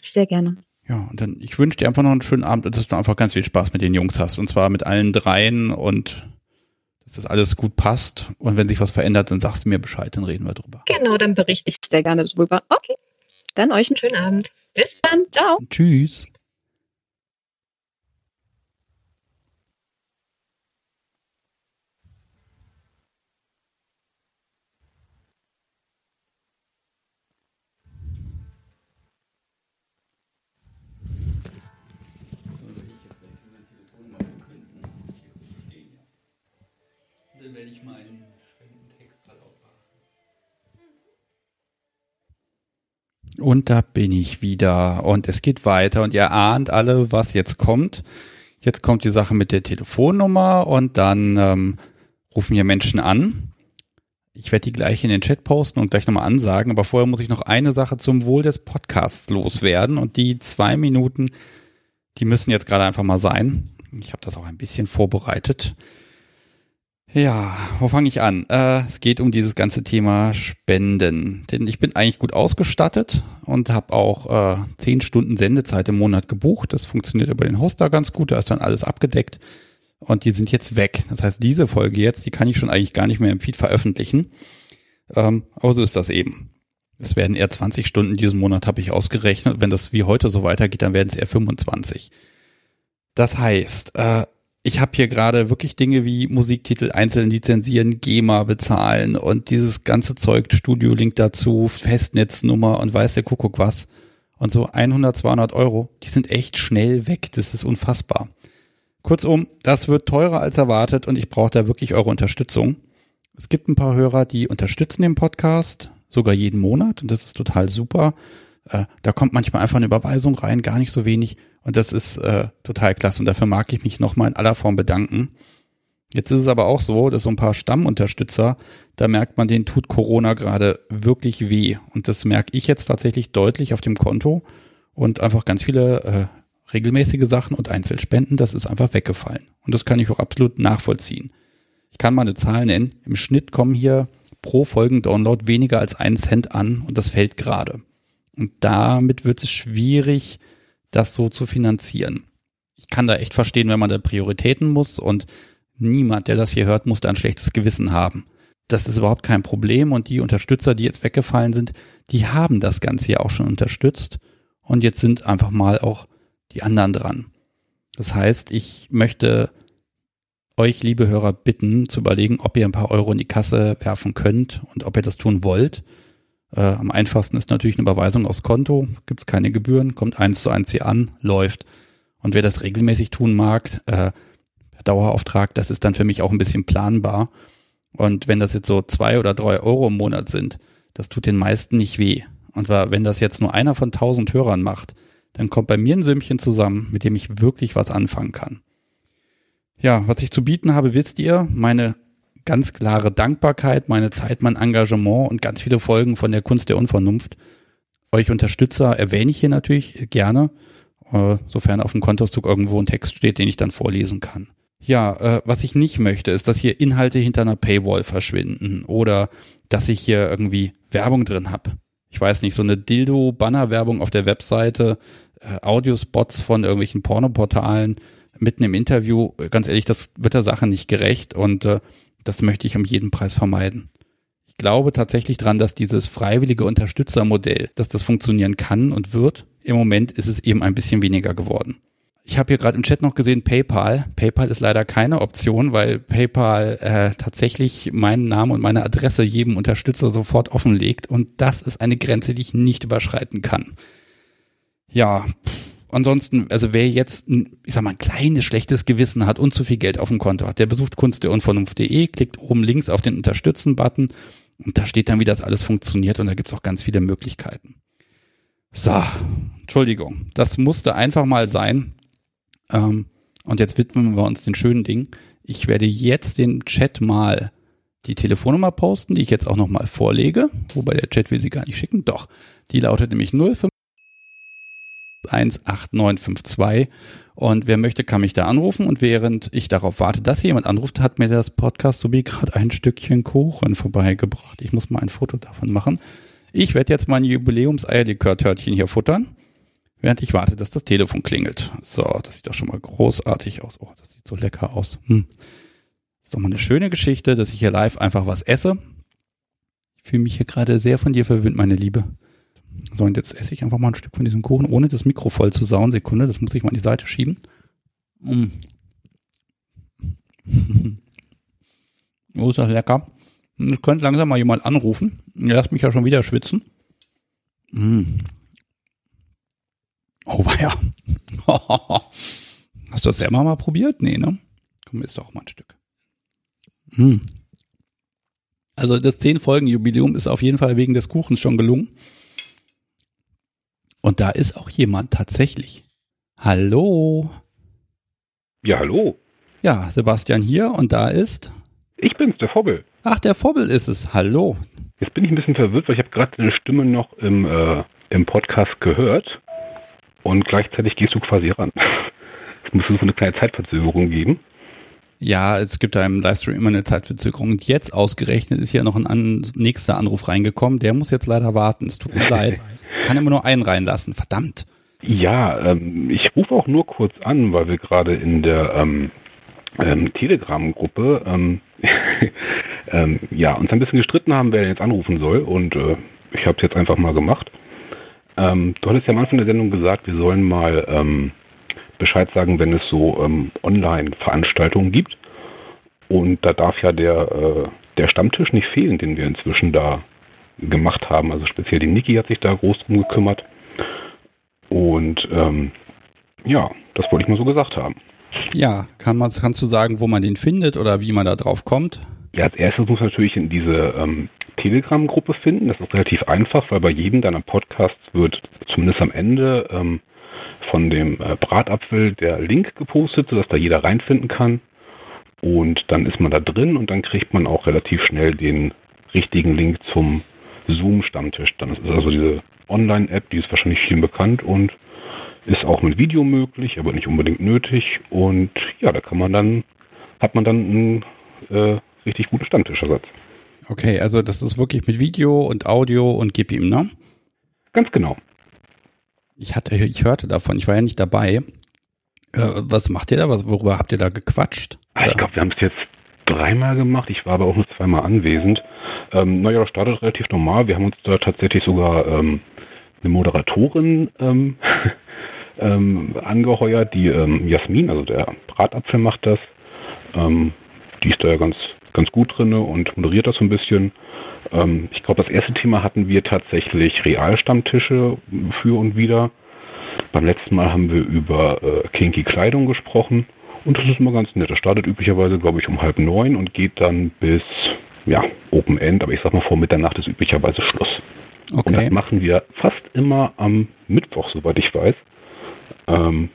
Sehr gerne. Ja, und dann, ich wünsche dir einfach noch einen schönen Abend und dass du einfach ganz viel Spaß mit den Jungs hast. Und zwar mit allen dreien und dass das alles gut passt. Und wenn sich was verändert, dann sagst du mir Bescheid, dann reden wir drüber. Genau, dann berichte ich sehr gerne drüber. Okay. Dann euch einen schönen Abend. Bis dann. Ciao. Tschüss. Und da bin ich wieder. Und es geht weiter. Und ihr ahnt alle, was jetzt kommt. Jetzt kommt die Sache mit der Telefonnummer und dann ähm, rufen hier Menschen an. Ich werde die gleich in den Chat posten und gleich nochmal ansagen. Aber vorher muss ich noch eine Sache zum Wohl des Podcasts loswerden. Und die zwei Minuten, die müssen jetzt gerade einfach mal sein. Ich habe das auch ein bisschen vorbereitet. Ja, wo fange ich an? Äh, es geht um dieses ganze Thema Spenden. Denn ich bin eigentlich gut ausgestattet und habe auch äh, zehn Stunden Sendezeit im Monat gebucht. Das funktioniert über den Hoster ganz gut, da ist dann alles abgedeckt. Und die sind jetzt weg. Das heißt, diese Folge jetzt, die kann ich schon eigentlich gar nicht mehr im Feed veröffentlichen. Ähm, aber so ist das eben. Es werden eher 20 Stunden diesen Monat, habe ich ausgerechnet. Wenn das wie heute so weitergeht, dann werden es eher 25. Das heißt, äh, ich habe hier gerade wirklich Dinge wie Musiktitel einzeln lizenzieren, GEMA bezahlen und dieses ganze Zeug, Studio-Link dazu, Festnetznummer und weiß der Kuckuck was. Und so 100, 200 Euro, die sind echt schnell weg. Das ist unfassbar. Kurzum, das wird teurer als erwartet und ich brauche da wirklich eure Unterstützung. Es gibt ein paar Hörer, die unterstützen den Podcast, sogar jeden Monat und das ist total super. Äh, da kommt manchmal einfach eine Überweisung rein, gar nicht so wenig. Und das ist äh, total klasse. Und dafür mag ich mich nochmal in aller Form bedanken. Jetzt ist es aber auch so, dass so ein paar Stammunterstützer, da merkt man, denen tut Corona gerade wirklich weh. Und das merke ich jetzt tatsächlich deutlich auf dem Konto. Und einfach ganz viele äh, regelmäßige Sachen und Einzelspenden, das ist einfach weggefallen. Und das kann ich auch absolut nachvollziehen. Ich kann mal eine Zahl nennen. Im Schnitt kommen hier pro Folgen-Download weniger als einen Cent an und das fällt gerade. Und damit wird es schwierig, das so zu finanzieren. Ich kann da echt verstehen, wenn man da Prioritäten muss und niemand, der das hier hört, muss da ein schlechtes Gewissen haben. Das ist überhaupt kein Problem und die Unterstützer, die jetzt weggefallen sind, die haben das Ganze ja auch schon unterstützt und jetzt sind einfach mal auch die anderen dran. Das heißt, ich möchte euch, liebe Hörer, bitten zu überlegen, ob ihr ein paar Euro in die Kasse werfen könnt und ob ihr das tun wollt. Äh, am einfachsten ist natürlich eine Überweisung aufs Konto, gibt es keine Gebühren, kommt eins zu eins hier an, läuft. Und wer das regelmäßig tun mag, äh, Dauerauftrag, das ist dann für mich auch ein bisschen planbar. Und wenn das jetzt so zwei oder drei Euro im Monat sind, das tut den meisten nicht weh. Und wenn das jetzt nur einer von tausend Hörern macht, dann kommt bei mir ein Sümmchen zusammen, mit dem ich wirklich was anfangen kann. Ja, was ich zu bieten habe, wisst ihr, meine ganz klare Dankbarkeit, meine Zeit, mein Engagement und ganz viele Folgen von der Kunst der Unvernunft. Euch Unterstützer erwähne ich hier natürlich gerne, äh, sofern auf dem Kontauszug irgendwo ein Text steht, den ich dann vorlesen kann. Ja, äh, was ich nicht möchte, ist, dass hier Inhalte hinter einer Paywall verschwinden oder dass ich hier irgendwie Werbung drin habe. Ich weiß nicht, so eine Dildo-Banner-Werbung auf der Webseite, äh, Audiospots von irgendwelchen Pornoportalen mitten im Interview, ganz ehrlich, das wird der Sache nicht gerecht und äh, das möchte ich um jeden Preis vermeiden. Ich glaube tatsächlich dran, dass dieses freiwillige Unterstützermodell, dass das funktionieren kann und wird. Im Moment ist es eben ein bisschen weniger geworden. Ich habe hier gerade im Chat noch gesehen PayPal. PayPal ist leider keine Option, weil PayPal äh, tatsächlich meinen Namen und meine Adresse jedem Unterstützer sofort offenlegt und das ist eine Grenze, die ich nicht überschreiten kann. Ja, ansonsten, also wer jetzt, ein, ich sag mal, ein kleines schlechtes Gewissen hat und zu viel Geld auf dem Konto hat, der besucht kunst der Unvernunft.de, klickt oben links auf den Unterstützen-Button und da steht dann, wie das alles funktioniert und da gibt's auch ganz viele Möglichkeiten. So, Entschuldigung, das musste einfach mal sein. Ähm, und jetzt widmen wir uns den schönen Ding. Ich werde jetzt den Chat mal die Telefonnummer posten, die ich jetzt auch nochmal vorlege, wobei der Chat will sie gar nicht schicken. Doch, die lautet nämlich 05 und wer möchte, kann mich da anrufen und während ich darauf warte, dass jemand anruft, hat mir das Podcast sowie gerade ein Stückchen Kuchen vorbeigebracht. Ich muss mal ein Foto davon machen. Ich werde jetzt mein Jubiläums-Eierlikör-Törtchen hier futtern während ich warte, dass das Telefon klingelt. So, das sieht doch schon mal großartig aus. Oh, das sieht so lecker aus. Hm. Ist doch mal eine schöne Geschichte, dass ich hier live einfach was esse. Ich fühle mich hier gerade sehr von dir verwöhnt, meine Liebe. So, und jetzt esse ich einfach mal ein Stück von diesem Kuchen, ohne das Mikro voll zu sauen. Sekunde, das muss ich mal an die Seite schieben. Mm. oh, ist das lecker. Ich könnte langsam mal jemand anrufen. Ihr lasst mich ja schon wieder schwitzen. Mm. Oh, ja. Hast du das selber mal probiert? Nee, ne? Komm, ist doch mal ein Stück. Hm. Also das 10 Folgen Jubiläum ist auf jeden Fall wegen des Kuchens schon gelungen. Und da ist auch jemand tatsächlich. Hallo. Ja, hallo. Ja, Sebastian hier und da ist. Ich bin's, der Vobbel. Ach, der Vobbel ist es. Hallo. Jetzt bin ich ein bisschen verwirrt, weil ich habe gerade deine Stimme noch im, äh, im Podcast gehört und gleichzeitig gehst du quasi ran. Es muss so eine kleine Zeitverzögerung geben. Ja, es gibt da im Livestream immer eine Zeitverzögerung. Und jetzt ausgerechnet ist hier noch ein an, nächster Anruf reingekommen. Der muss jetzt leider warten. Es tut mir leid. Kann immer nur einen reinlassen. Verdammt. Ja, ähm, ich rufe auch nur kurz an, weil wir gerade in der ähm, ähm, Telegram-Gruppe ähm, ähm, ja, uns ein bisschen gestritten haben, wer jetzt anrufen soll. Und äh, ich habe es jetzt einfach mal gemacht. Ähm, du hattest ja am Anfang der Sendung gesagt, wir sollen mal Bescheid sagen, wenn es so ähm, Online-Veranstaltungen gibt. Und da darf ja der, äh, der Stammtisch nicht fehlen, den wir inzwischen da gemacht haben. Also speziell die Niki hat sich da groß drum gekümmert. Und ähm, ja, das wollte ich mal so gesagt haben. Ja, kann man, kannst du sagen, wo man den findet oder wie man da drauf kommt? Ja, als erstes muss man natürlich in diese ähm, Telegram-Gruppe finden. Das ist relativ einfach, weil bei jedem deiner Podcasts wird zumindest am Ende ähm, von dem äh, Bratapfel der Link gepostet, sodass da jeder reinfinden kann. Und dann ist man da drin und dann kriegt man auch relativ schnell den richtigen Link zum Zoom-Stammtisch. Dann ist also diese Online-App, die ist wahrscheinlich vielen bekannt und ist auch mit Video möglich, aber nicht unbedingt nötig. Und ja, da kann man dann, hat man dann einen äh, richtig guten Stammtischersatz. Okay, also das ist wirklich mit Video und Audio und gib ihm, ne? Ganz genau. Ich hatte, ich hörte davon, ich war ja nicht dabei. Äh, was macht ihr da? Was, worüber habt ihr da gequatscht? Ah, ich glaube, wir haben es jetzt dreimal gemacht. Ich war aber auch nur zweimal anwesend. Ähm, naja, das startet relativ normal. Wir haben uns da tatsächlich sogar ähm, eine Moderatorin ähm, ähm, angeheuert, die ähm, Jasmin, also der Bratapfel macht das. Ähm, die ist da ja ganz ganz gut drinne und moderiert das so ein bisschen. Ähm, ich glaube, das erste Thema hatten wir tatsächlich Realstammtische für und wieder. Beim letzten Mal haben wir über äh, kinky Kleidung gesprochen und das ist immer ganz nett. Das startet üblicherweise, glaube ich, um halb neun und geht dann bis ja, Open End, aber ich sag mal vor Mitternacht ist üblicherweise Schluss. Okay. Und das machen wir fast immer am Mittwoch, soweit ich weiß. Ähm,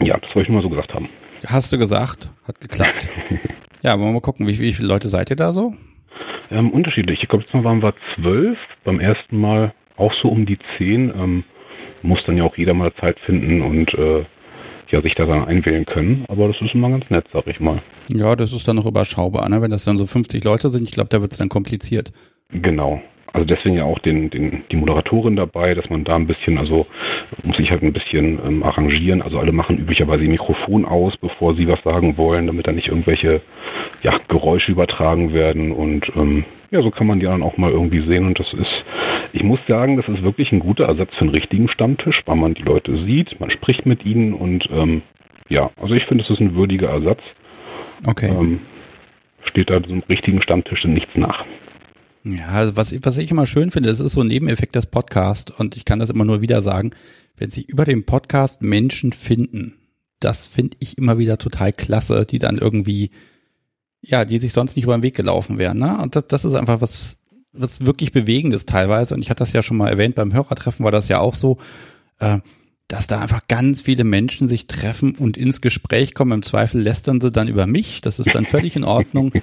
ja, das wollte ich nur mal so gesagt haben. Hast du gesagt, hat geklappt. Ja, wollen wir mal gucken, wie, wie viele Leute seid ihr da so? Ähm, unterschiedlich. Ich glaube, jetzt waren wir zwölf. Beim ersten Mal auch so um die zehn. Ähm, muss dann ja auch jeder mal Zeit finden und äh, ja, sich da dann einwählen können. Aber das ist immer ganz nett, sag ich mal. Ja, das ist dann noch überschaubar, ne? wenn das dann so 50 Leute sind. Ich glaube, da wird es dann kompliziert. Genau. Also deswegen ja auch den, den, die Moderatorin dabei, dass man da ein bisschen, also muss sich halt ein bisschen ähm, arrangieren. Also alle machen üblicherweise ihr Mikrofon aus, bevor sie was sagen wollen, damit da nicht irgendwelche ja, Geräusche übertragen werden. Und ähm, ja, so kann man die dann auch mal irgendwie sehen. Und das ist, ich muss sagen, das ist wirklich ein guter Ersatz für einen richtigen Stammtisch, weil man die Leute sieht, man spricht mit ihnen und ähm, ja, also ich finde, es ist ein würdiger Ersatz. Okay. Ähm, steht da diesem richtigen Stammtisch nichts nach. Ja, also was, was ich immer schön finde, das ist so ein Nebeneffekt des Podcasts und ich kann das immer nur wieder sagen, wenn sich über den Podcast Menschen finden, das finde ich immer wieder total klasse, die dann irgendwie, ja, die sich sonst nicht über den Weg gelaufen wären. Ne? Und das, das ist einfach was, was wirklich Bewegendes teilweise. Und ich hatte das ja schon mal erwähnt, beim Hörertreffen war das ja auch so, äh, dass da einfach ganz viele Menschen sich treffen und ins Gespräch kommen. Im Zweifel lästern sie dann über mich. Das ist dann völlig in Ordnung.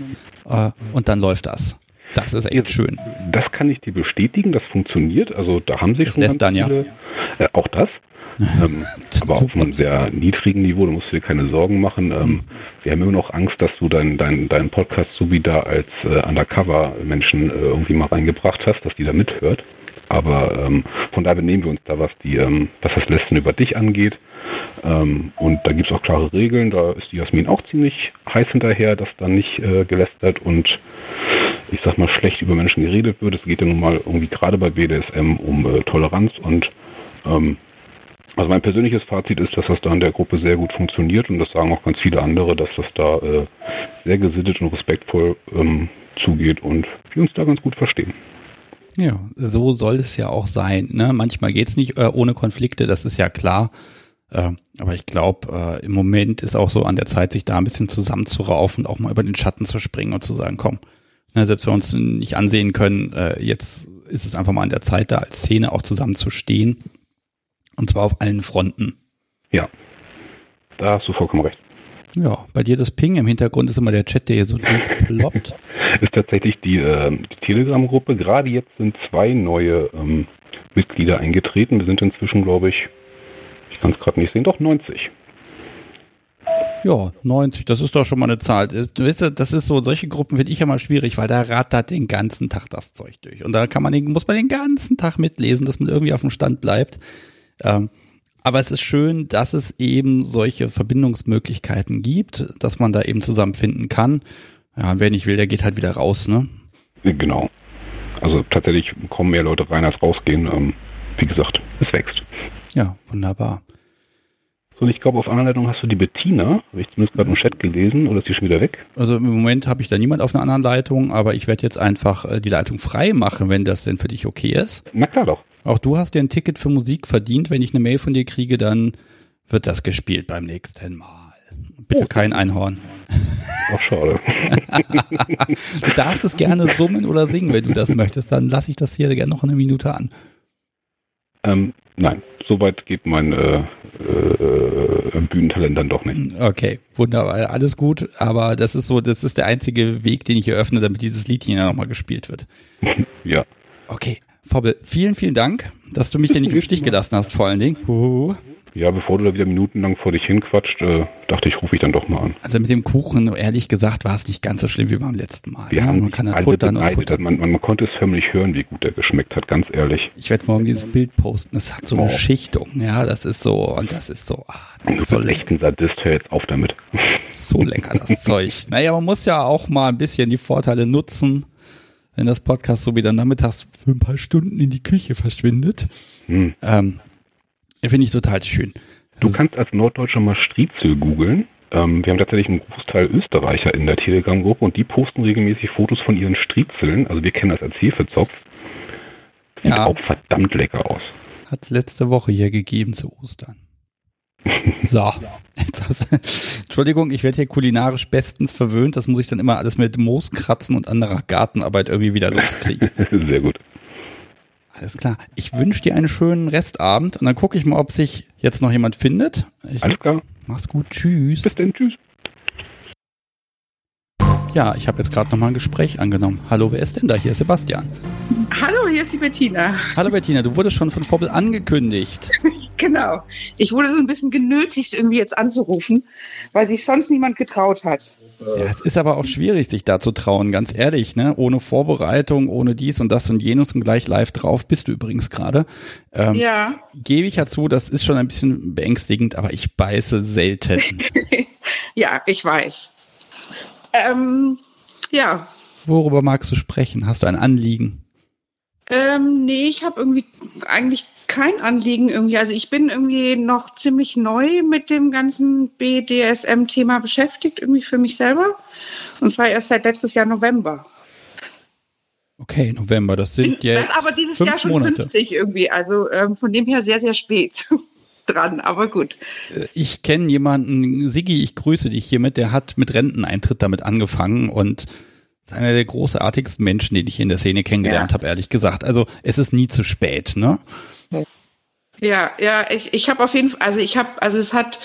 Äh, und dann läuft das. Das ist echt schön. Das kann ich dir bestätigen, das funktioniert. Also da haben sich Das schon ganz dann, ja. viele, äh, auch das. ähm, aber auf einem sehr niedrigen Niveau, da musst du dir keine Sorgen machen. Ähm, wir haben immer noch Angst, dass du deinen dein, dein Podcast so wie da als äh, Undercover-Menschen äh, irgendwie mal reingebracht hast, dass die da mithört. Aber ähm, von daher benehmen wir uns da, was die, ähm, was das Lästern über dich angeht. Ähm, und da gibt es auch klare Regeln. Da ist die Jasmin auch ziemlich heiß hinterher, dass da nicht äh, gelästert und ich sag mal schlecht über Menschen geredet wird. Es geht ja nun mal irgendwie gerade bei BDSM um äh, Toleranz und ähm, also mein persönliches Fazit ist, dass das da in der Gruppe sehr gut funktioniert und das sagen auch ganz viele andere, dass das da äh, sehr gesittet und respektvoll ähm, zugeht und wir uns da ganz gut verstehen. Ja, so soll es ja auch sein. Ne? Manchmal geht's nicht äh, ohne Konflikte, das ist ja klar. Äh, aber ich glaube, äh, im Moment ist auch so an der Zeit, sich da ein bisschen zusammenzuraufen und auch mal über den Schatten zu springen und zu sagen, komm, ne, selbst wenn wir uns nicht ansehen können, äh, jetzt ist es einfach mal an der Zeit, da als Szene auch zusammenzustehen. Und zwar auf allen Fronten. Ja, da hast du vollkommen recht. Ja, bei dir das Ping im Hintergrund ist immer der Chat, der hier so durchploppt. Ist tatsächlich die, äh, die Telegram-Gruppe. Gerade jetzt sind zwei neue ähm, Mitglieder eingetreten. Wir sind inzwischen, glaube ich, ich kann es gerade nicht sehen, doch 90. Ja, 90, das ist doch schon mal eine Zahl. Du weißt, du, das ist so, solche Gruppen finde ich ja mal schwierig, weil da rattert den ganzen Tag das Zeug durch. Und da kann man den, muss man den ganzen Tag mitlesen, dass man irgendwie auf dem Stand bleibt. Ähm, aber es ist schön, dass es eben solche Verbindungsmöglichkeiten gibt, dass man da eben zusammenfinden kann. Ja, wer nicht will, der geht halt wieder raus, ne? Genau. Also tatsächlich kommen mehr Leute rein als rausgehen. Ähm, wie gesagt, es wächst. Ja, wunderbar. So, und ich glaube, auf Anleitung hast du die Bettina, habe ich zumindest gerade im Chat gelesen, oder ist die schon wieder weg? Also im Moment habe ich da niemand auf einer anderen Leitung, aber ich werde jetzt einfach äh, die Leitung frei machen, wenn das denn für dich okay ist. Na klar doch. Auch du hast dir ein Ticket für Musik verdient. Wenn ich eine Mail von dir kriege, dann wird das gespielt beim nächsten Mal. Bitte Oh. kein Einhorn. Ach, schade. Du darfst es gerne summen oder singen, wenn du das möchtest. Dann lasse ich das hier gerne noch eine Minute an. ähm, nein, soweit geht mein äh, äh, Bühnentalent dann doch nicht. Okay, wunderbar, alles gut. Aber das ist so, das ist der einzige Weg, den ich eröffne, damit dieses Liedchen ja nochmal gespielt wird. Ja, Okay, Fobbel, vielen, vielen Dank, dass du mich hier nicht im Stich gelassen hast, vor allen Dingen. Huhu. Ja, bevor du da wieder minutenlang vor dich hinquatscht, äh, dachte ich, rufe ich dann doch mal an. Also mit dem Kuchen, ehrlich gesagt, war es nicht ganz so schlimm wie beim letzten Mal. Ja, haben man kann halt futtern und futtern. Man, man, man konnte es förmlich hören, wie gut der geschmeckt hat, ganz ehrlich. Ich werde morgen dieses Bild posten. Das hat so eine Oh. Schichtung. Ja, das ist so und das ist so, ah, das Du ist so bist echt ein Sadist, hör jetzt auf damit. so lecker das Zeug. Naja, man muss ja auch mal ein bisschen die Vorteile nutzen, wenn das Podcast so wieder nachmittags für ein paar Stunden in die Küche verschwindet. Hm. Ähm, Finde ich total schön. Du kannst als Norddeutscher mal Striezel googeln. Ähm, wir haben tatsächlich einen Großteil Österreicher in der Telegram-Gruppe und die posten regelmäßig Fotos von ihren Striezeln. Also wir kennen das als Hefezopf. Sieht Ja. auch verdammt lecker aus. Hat es letzte Woche hier gegeben zu Ostern. So. Hast, Entschuldigung, ich werde hier kulinarisch bestens verwöhnt. Das muss ich dann immer alles mit Mooskratzen und anderer Gartenarbeit irgendwie wieder loskriegen. Sehr gut. Alles klar. Ich wünsche dir einen schönen Restabend und dann gucke ich mal, ob sich jetzt noch jemand findet. Ich, Alles klar. mach's gut. Tschüss. Bis dann. Tschüss. Ja, ich habe jetzt gerade noch mal ein Gespräch angenommen. Hallo, wer ist denn da? Hier ist Sebastian. Hallo, hier ist die Bettina. Hallo Bettina, du wurdest schon von Vorbel angekündigt. genau. Ich wurde so ein bisschen genötigt, irgendwie jetzt anzurufen, weil sich sonst niemand getraut hat. Ja, es ist aber auch schwierig, sich da zu trauen, ganz ehrlich, ne? Ohne Vorbereitung, ohne dies und das und jenes und gleich live drauf bist du übrigens gerade. Ähm, Ja, Gebe ich ja zu, das ist schon ein bisschen beängstigend, aber ich beiße selten. ja, ich weiß. Ähm, ja, Worüber magst du sprechen? Hast du ein Anliegen? Ähm, nee, ich habe irgendwie eigentlich kein Anliegen irgendwie. Also ich bin irgendwie noch ziemlich neu mit dem ganzen BDSM-Thema beschäftigt, irgendwie für mich selber. Und zwar erst seit letztes Jahr November. Okay, November, das sind jetzt aber dieses fünf Jahr schon Monate. 50 irgendwie. Also ähm, von dem her sehr, sehr spät dran. Aber gut. Ich kenne jemanden, Sigi, ich grüße dich hiermit, der hat mit Renteneintritt damit angefangen und ist einer der großartigsten Menschen, den ich in der Szene kennengelernt Ja. habe, ehrlich gesagt. Also es ist nie zu spät, ne? Ja, ja, ich, ich habe auf jeden Fall, also ich habe, also es hat,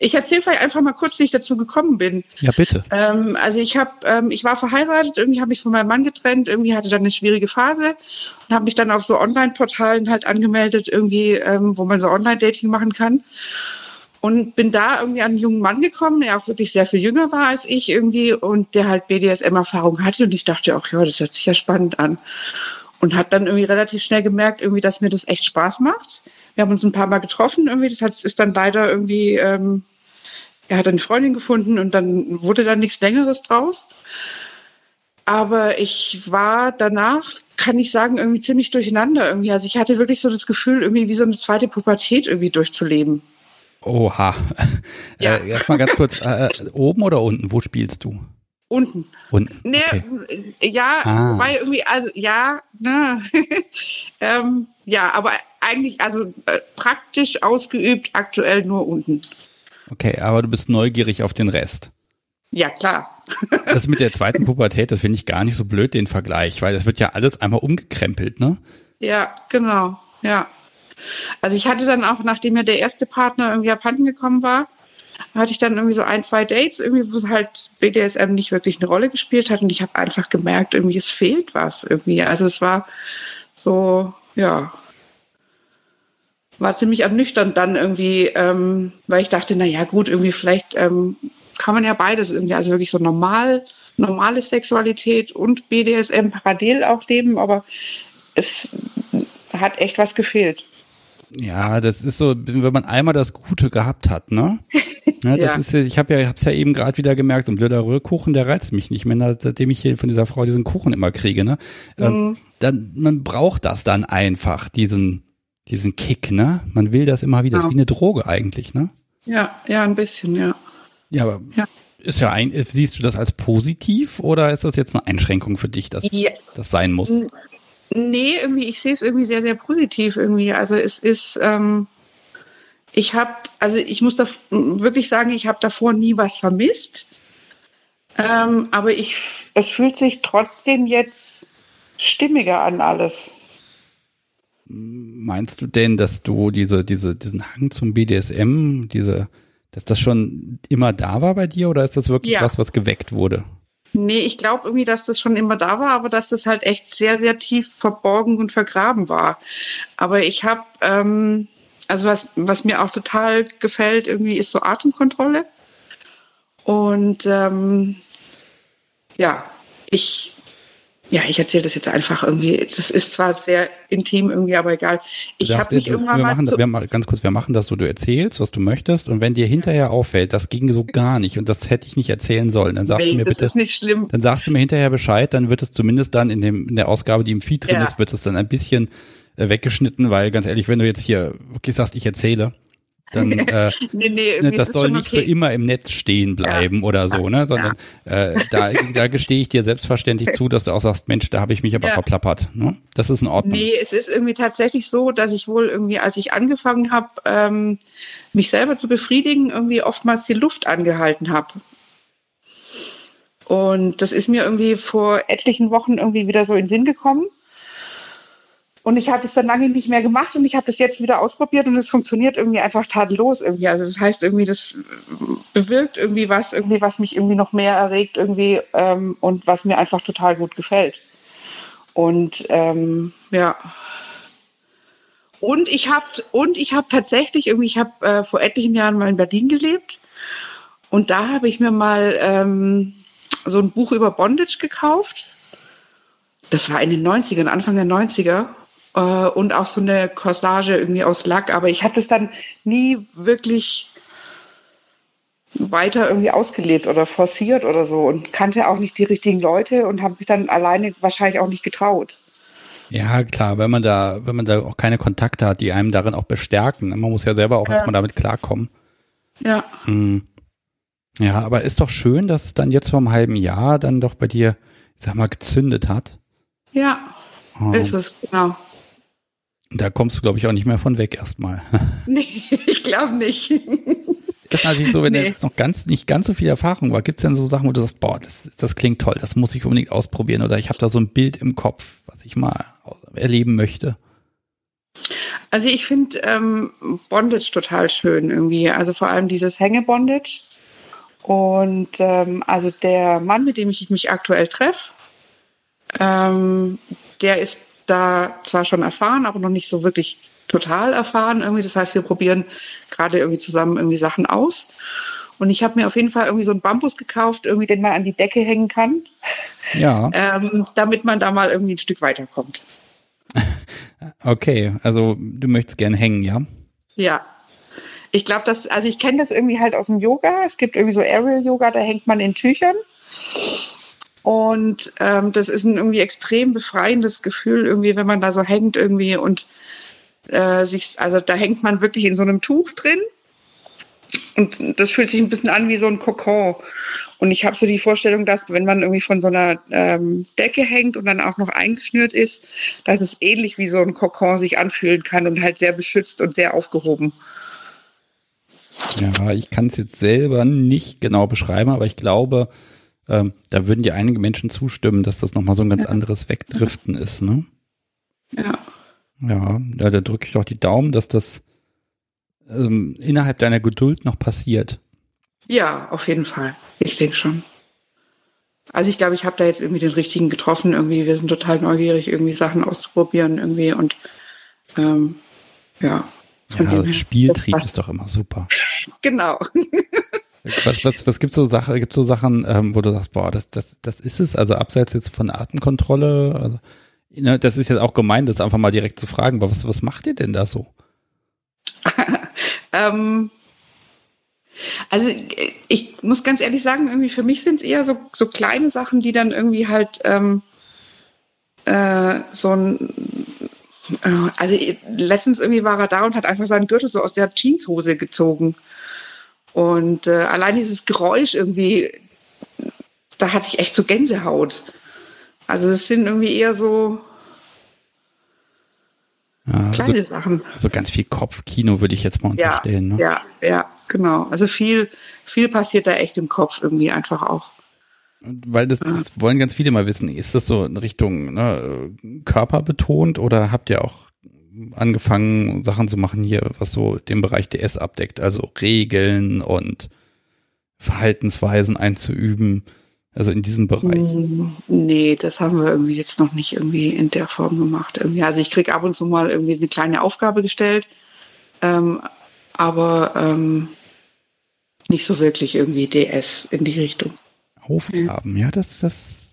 ich erzähle vielleicht einfach mal kurz, wie ich dazu gekommen bin. Ja, bitte. Ähm, also ich habe, ähm, ich war verheiratet, irgendwie habe ich von meinem Mann getrennt, irgendwie hatte dann eine schwierige Phase und habe mich dann auf so Online-Portalen halt angemeldet, irgendwie, ähm, wo man so Online-Dating machen kann. Und bin da irgendwie an einen jungen Mann gekommen, der auch wirklich sehr viel jünger war als ich irgendwie und der halt BDSM-Erfahrung hatte. Und ich dachte auch, ja, das hört sich ja spannend an. Und habe dann irgendwie relativ schnell gemerkt, irgendwie, dass mir das echt Spaß macht. Wir haben uns ein paar Mal getroffen, irgendwie. Das hat, ist dann leider irgendwie, ähm, er hat eine Freundin gefunden und dann wurde dann nichts Längeres draus. Aber ich war danach, kann ich sagen, irgendwie ziemlich durcheinander irgendwie. Also ich hatte wirklich so das Gefühl, irgendwie wie so eine zweite Pubertät irgendwie durchzuleben. Oha. Ja. Äh, Erstmal ganz kurz, äh, oben oder unten? Wo spielst du? Unten. Unten. Nee, Okay. ja, Ah. wobei irgendwie, also ja, ne, ähm, ja, aber eigentlich, also äh, praktisch ausgeübt aktuell nur unten. okay, aber du bist neugierig auf den Rest. Ja, klar. Das mit der zweiten Pubertät, das finde ich gar nicht so blöd, den Vergleich, weil das wird ja alles einmal umgekrempelt, ne? Ja, genau, ja. Also ich hatte dann auch, nachdem ja der erste Partner irgendwie abhanden gekommen war, hatte ich dann irgendwie so ein, zwei Dates, irgendwie, wo halt BDSM nicht wirklich eine Rolle gespielt hat und ich habe einfach gemerkt, irgendwie es fehlt was irgendwie. Also es war so, ja, war ziemlich ernüchternd dann irgendwie, ähm, weil ich dachte, na ja gut, irgendwie vielleicht ähm, kann man ja beides irgendwie, also wirklich so normal, normale Sexualität und BDSM parallel auch leben, aber es hat echt was gefehlt. Ja, das ist so, wenn man einmal das Gute gehabt hat, ne? Ja, das Ja. ist ja, ich habe ja, hab's ja eben gerade wieder gemerkt, so ein blöder Rührkuchen, der reizt mich nicht mehr, seitdem ich hier von dieser Frau diesen Kuchen immer kriege, ne? Ähm, dann, man braucht das dann einfach, diesen, diesen Kick, ne? Man will das immer wieder, das ist wie eine Droge eigentlich, ne? Ja, ja, ein bisschen, ja. Ja, aber Ja. ist ja ein, siehst du das als positiv oder ist das jetzt eine Einschränkung für dich, dass Ja. das sein muss? Nee, irgendwie, ich sehe es irgendwie sehr, sehr positiv irgendwie. Also es ist, ähm, ich habe, also ich muss da wirklich sagen, ich habe davor nie was vermisst. Ähm, aber ich, es fühlt sich trotzdem jetzt stimmiger an alles. Meinst du denn, dass du diese, diese, diesen Hang zum BDSM, diese, dass das schon immer da war bei dir oder ist das wirklich Ja. was, was geweckt wurde? Nee, ich glaube irgendwie, dass das schon immer da war, aber dass das halt echt sehr, sehr tief verborgen und vergraben war. Aber ich habe, ähm, also was, was mir auch total gefällt, irgendwie ist so Atemkontrolle. Und ähm, ja, ich, ja, ich erzähle das jetzt einfach irgendwie. Das ist zwar sehr intim irgendwie, aber egal. Ich Du habe mich irgendwann wir mal machen, das, wir machen, ganz kurz, wir machen das so, du erzählst, was du möchtest und wenn dir hinterher auffällt, das ging so gar nicht und das hätte ich nicht erzählen sollen, dann sagst du nee, mir das bitte, ist nicht schlimm. dann sagst du mir hinterher Bescheid, dann wird es zumindest dann in dem in der Ausgabe, die im Feed drin Ja. ist, wird es dann ein bisschen äh, weggeschnitten, weil ganz ehrlich, wenn du jetzt hier wirklich sagst, ich erzähle, dann äh, Nee, nee, ne, das soll nicht okay. für immer im Netz stehen bleiben oder so, ne, sondern äh, da, da gestehe ich dir selbstverständlich zu, dass du auch sagst, Mensch, da habe ich mich aber Ja. verplappert. Ne? Das ist in Ordnung. Nee, es ist irgendwie tatsächlich so, dass ich wohl irgendwie, als ich angefangen habe, ähm, mich selber zu befriedigen, irgendwie oftmals die Luft angehalten habe. Und das ist mir irgendwie vor etlichen Wochen irgendwie wieder so in den Sinn gekommen. Und ich habe das dann lange nicht mehr gemacht und ich habe das jetzt wieder ausprobiert und es funktioniert irgendwie einfach tadellos irgendwie. Also das heißt irgendwie, das bewirkt irgendwie was, irgendwie was mich irgendwie noch mehr erregt irgendwie ähm, und was mir einfach total gut gefällt. Und ähm, ja. Und ich habe und ich habe tatsächlich irgendwie, ich habe äh, vor etlichen Jahren mal in Berlin gelebt und da habe ich mir mal ähm, so ein Buch über Bondage gekauft. Das war in den 90ern, Anfang der 90er. Äh, und auch so eine Corsage irgendwie aus Lack. Aber ich habe das dann nie wirklich weiter irgendwie ausgelebt oder forciert oder so und kannte auch nicht die richtigen Leute und habe mich dann alleine wahrscheinlich auch nicht getraut. Ja, klar, wenn man da, wenn man da auch keine Kontakte hat, die einem darin auch bestärken. Man muss ja selber auch ja. erstmal damit klarkommen. Ja. Hm. Ja, aber ist doch schön, dass es dann jetzt vor einem halben Jahr dann doch bei dir, ich sag mal, gezündet hat. Ja, oh. ist es, genau. Da kommst du, glaube ich, auch nicht mehr von weg erstmal. Nee, ich glaube nicht. Das ist natürlich so, wenn nee. jetzt noch ganz, nicht ganz so viel Erfahrung war, gibt es denn so Sachen, wo du sagst, boah, das, das klingt toll, das muss ich unbedingt ausprobieren oder ich habe da so ein Bild im Kopf, was ich mal erleben möchte? Also ich finde ähm, Bondage total schön irgendwie. Also vor allem dieses Hänge-Bondage. Und ähm, also der Mann, mit dem ich mich aktuell treffe, ähm, der ist da zwar schon erfahren, aber noch nicht so wirklich total erfahren irgendwie. Das heißt, wir probieren gerade irgendwie zusammen irgendwie Sachen aus. Und ich habe mir auf jeden Fall irgendwie so einen Bambus gekauft, irgendwie den man an die Decke hängen kann. Ja. Ähm, damit man da mal irgendwie ein Stück weiterkommt. Okay, also du möchtest gern hängen, ja? Ja, ich glaube, dass, also ich kenne das irgendwie halt aus dem Yoga. Es gibt irgendwie so Aerial Yoga, da hängt man in Tüchern. Und ähm, das ist ein irgendwie extrem befreiendes Gefühl, irgendwie, wenn man da so hängt irgendwie und äh, sich, also da hängt man wirklich in so einem Tuch drin. Und das fühlt sich ein bisschen an wie so ein Kokon. Und ich habe so die Vorstellung, dass wenn man irgendwie von so einer ähm, Decke hängt und dann auch noch eingeschnürt ist, dass es ähnlich wie so ein Kokon sich anfühlen kann und halt sehr beschützt und sehr aufgehoben. Ja, ich kann es jetzt selber nicht genau beschreiben, aber ich glaube, ähm, da würden dir einige Menschen zustimmen, dass das nochmal so ein ganz ja. anderes Wegdriften ist, ne? Ja. Ja, da, da drücke ich doch die Daumen, dass das ähm, innerhalb deiner Geduld noch passiert. Ja, auf jeden Fall. Ich denke schon. Also ich glaube, ich habe da jetzt irgendwie den richtigen getroffen. Irgendwie, wir sind total neugierig, irgendwie Sachen auszuprobieren irgendwie und ähm, ja. Ja, Spieltrieb ist doch immer super. Genau. Was, was, was gibt so Sachen, gibt so Sachen, ähm, wo du sagst, boah, das, das, das ist es, also abseits jetzt von Atemkontrolle, also, ne, das ist jetzt auch gemein, das einfach mal direkt zu fragen, aber was, was macht ihr denn da so? ähm, also ich muss ganz ehrlich sagen, irgendwie für mich sind es eher so, so kleine Sachen, die dann irgendwie halt ähm, äh, so ein äh, also letztens irgendwie war er da und hat einfach seinen Gürtel so aus der Jeanshose gezogen. Und äh, allein dieses Geräusch irgendwie, da hatte ich echt so Gänsehaut. Also es sind irgendwie eher so ja, kleine so, Sachen. So ganz viel Kopfkino würde ich jetzt mal unterstellen. Ja, ne? ja, ja, genau. Also viel, viel passiert da echt im Kopf irgendwie einfach auch. Weil das, das wollen ganz viele mal wissen. Ist das so in Richtung ne, körperbetont oder habt ihr auch angefangen, Sachen zu machen hier, was so den Bereich DS abdeckt, also Regeln und Verhaltensweisen einzuüben, also in diesem Bereich? Nee, das haben wir irgendwie jetzt noch nicht irgendwie in der Form gemacht. Irgendwie. Also ich kriege ab und zu mal irgendwie eine kleine Aufgabe gestellt, ähm, aber ähm, nicht so wirklich irgendwie DS in die Richtung. Aufgaben, ja, das, das ist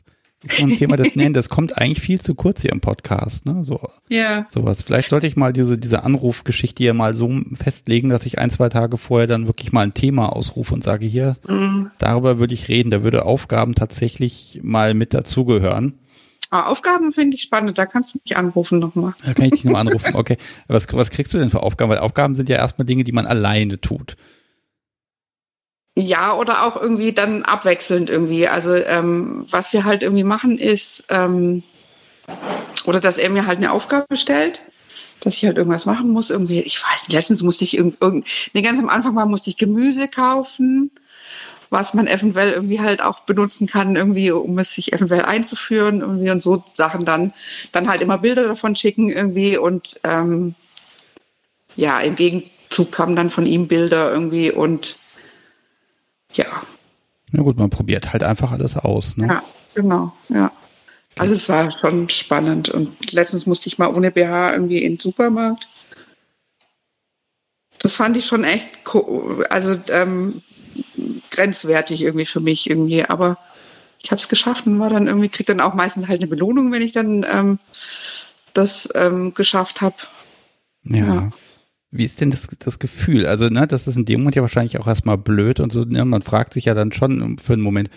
so ein Thema, das, nein, das kommt eigentlich viel zu kurz hier im Podcast, ne, so. Ja. Sowas. Vielleicht sollte ich mal diese, diese Anrufgeschichte hier mal so festlegen, dass ich ein, zwei Tage vorher dann wirklich mal ein Thema ausrufe und sage, hier, mhm. darüber würde ich reden, da würde Aufgaben tatsächlich mal mit dazugehören. Ah, Aufgaben finde ich spannend, da kannst du mich anrufen nochmal. Da kann ich dich nochmal anrufen, okay. Was, was kriegst du denn für Aufgaben? Weil Aufgaben sind ja erstmal Dinge, die man alleine tut. Ja, oder auch irgendwie dann abwechselnd irgendwie. Also ähm, was wir halt irgendwie machen ist, ähm, oder dass er mir halt eine Aufgabe stellt, dass ich halt irgendwas machen muss. Irgendwie, ich weiß letztens musste ich irgend, irgend nee, ganz am Anfang mal musste ich Gemüse kaufen, was man eventuell irgendwie halt auch benutzen kann, irgendwie, um es sich eventuell einzuführen, irgendwie und so Sachen dann, dann halt immer Bilder davon schicken irgendwie und ähm, ja, im Gegenzug kamen dann von ihm Bilder irgendwie und ja. Na gut, man probiert halt einfach alles aus. Ne? Ja, genau, ja. Also es war schon spannend und letztens musste ich mal ohne BH irgendwie in den Supermarkt. das fand ich schon echt, also ähm, grenzwertig irgendwie für mich irgendwie. Aber ich habe es geschafft und war dann irgendwie, krieg dann auch meistens halt eine Belohnung, wenn ich dann ähm, das ähm, geschafft habe. Ja. ja. Wie ist denn das, das Gefühl? Also, ne, das ist in dem Moment ja wahrscheinlich auch erstmal blöd und so, ne, man fragt sich ja dann schon für einen Moment,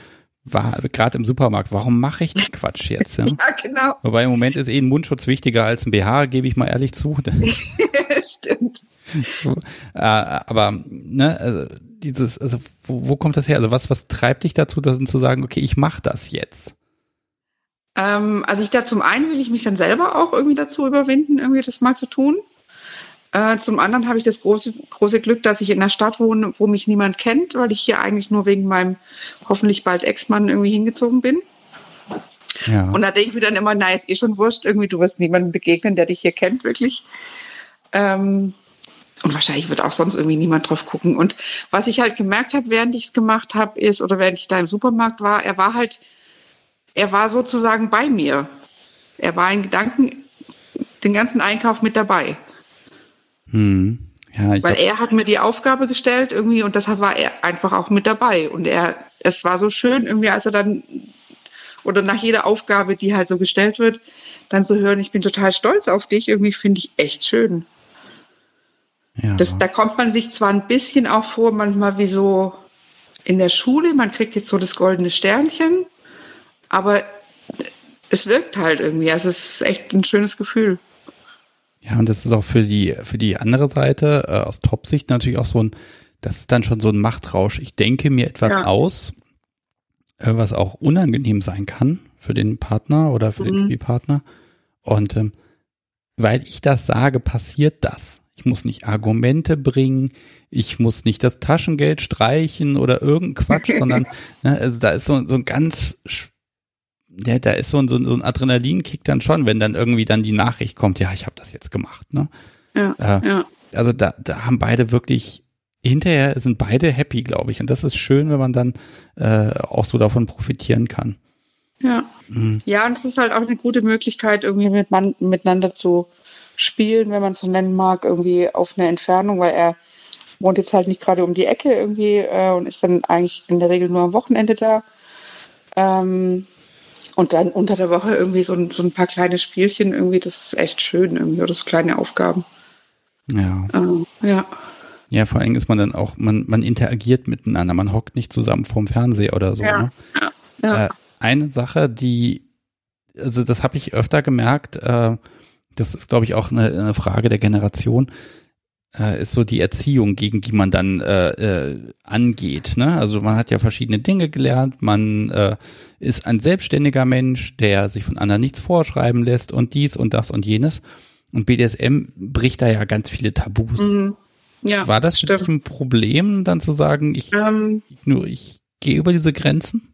war gerade im Supermarkt, warum mache ich den Quatsch jetzt? Ja? ja, genau. Wobei im Moment ist eh ein Mundschutz wichtiger als ein BH, gebe ich mal ehrlich zu. Stimmt. äh, aber, ne, also dieses, also wo, wo, kommt das her? Also was, was treibt dich dazu, dann zu sagen, okay, ich mache das jetzt? Ähm, also ich da zum einen will ich mich dann selber auch irgendwie dazu überwinden, irgendwie das mal zu tun. Äh, zum anderen habe ich das große, große Glück, dass ich in einer Stadt wohne, wo mich niemand kennt, weil ich hier eigentlich nur wegen meinem hoffentlich bald Ex-Mann irgendwie hingezogen bin. Ja. Und da denke ich mir dann immer, na, ist eh schon wurscht, irgendwie, du wirst niemandem begegnen, der dich hier kennt, wirklich. Ähm, und wahrscheinlich wird auch sonst irgendwie niemand drauf gucken. Und was ich halt gemerkt habe, während ich es gemacht habe, ist, oder während ich da im Supermarkt war, er war halt, er war sozusagen bei mir. Er war in Gedanken den ganzen Einkauf mit dabei. Hm. Ja, Weil glaub, er hat mir die Aufgabe gestellt irgendwie und deshalb war er einfach auch mit dabei. Und er, es war so schön irgendwie, als er dann, oder nach jeder Aufgabe, die halt so gestellt wird, dann zu hören, ich bin total stolz auf dich, irgendwie finde ich echt schön. Ja. Das, da kommt man sich zwar ein bisschen auch vor, manchmal wie so in der Schule, man kriegt jetzt so das goldene Sternchen, aber es wirkt halt irgendwie. Also es ist echt ein schönes Gefühl. Ja, und das ist auch für die, für die andere Seite, äh, aus Top-Sicht natürlich auch so ein, das ist dann schon so ein Machtrausch. Ich denke mir etwas ja. aus, äh, was auch unangenehm sein kann für den Partner oder für mhm. den Spielpartner. Und ähm, weil ich das sage, passiert das. Ich muss nicht Argumente bringen, ich muss nicht das Taschengeld streichen oder irgendein Quatsch, sondern ne, also da ist so, so ein ganz ja, da ist so ein, so ein Adrenalinkick dann schon, wenn dann irgendwie dann die Nachricht kommt, ja, ich habe das jetzt gemacht. Ne? Ja, äh, ja. Also da, da haben beide wirklich, hinterher sind beide happy, glaube ich. Und das ist schön, wenn man dann äh, auch so davon profitieren kann. Ja. Mhm. Ja, und es ist halt auch eine gute Möglichkeit, irgendwie mit man, miteinander zu spielen, wenn man es so nennen mag, irgendwie auf eine Entfernung, weil er wohnt jetzt halt nicht gerade um die Ecke irgendwie äh, und ist dann eigentlich in der Regel nur am Wochenende da. Ähm, und dann unter der Woche irgendwie so ein, so ein paar kleine Spielchen, irgendwie, das ist echt schön, irgendwie, oder so kleine Aufgaben. Ja. Ähm, ja. Ja, vor allem ist man dann auch, man, man interagiert miteinander, man hockt nicht zusammen vorm Fernseher oder so. Ja. Ne? ja. Äh, eine Sache, die, also das habe ich öfter gemerkt, äh, das ist, glaube ich, auch eine, eine Frage der Generation äh, ist so die Erziehung, gegen die man dann äh, äh, angeht. Ne? Also man hat ja verschiedene Dinge gelernt, man äh, ist ein selbstständiger Mensch, der sich von anderen nichts vorschreiben lässt und dies und das und jenes. Und BDSM bricht da ja ganz viele Tabus. Mhm. Ja, War das stimmt. ein Problem, dann zu sagen, ich, ähm, nur ich gehe über diese Grenzen?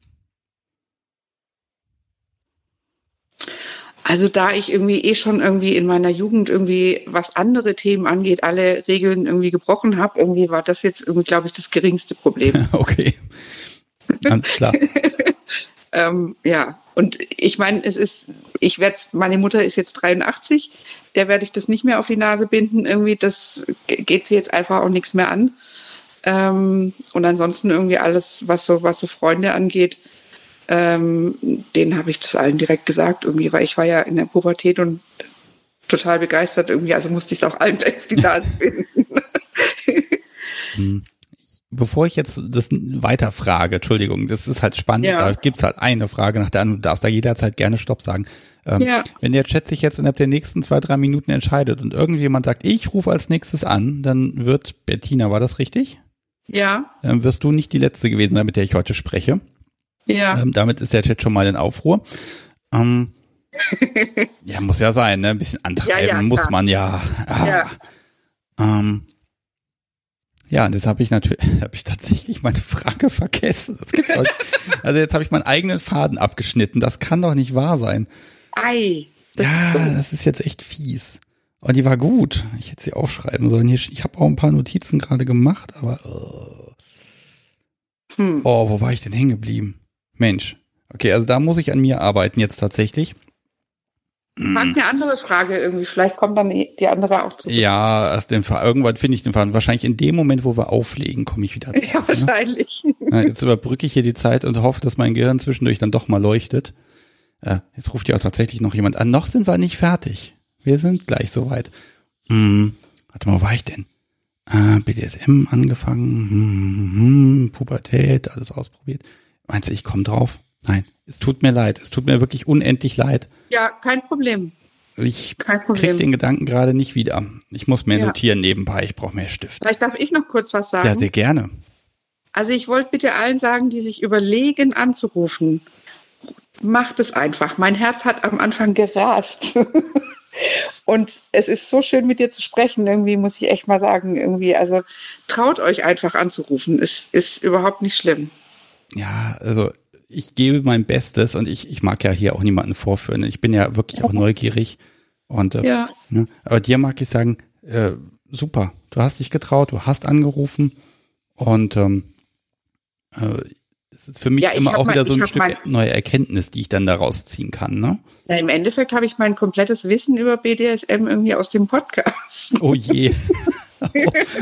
Also da ich irgendwie eh schon irgendwie in meiner Jugend irgendwie, was andere Themen angeht, alle Regeln irgendwie gebrochen habe, irgendwie war das jetzt irgendwie, glaube ich, das geringste Problem. okay. Ganz klar. ähm, ja, und ich meine, es ist, ich werde, meine Mutter ist jetzt 83, der werde ich das nicht mehr auf die Nase binden. Irgendwie, das geht sie jetzt einfach auch nichts mehr an. Ähm, und ansonsten irgendwie alles, was so, was so Freunde angeht, ähm, denen habe ich das allen direkt gesagt, irgendwie, weil ich war ja in der Pubertät und total begeistert irgendwie, also musste ich es auch allen gleich die Nase finden. Hm. Bevor ich jetzt das weiter frage, Entschuldigung, das ist halt spannend, ja. da gibt es halt eine Frage nach der anderen, du darfst da jederzeit gerne Stopp sagen. Ähm, ja. Wenn der Chat sich jetzt innerhalb der nächsten zwei, drei Minuten entscheidet und irgendjemand sagt, ich rufe als nächstes an, dann wird Bettina, war das richtig? Ja. Dann wirst du nicht die letzte gewesen sein, mit der ich heute spreche. Ja. Ähm, damit ist der Chat schon mal in Aufruhr. Ähm, ja, muss ja sein, ne? Ein bisschen antreiben ja, ja, muss man ja. Ah. Ja. Ähm, ja, und jetzt habe ich natürlich, habe ich tatsächlich meine Frage vergessen. Das gibt's doch Also jetzt habe ich meinen eigenen Faden abgeschnitten. Das kann doch nicht wahr sein. Ei. Das ja, das ist jetzt echt fies. Und die war gut. Ich hätte sie aufschreiben sollen. Hier, ich habe auch ein paar Notizen gerade gemacht, aber. Oh. Hm. oh, wo war ich denn hängen geblieben? Mensch. Okay, also da muss ich an mir arbeiten jetzt tatsächlich. Frag eine andere Frage irgendwie. Vielleicht kommt dann die andere auch zu. Ja, auf den Fall. irgendwann finde ich den Fall. Wahrscheinlich in dem Moment, wo wir auflegen, komme ich wieder. Drauf, ja, wahrscheinlich. Ne? Jetzt überbrücke ich hier die Zeit und hoffe, dass mein Gehirn zwischendurch dann doch mal leuchtet. Äh, jetzt ruft ja auch tatsächlich noch jemand an. Noch sind wir nicht fertig. Wir sind gleich soweit. Hm, warte mal, wo war ich denn? Äh, BDSM angefangen, hm, hm, Pubertät, alles ausprobiert. Meinst du, ich komme drauf? Nein, es tut mir leid. Es tut mir wirklich unendlich leid. Ja, kein Problem. Ich krieg den Gedanken gerade nicht wieder. Ich muss mehr ja. notieren nebenbei. Ich brauche mehr Stift. Vielleicht darf ich noch kurz was sagen. Ja, sehr gerne. Also ich wollte bitte allen sagen, die sich überlegen anzurufen, macht es einfach. Mein Herz hat am Anfang gerast. Und es ist so schön, mit dir zu sprechen. Irgendwie muss ich echt mal sagen, irgendwie, also traut euch einfach anzurufen. Es ist überhaupt nicht schlimm. Ja, also ich gebe mein Bestes und ich, ich mag ja hier auch niemanden vorführen. Ich bin ja wirklich auch neugierig. Und äh, ja. ne, aber dir mag ich sagen, äh, super, du hast dich getraut, du hast angerufen und ähm, äh, es ist für mich ja, immer auch wieder so ein Stück neue Erkenntnis, die ich dann daraus ziehen kann, ne? Ja, Im Endeffekt habe ich mein komplettes Wissen über BDSM irgendwie aus dem Podcast. Oh je. oh,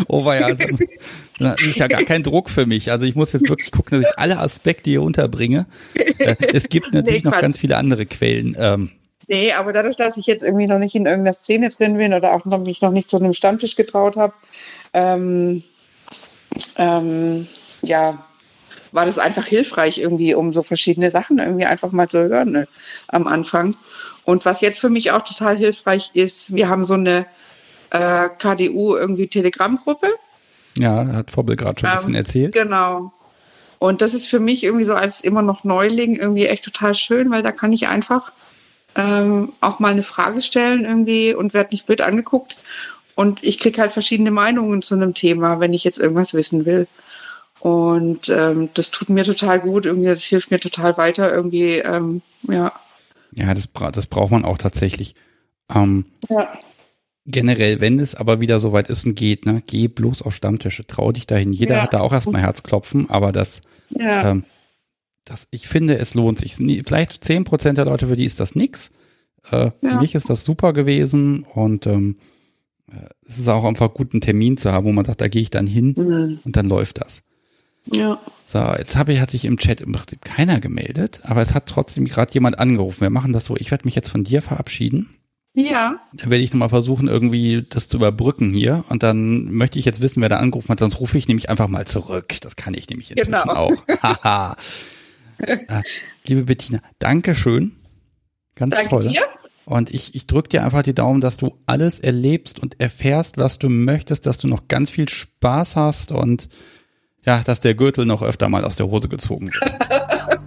oh war ja, das ist ja gar kein Druck für mich. Also ich muss jetzt wirklich gucken, dass ich alle Aspekte hier unterbringe. Äh, es gibt natürlich nee, noch ganz viele andere Quellen. Ähm, nee, aber dadurch, dass ich jetzt irgendwie noch nicht in irgendeiner Szene drin bin oder auch noch, mich noch nicht zu einem Stammtisch getraut habe, ähm, ähm, ja, war das einfach hilfreich irgendwie, um so verschiedene Sachen irgendwie einfach mal zu hören ne, am Anfang. Und was jetzt für mich auch total hilfreich ist, wir haben so eine äh, KDU irgendwie Telegram-Gruppe. Ja, hat Vobbel gerade schon ein bisschen ähm, erzählt. Genau. Und das ist für mich irgendwie so als immer noch Neuling irgendwie echt total schön, weil da kann ich einfach ähm, auch mal eine Frage stellen irgendwie und werde nicht blöd angeguckt. Und ich kriege halt verschiedene Meinungen zu einem Thema, wenn ich jetzt irgendwas wissen will. Und ähm, das tut mir total gut, irgendwie, das hilft mir total weiter, irgendwie, ähm, ja. Ja, das, das braucht man auch tatsächlich. Ähm, ja. Generell, wenn es aber wieder so weit ist und geht, ne, geh bloß auf Stammtische, trau dich dahin. Jeder ja. hat da auch erstmal Herzklopfen, aber das, ja. ähm, das, ich finde, es lohnt sich. Vielleicht zehn Prozent der Leute, für die ist das nix. Äh, ja. Für mich ist das super gewesen und ähm, äh, es ist auch einfach gut, einen Termin zu haben, wo man sagt, da gehe ich dann hin mhm. und dann läuft das. Ja. So, jetzt habe ich, hat sich im Chat im Prinzip keiner gemeldet, aber es hat trotzdem gerade jemand angerufen. Wir machen das so. Ich werde mich jetzt von dir verabschieden. Ja. Dann werde ich nochmal versuchen, irgendwie das zu überbrücken hier. Und dann möchte ich jetzt wissen, wer da angerufen hat. Sonst rufe ich nämlich einfach mal zurück. Das kann ich nämlich inzwischen genau. auch. Haha. äh, liebe Bettina, danke schön. Ganz danke toll. Dir. Und ich, ich drücke dir einfach die Daumen, dass du alles erlebst und erfährst, was du möchtest, dass du noch ganz viel Spaß hast und ja, dass der Gürtel noch öfter mal aus der Hose gezogen wird.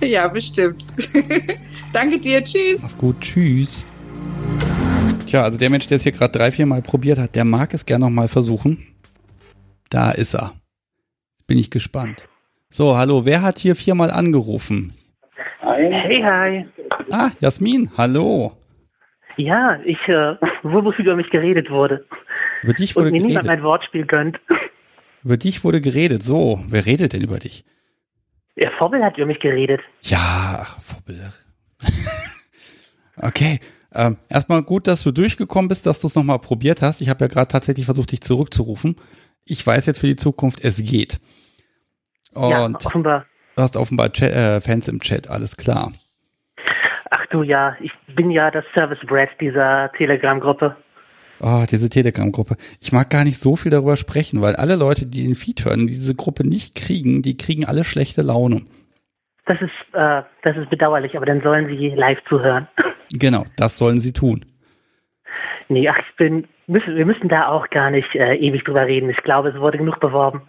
ja, bestimmt. Danke dir, tschüss. Mach's gut, tschüss. Tja, also der Mensch, der es hier gerade drei, vier Mal probiert hat, der mag es gerne noch mal versuchen. Da ist er. Bin ich gespannt. So, hallo, wer hat hier viermal angerufen? Hi. Hey, hi. Ah, Jasmin, hallo. Ja, ich, äh, wofür über mich geredet wurde. Über dich wurde Und mir geredet. niemand mein Wortspiel gönnt. Über dich wurde geredet. So, wer redet denn über dich? Der Vobbel hat über mich geredet. Ja, ach, Vobbel. okay. Ähm, erstmal gut, dass du durchgekommen bist, dass du es nochmal probiert hast. Ich habe ja gerade tatsächlich versucht, dich zurückzurufen. Ich weiß jetzt für die Zukunft, es geht. Und ja, offenbar. Du hast offenbar Chat, äh, Fans im Chat, alles klar. Ach du ja, ich bin ja das Service Brad dieser Telegram-Gruppe. Oh, diese Telegram-Gruppe. Ich mag gar nicht so viel darüber sprechen, weil alle Leute, die den Feed hören, die diese Gruppe nicht kriegen, die kriegen alle schlechte Laune. Das ist, äh, das ist bedauerlich, aber dann sollen sie live zuhören. Genau, das sollen sie tun. Nee, ach, ich bin, müssen, wir müssen da auch gar nicht äh, ewig drüber reden. Ich glaube, es wurde genug beworben.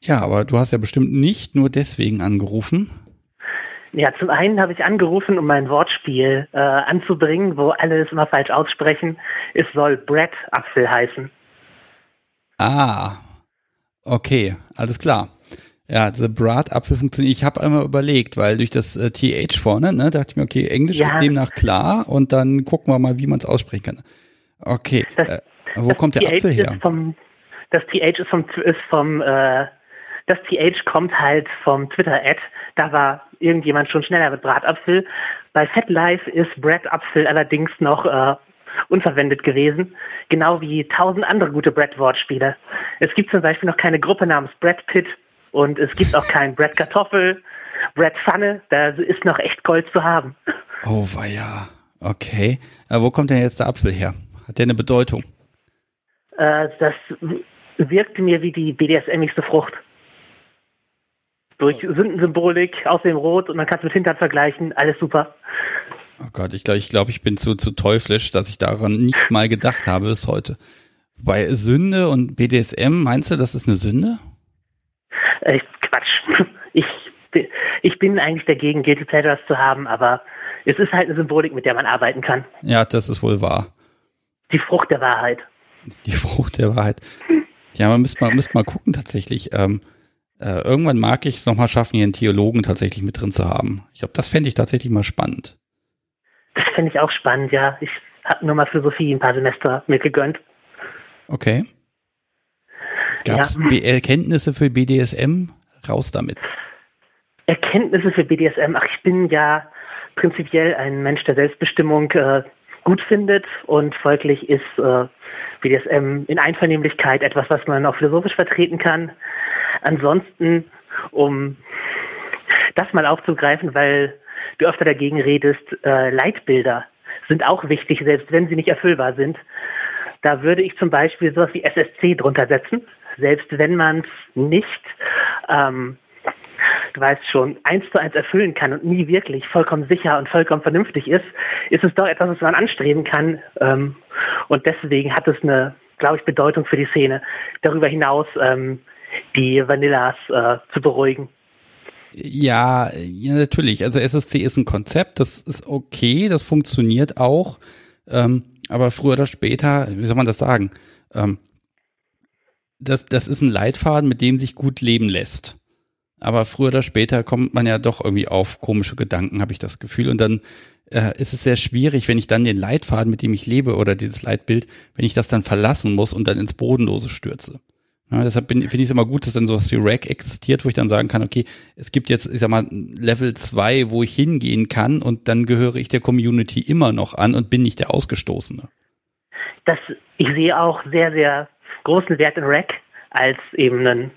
Ja, aber du hast ja bestimmt nicht nur deswegen angerufen. Ja, zum einen habe ich angerufen, um mein Wortspiel äh, anzubringen, wo alle es immer falsch aussprechen. Es soll Brett Apfel heißen. Ah, okay, alles klar. Ja, The Bratapfel funktioniert. Ich habe einmal überlegt, weil durch das äh, TH vorne, ne, dachte ich mir, okay, Englisch ja. ist demnach klar und dann gucken wir mal, wie man es aussprechen kann. Okay, das, äh, wo kommt der TH Apfel her? Vom, das TH ist vom, ist vom äh, das TH kommt halt vom Twitter-Ad. Da war irgendjemand schon schneller mit Bratapfel. Bei Fat Life ist Bratapfel allerdings noch äh, unverwendet gewesen, genau wie tausend andere gute Brad-Wortspiele. Es gibt zum Beispiel noch keine Gruppe namens Brad Pitt und es gibt auch kein Brad Kartoffel, Brad Pfanne, da ist noch echt Gold zu haben. Oh, war ja. Okay. Aber wo kommt denn jetzt der Apfel her? Hat der eine Bedeutung? Äh, das wirkte mir wie die BDSMigste Frucht. Durch Sündensymbolik aus dem Rot und man kann es mit Hintern vergleichen, alles super. Oh Gott, ich glaube, ich, glaub, ich bin zu, zu teuflisch, dass ich daran nicht mal gedacht habe bis heute. Bei Sünde und BDSM, meinst du, das ist eine Sünde? Äh, Quatsch. Ich, ich bin eigentlich dagegen, Guilty Pleasures zu haben, aber es ist halt eine Symbolik, mit der man arbeiten kann. Ja, das ist wohl wahr. Die Frucht der Wahrheit. Die Frucht der Wahrheit. Ja, man müsste mal, müsste mal gucken tatsächlich. Ähm, äh, irgendwann mag ich es nochmal schaffen, hier einen Theologen tatsächlich mit drin zu haben. Ich glaube, das fände ich tatsächlich mal spannend. Das fände ich auch spannend, ja. Ich habe nur mal Philosophie ein paar Semester mir gegönnt. Okay. Gab es ja. Erkenntnisse für BDSM? Raus damit. Erkenntnisse für BDSM? Ach, ich bin ja prinzipiell ein Mensch der Selbstbestimmung äh, gut findet und folglich ist äh, BDSM in Einvernehmlichkeit etwas, was man auch philosophisch vertreten kann. Ansonsten, um das mal aufzugreifen, weil du öfter dagegen redest, äh, Leitbilder sind auch wichtig, selbst wenn sie nicht erfüllbar sind. Da würde ich zum Beispiel sowas wie SSC drunter setzen, selbst wenn man es nicht, ähm, du weißt schon, eins zu eins erfüllen kann und nie wirklich vollkommen sicher und vollkommen vernünftig ist, ist es doch etwas, was man anstreben kann. Ähm, und deswegen hat es eine, glaube ich, Bedeutung für die Szene. Darüber hinaus ähm, die Vanillas äh, zu beruhigen. Ja, ja, natürlich. Also SSC ist ein Konzept, das ist okay, das funktioniert auch. Ähm, aber früher oder später, wie soll man das sagen? Ähm, das, das ist ein Leitfaden, mit dem sich gut leben lässt. Aber früher oder später kommt man ja doch irgendwie auf komische Gedanken, habe ich das Gefühl. Und dann äh, ist es sehr schwierig, wenn ich dann den Leitfaden, mit dem ich lebe oder dieses Leitbild, wenn ich das dann verlassen muss und dann ins Bodenlose stürze. Ja, deshalb finde ich es immer gut, dass dann sowas wie Rack existiert, wo ich dann sagen kann, okay, es gibt jetzt, ich sag mal, Level 2, wo ich hingehen kann und dann gehöre ich der Community immer noch an und bin nicht der Ausgestoßene. Das, ich sehe auch sehr, sehr großen Wert in Rack als eben ein,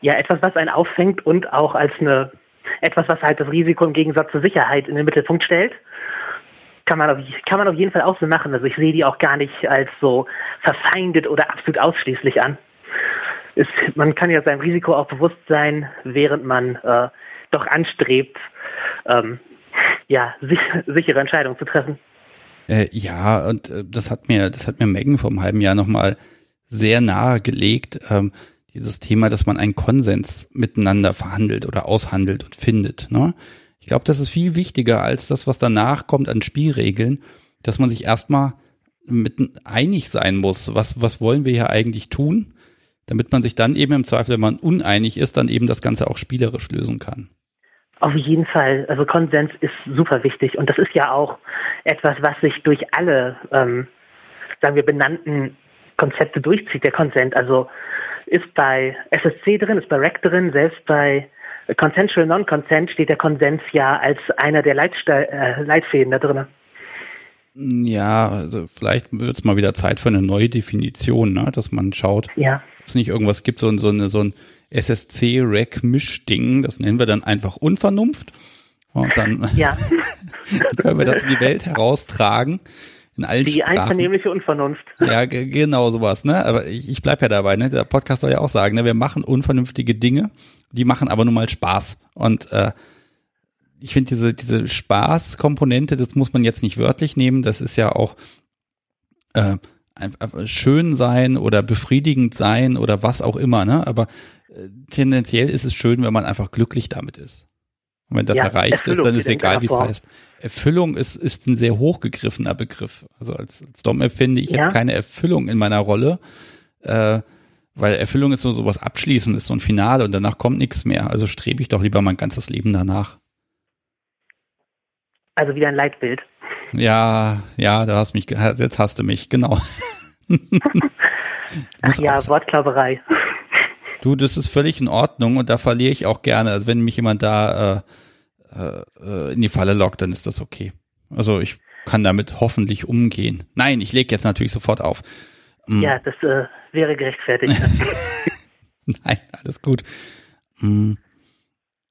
ja, etwas, was einen auffängt und auch als eine, etwas, was halt das Risiko im Gegensatz zur Sicherheit in den Mittelpunkt stellt. Kann man, auf, kann man auf jeden Fall auch so machen. Also ich sehe die auch gar nicht als so verfeindet oder absolut ausschließlich an ist, man kann ja seinem Risiko auch bewusst sein, während man äh, doch anstrebt, ähm, ja, sich, sichere Entscheidungen zu treffen. Äh, ja, und äh, das hat mir, das hat mir Megan vor einem halben Jahr nochmal sehr nahe gelegt, ähm, dieses Thema, dass man einen Konsens miteinander verhandelt oder aushandelt und findet. Ne? Ich glaube, das ist viel wichtiger als das, was danach kommt an Spielregeln, dass man sich erstmal mit einig sein muss. Was, was wollen wir hier eigentlich tun? damit man sich dann eben im Zweifel, wenn man uneinig ist, dann eben das Ganze auch spielerisch lösen kann. Auf jeden Fall. Also Konsens ist super wichtig und das ist ja auch etwas, was sich durch alle, ähm, sagen wir, benannten Konzepte durchzieht, der Konsent. Also ist bei SSC drin, ist bei REC drin, selbst bei Consensual Non-Consent steht der Konsens ja als einer der Leitste äh, Leitfäden da drin. Ja, also vielleicht wird es mal wieder Zeit für eine neue Definition, ne? dass man schaut, ja ob es nicht irgendwas gibt, so, so, eine, so ein SSC-Rack-Mischding, das nennen wir dann einfach Unvernunft. Und dann ja. können wir das in die Welt heraustragen. In allen die Sprachen. einvernehmliche Unvernunft. Ja, genau sowas, ne? Aber ich, ich bleib ja dabei, ne? Der Podcast soll ja auch sagen, ne? Wir machen unvernünftige Dinge, die machen aber nun mal Spaß. Und äh, ich finde diese, diese Spaßkomponente, das muss man jetzt nicht wörtlich nehmen, das ist ja auch äh, schön sein oder befriedigend sein oder was auch immer, ne? Aber äh, tendenziell ist es schön, wenn man einfach glücklich damit ist. Und wenn das ja, erreicht Erfüllung, ist, dann ist egal, wie es heißt. Erfüllung ist, ist ein sehr hochgegriffener Begriff. Also als, als Dom empfinde ich ja. jetzt keine Erfüllung in meiner Rolle, äh, weil Erfüllung ist so sowas Abschließendes, so ein Finale und danach kommt nichts mehr. Also strebe ich doch lieber mein ganzes Leben danach. Also wieder ein Leitbild. Ja, ja, da hast mich, jetzt hast du mich, genau. Ach ja, Wortklauberei. Du, das ist völlig in Ordnung und da verliere ich auch gerne. Also wenn mich jemand da äh, äh, in die Falle lockt, dann ist das okay. Also ich kann damit hoffentlich umgehen. Nein, ich lege jetzt natürlich sofort auf. Mm. Ja, das äh, wäre gerechtfertigt. Nein, alles gut. Mm.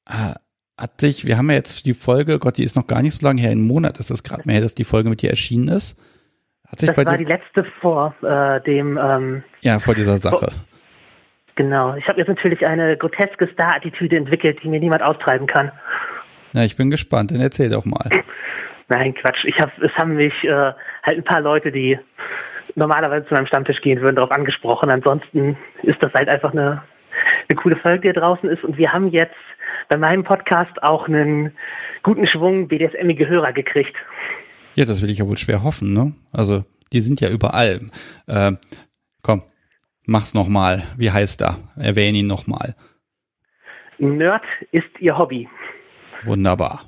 Ah, hat sich, wir haben ja jetzt die Folge, Gott, die ist noch gar nicht so lange her, einen Monat ist das gerade mehr, dass die Folge mit dir erschienen ist. Hat sich das bei war die letzte vor äh, dem ähm, Ja, vor dieser Sache. Vor, genau. Ich habe jetzt natürlich eine groteske Star-Attitüde entwickelt, die mir niemand austreiben kann. Na, ich bin gespannt, dann erzähl doch mal. Nein, Quatsch. Ich hab, es haben mich äh, halt ein paar Leute, die normalerweise zu meinem Stammtisch gehen würden, darauf angesprochen. Ansonsten ist das halt einfach eine, eine coole Folge, die da draußen ist. Und wir haben jetzt bei meinem Podcast auch einen guten Schwung BDSM-ige Hörer gekriegt. Ja, das will ich ja wohl schwer hoffen, ne? Also, die sind ja überall. Äh, komm, mach's nochmal. Wie heißt er? Erwähne ihn nochmal. Nerd ist ihr Hobby. Wunderbar.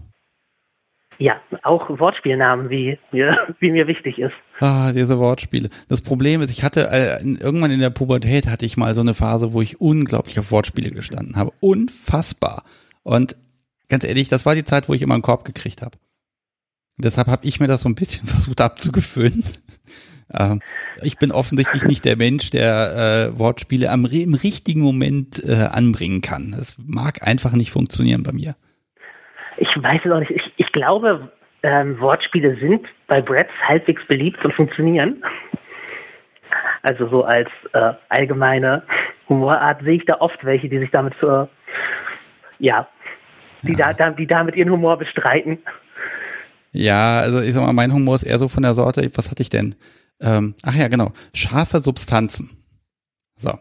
Ja, auch Wortspielnamen, wie mir, wie mir wichtig ist. Ah, diese Wortspiele. Das Problem ist, ich hatte äh, irgendwann in der Pubertät hatte ich mal so eine Phase, wo ich unglaublich auf Wortspiele gestanden habe. Unfassbar. Und ganz ehrlich, das war die Zeit, wo ich immer einen Korb gekriegt habe. Deshalb habe ich mir das so ein bisschen versucht abzugewöhnen. ähm, ich bin offensichtlich nicht der Mensch, der äh, Wortspiele am, im richtigen Moment äh, anbringen kann. Es mag einfach nicht funktionieren bei mir. Ich weiß es auch nicht. Ich, ich glaube, ähm, Wortspiele sind bei Brads halbwegs beliebt und funktionieren. Also so als äh, allgemeine Humorart sehe ich da oft welche, die sich damit zur, ja, die, ja. Da, die damit ihren Humor bestreiten. Ja, also ich sag mal, mein Humor ist eher so von der Sorte, was hatte ich denn? Ähm, ach ja, genau, scharfe Substanzen. So.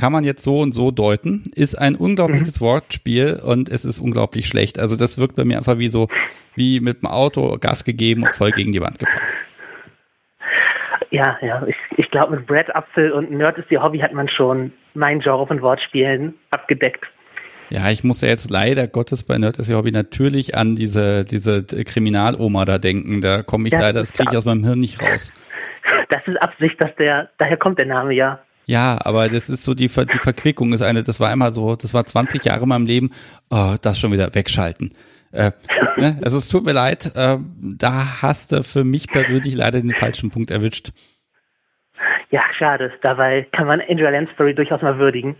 Kann man jetzt so und so deuten, ist ein unglaubliches mhm. Wortspiel und es ist unglaublich schlecht. Also das wirkt bei mir einfach wie so, wie mit dem Auto Gas gegeben und voll gegen die Wand gefahren. Ja, ja, ich, ich glaube mit Brad Apfel und Nerd ist ihr Hobby hat man schon mein Genre von Wortspielen abgedeckt. Ja, ich muss ja jetzt leider Gottes bei Nerd ist ihr Hobby natürlich an diese, diese Kriminaloma da denken. Da komme ich das leider, das kriege ich aus meinem Hirn nicht raus. Das ist Absicht, dass der, daher kommt der Name ja. Ja, aber das ist so die, Ver die Verquickung ist eine, das war einmal so, das war 20 Jahre in meinem Leben, oh, das schon wieder wegschalten. Äh, ne? Also es tut mir leid, äh, da hast du für mich persönlich leider den falschen Punkt erwischt. Ja, schade. Dabei kann man Angel Lansbury durchaus mal würdigen.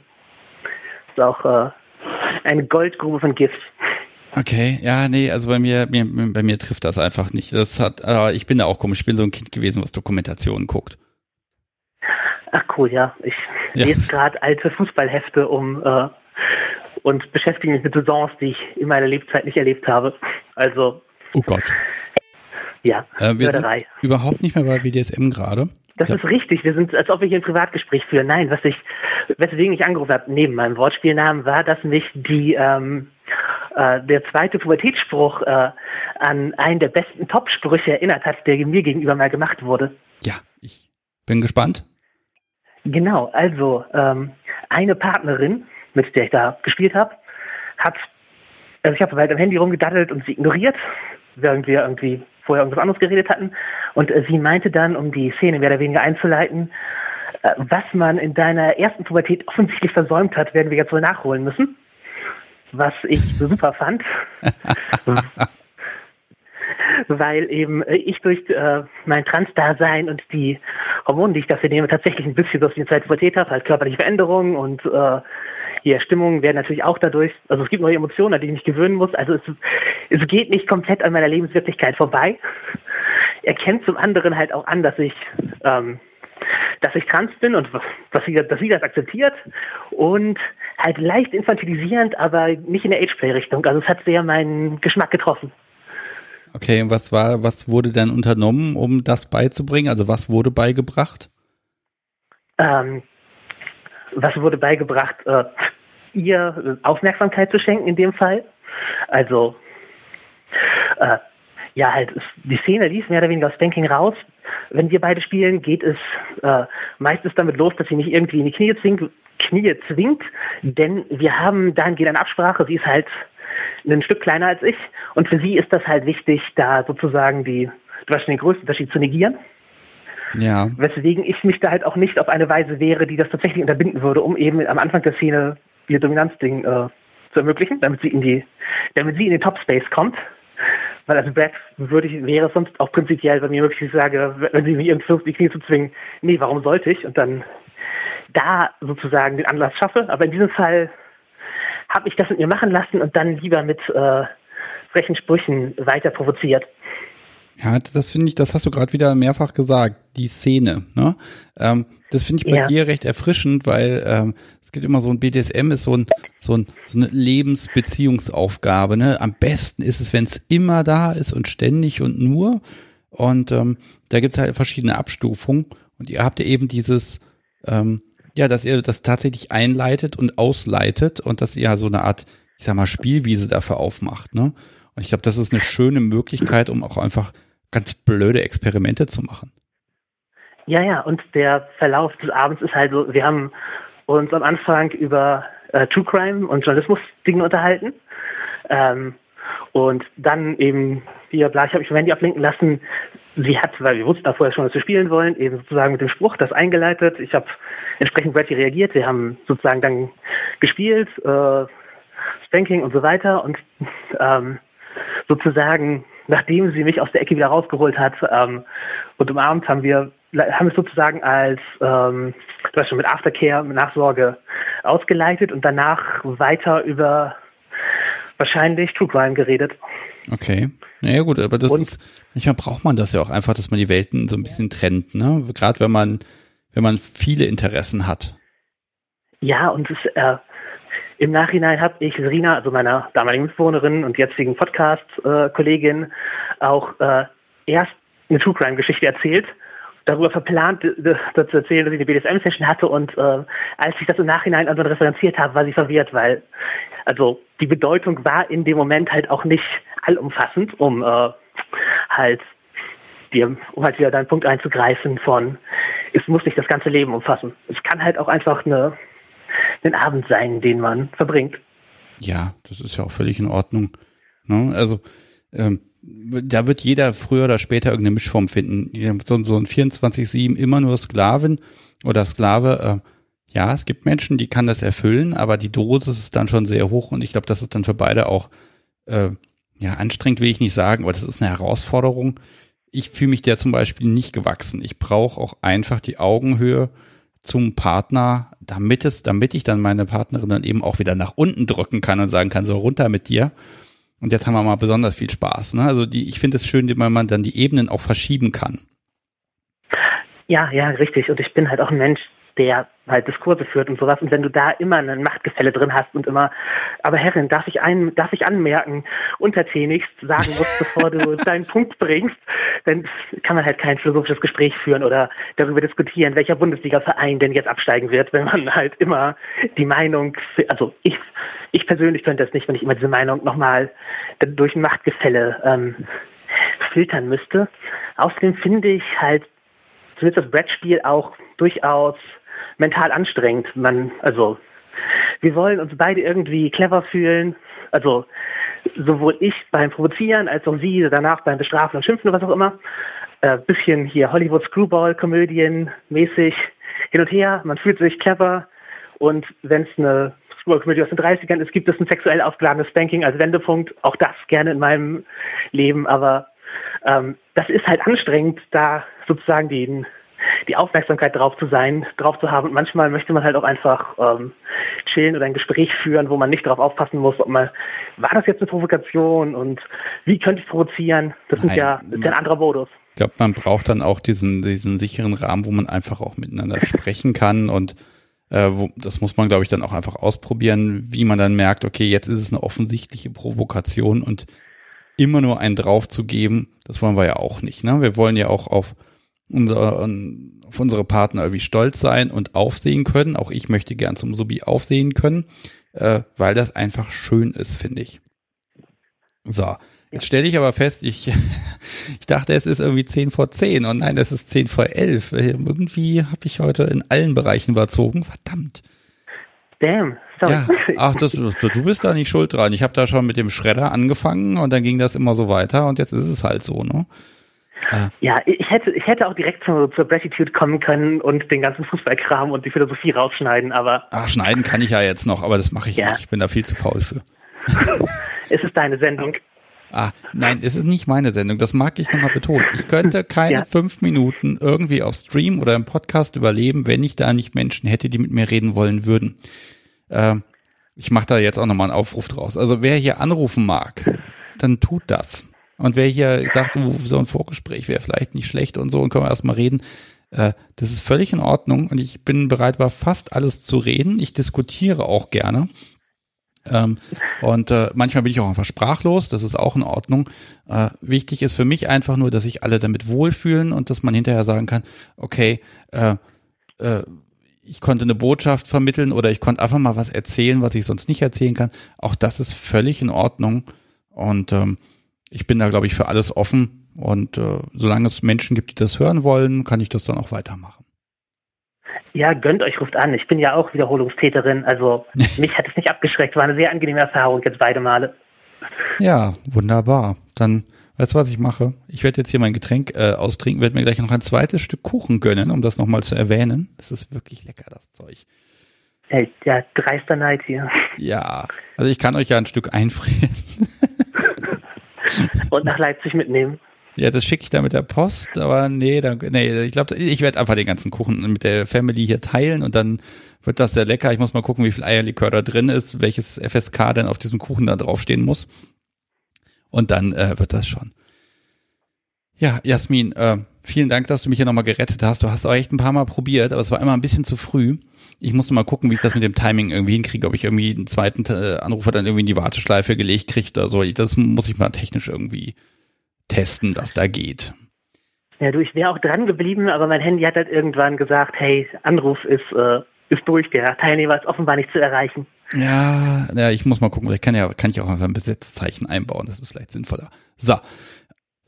Ist auch äh, eine Goldgrube von Gift. Okay, ja, nee, also bei mir, mir, bei mir trifft das einfach nicht. Das hat, ich bin da auch komisch, ich bin so ein Kind gewesen, was Dokumentationen guckt. Ach cool, ja. Ich ja. lese gerade alte Fußballhefte um äh, und beschäftige mich mit Saisons, die ich in meiner Lebzeit nicht erlebt habe. Also. Oh Gott. Ja, äh, wir sind überhaupt nicht mehr bei BDSM gerade. Das ist richtig. Wir sind, als ob wir hier ein Privatgespräch führen. Nein, was ich, weswegen ich angerufen habe, neben meinem Wortspielnamen, war, dass mich die, ähm, äh, der zweite Pubertätsspruch äh, an einen der besten Top-Sprüche erinnert hat, der mir gegenüber mal gemacht wurde. Ja, ich bin gespannt. Genau, also ähm, eine Partnerin, mit der ich da gespielt habe, hat, also ich habe halt am Handy rumgedaddelt und sie ignoriert, während wir irgendwie vorher irgendwas anderes geredet hatten. Und äh, sie meinte dann, um die Szene mehr oder weniger einzuleiten, äh, was man in deiner ersten Pubertät offensichtlich versäumt hat, werden wir jetzt wohl nachholen müssen. Was ich super fand. weil eben äh, ich durch äh, mein Trans-Dasein und die Hormone, die ich dafür nehme, tatsächlich ein bisschen so wie eine Zeit Pubertät habe, halt körperliche Veränderungen und äh, die Stimmungen werden natürlich auch dadurch, also es gibt neue Emotionen, an die ich mich gewöhnen muss. Also es, es geht nicht komplett an meiner Lebenswirklichkeit vorbei. Er kennt zum anderen halt auch an, dass ich ähm, dass ich trans bin und dass sie, dass sie das akzeptiert und halt leicht infantilisierend, aber nicht in der Ageplay-Richtung. Also es hat sehr meinen Geschmack getroffen. Okay, und was war, was wurde dann unternommen, um das beizubringen? Also was wurde beigebracht? Ähm, was wurde beigebracht? Äh, ihr Aufmerksamkeit zu schenken in dem Fall. Also äh, ja, halt, die Szene lief mehr oder weniger aus Banking raus. Wenn wir beide spielen, geht es äh, meistens damit los, dass sie mich irgendwie in die Knie zwingt, Knie zwingt, denn wir haben dahingehend eine Absprache. Sie ist halt ein Stück kleiner als ich. Und für sie ist das halt wichtig, da sozusagen die, den größten Unterschied zu negieren. Ja. Weswegen ich mich da halt auch nicht auf eine Weise wäre, die das tatsächlich unterbinden würde, um eben am Anfang der Szene ihr Dominanzding äh, zu ermöglichen, damit sie in die, damit sie in den Top Space kommt. Weil als Brad würde ich, wäre es sonst auch prinzipiell bei mir möglich, ich sage, wenn sie mich irgendwie versucht, die Knie zu zwingen, nee, warum sollte ich? Und dann da sozusagen den Anlass schaffe. Aber in diesem Fall habe ich das mit ihr machen lassen und dann lieber mit äh, frechen Sprüchen weiter provoziert. Ja, das finde ich, das hast du gerade wieder mehrfach gesagt, die Szene. Ne? Ähm, das finde ich bei ja. dir recht erfrischend, weil ähm, es gibt immer so ein BDSM ist so ein so, ein, so eine Lebensbeziehungsaufgabe. Ne? Am besten ist es, wenn es immer da ist und ständig und nur. Und ähm, da gibt es halt verschiedene Abstufungen. Und ihr habt ja eben dieses, ähm, ja, dass ihr das tatsächlich einleitet und ausleitet und dass ihr so eine Art, ich sag mal, Spielwiese dafür aufmacht. Ne? Und ich glaube, das ist eine schöne Möglichkeit, um auch einfach ganz blöde Experimente zu machen. Ja, ja, und der Verlauf des Abends ist halt so, wir haben uns am Anfang über äh, True Crime und Journalismus-Dinge unterhalten. Ähm, und dann eben, wie bla, ich habe mich mein Handy ablenken lassen. Sie hat, weil wir wussten da vorher schon, dass wir spielen wollen, eben sozusagen mit dem Spruch das eingeleitet. Ich habe entsprechend Bretty reagiert. Wir haben sozusagen dann gespielt, äh, Spanking und so weiter. Und ähm, sozusagen, nachdem sie mich aus der Ecke wieder rausgeholt hat ähm, und umarmt, haben wir haben es sozusagen als ähm, du weißt schon, mit Aftercare, mit Nachsorge ausgeleitet und danach weiter über wahrscheinlich True Crime geredet. Okay. Naja gut, aber das und, ist, manchmal braucht man das ja auch einfach, dass man die Welten so ein bisschen trennt, ne? Gerade wenn man, wenn man viele Interessen hat. Ja, und es, äh, im Nachhinein habe ich Serena, also meiner damaligen Mitbewohnerin und jetzigen Podcast-Kollegin, äh, auch äh, erst eine True Crime-Geschichte erzählt darüber verplant, das zu erzählen, dass ich eine BDSM-Session hatte und äh, als ich das im Nachhinein also referenziert habe, war sie verwirrt, weil also die Bedeutung war in dem Moment halt auch nicht allumfassend, um äh, halt dir, um halt wieder deinen Punkt einzugreifen von, es muss nicht das ganze Leben umfassen. Es kann halt auch einfach eine, ein Abend sein, den man verbringt. Ja, das ist ja auch völlig in Ordnung. Ne? Also ähm, da wird jeder früher oder später irgendeine Mischform finden. So, so ein 24-7 immer nur Sklaven oder Sklave. Äh, ja, es gibt Menschen, die kann das erfüllen, aber die Dosis ist dann schon sehr hoch und ich glaube, das ist dann für beide auch, äh, ja, anstrengend will ich nicht sagen, aber das ist eine Herausforderung. Ich fühle mich der zum Beispiel nicht gewachsen. Ich brauche auch einfach die Augenhöhe zum Partner, damit es, damit ich dann meine Partnerin dann eben auch wieder nach unten drücken kann und sagen kann, so runter mit dir. Und jetzt haben wir mal besonders viel Spaß. Ne? Also die, ich finde es schön, wenn man dann die Ebenen auch verschieben kann. Ja, ja, richtig. Und ich bin halt auch ein Mensch, der halt Diskurse führt und sowas. Und wenn du da immer ein Machtgefälle drin hast und immer, aber Herrin, darf ich ein, darf ich anmerken, untertänigst sagen musst, bevor du deinen Punkt bringst, dann kann man halt kein philosophisches Gespräch führen oder darüber diskutieren, welcher Bundesliga-Verein denn jetzt absteigen wird, wenn man halt immer die Meinung, also ich, ich persönlich könnte das nicht, wenn ich immer diese Meinung nochmal durch ein Machtgefälle ähm, filtern müsste. Außerdem finde ich halt zumindest das Brettspiel auch durchaus mental anstrengend. Man, also, wir wollen uns beide irgendwie clever fühlen. Also, sowohl ich beim Provozieren als auch sie danach beim Bestrafen und Schimpfen oder was auch immer. Äh, bisschen hier Hollywood Screwball-Komödien mäßig hin und her. Man fühlt sich clever. Und wenn es eine Screwball-Komödie aus den 30ern ist, gibt es ein sexuell aufgeladenes Spanking als Wendepunkt. Auch das gerne in meinem Leben. Aber ähm, das ist halt anstrengend, da sozusagen den die Aufmerksamkeit drauf zu sein, drauf zu haben. Und manchmal möchte man halt auch einfach ähm, chillen oder ein Gespräch führen, wo man nicht darauf aufpassen muss, ob man, war das jetzt eine Provokation und wie könnte ich provozieren? Das, sind ja, das ist ja ein anderer Modus. Ich glaube, man braucht dann auch diesen, diesen sicheren Rahmen, wo man einfach auch miteinander sprechen kann und äh, wo, das muss man, glaube ich, dann auch einfach ausprobieren, wie man dann merkt, okay, jetzt ist es eine offensichtliche Provokation und immer nur einen drauf zu geben, das wollen wir ja auch nicht. Ne? Wir wollen ja auch auf unser, auf unsere Partner irgendwie stolz sein und aufsehen können. Auch ich möchte gern zum Subi aufsehen können, äh, weil das einfach schön ist, finde ich. So, jetzt stelle ich aber fest, ich, ich dachte, es ist irgendwie 10 vor 10 und nein, es ist 10 vor 11. Irgendwie habe ich heute in allen Bereichen überzogen. Verdammt. Damn. Sorry. Ja, ach, das, du bist da nicht schuld dran. Ich habe da schon mit dem Schredder angefangen und dann ging das immer so weiter und jetzt ist es halt so, ne? Ah. Ja, ich hätte, ich hätte auch direkt zur, zur Gratitude kommen können und den ganzen Fußballkram und die Philosophie rausschneiden, aber. Ach, schneiden kann ich ja jetzt noch, aber das mache ich ja. nicht. Ich bin da viel zu faul für. es ist deine Sendung. Ah, nein, es ist nicht meine Sendung. Das mag ich nochmal betonen. Ich könnte keine ja. fünf Minuten irgendwie auf Stream oder im Podcast überleben, wenn ich da nicht Menschen hätte, die mit mir reden wollen würden. Ähm, ich mache da jetzt auch nochmal einen Aufruf draus. Also wer hier anrufen mag, dann tut das. Und wer hier sagt, oh, so ein Vorgespräch wäre vielleicht nicht schlecht und so und können wir erstmal reden, äh, das ist völlig in Ordnung und ich bin bereit, über fast alles zu reden. Ich diskutiere auch gerne. Ähm, und äh, manchmal bin ich auch einfach sprachlos, das ist auch in Ordnung. Äh, wichtig ist für mich einfach nur, dass sich alle damit wohlfühlen und dass man hinterher sagen kann, okay, äh, äh, ich konnte eine Botschaft vermitteln oder ich konnte einfach mal was erzählen, was ich sonst nicht erzählen kann. Auch das ist völlig in Ordnung. Und ähm, ich bin da, glaube ich, für alles offen. Und äh, solange es Menschen gibt, die das hören wollen, kann ich das dann auch weitermachen. Ja, gönnt euch, ruft an. Ich bin ja auch Wiederholungstäterin. Also mich hat es nicht abgeschreckt. War eine sehr angenehme Erfahrung jetzt beide Male. Ja, wunderbar. Dann, weißt du, was ich mache? Ich werde jetzt hier mein Getränk äh, austrinken, werde mir gleich noch ein zweites Stück Kuchen gönnen, um das nochmal zu erwähnen. Das ist wirklich lecker, das Zeug. Hey, ja, dreister Neid hier. Ja, also ich kann euch ja ein Stück einfrieren. Und nach Leipzig mitnehmen. Ja, das schicke ich da mit der Post, aber nee, dann, nee ich glaube, ich werde einfach den ganzen Kuchen mit der Family hier teilen und dann wird das sehr lecker. Ich muss mal gucken, wie viel Eierlikör da drin ist, welches FSK denn auf diesem Kuchen da draufstehen muss. Und dann äh, wird das schon. Ja, Jasmin, äh, vielen Dank, dass du mich hier nochmal gerettet hast. Du hast auch echt ein paar Mal probiert, aber es war immer ein bisschen zu früh. Ich musste mal gucken, wie ich das mit dem Timing irgendwie hinkriege, ob ich irgendwie einen zweiten äh, Anrufer dann irgendwie in die Warteschleife gelegt kriege oder so. Das muss ich mal technisch irgendwie testen, was da geht. Ja, du, ich wäre auch dran geblieben, aber mein Handy hat halt irgendwann gesagt, hey, Anruf ist, äh, ist durch, der Teilnehmer ist offenbar nicht zu erreichen. Ja, ja, ich muss mal gucken, vielleicht kann ja, kann ich auch einfach ein Besetzzeichen einbauen, das ist vielleicht sinnvoller. So.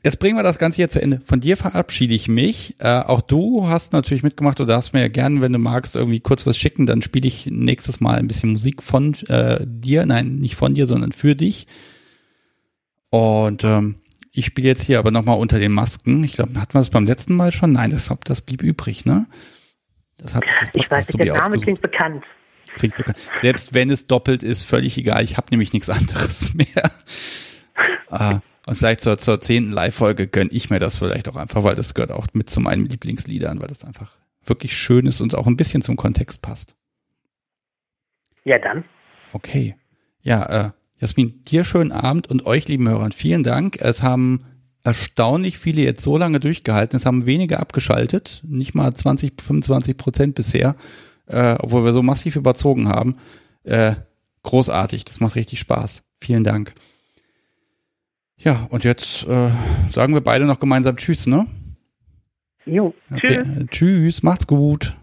Jetzt bringen wir das Ganze hier zu Ende. Von dir verabschiede ich mich. Äh, auch du hast natürlich mitgemacht oder darfst mir ja gerne, wenn du magst, irgendwie kurz was schicken. Dann spiele ich nächstes Mal ein bisschen Musik von äh, dir. Nein, nicht von dir, sondern für dich. Und ähm, ich spiele jetzt hier aber nochmal unter den Masken. Ich glaube, hatten wir das beim letzten Mal schon? Nein, das, das blieb übrig, ne? Das hat das ich weiß nicht, der Name klingt bekannt. Klingt bekannt. Selbst wenn es doppelt ist, völlig egal. Ich habe nämlich nichts anderes mehr. ah, und vielleicht zur, zur zehnten Live-Folge gönne ich mir das vielleicht auch einfach, weil das gehört auch mit zu meinen Lieblingsliedern, weil das einfach wirklich schön ist und auch ein bisschen zum Kontext passt. Ja, dann. Okay. Ja, äh, Jasmin, dir schönen Abend und euch, lieben Hörern, vielen Dank. Es haben erstaunlich viele jetzt so lange durchgehalten. Es haben wenige abgeschaltet, nicht mal 20, 25 Prozent bisher, äh, obwohl wir so massiv überzogen haben. Äh, großartig, das macht richtig Spaß. Vielen Dank. Ja, und jetzt äh, sagen wir beide noch gemeinsam Tschüss, ne? Jo, okay. tschüss. Tschüss, macht's gut.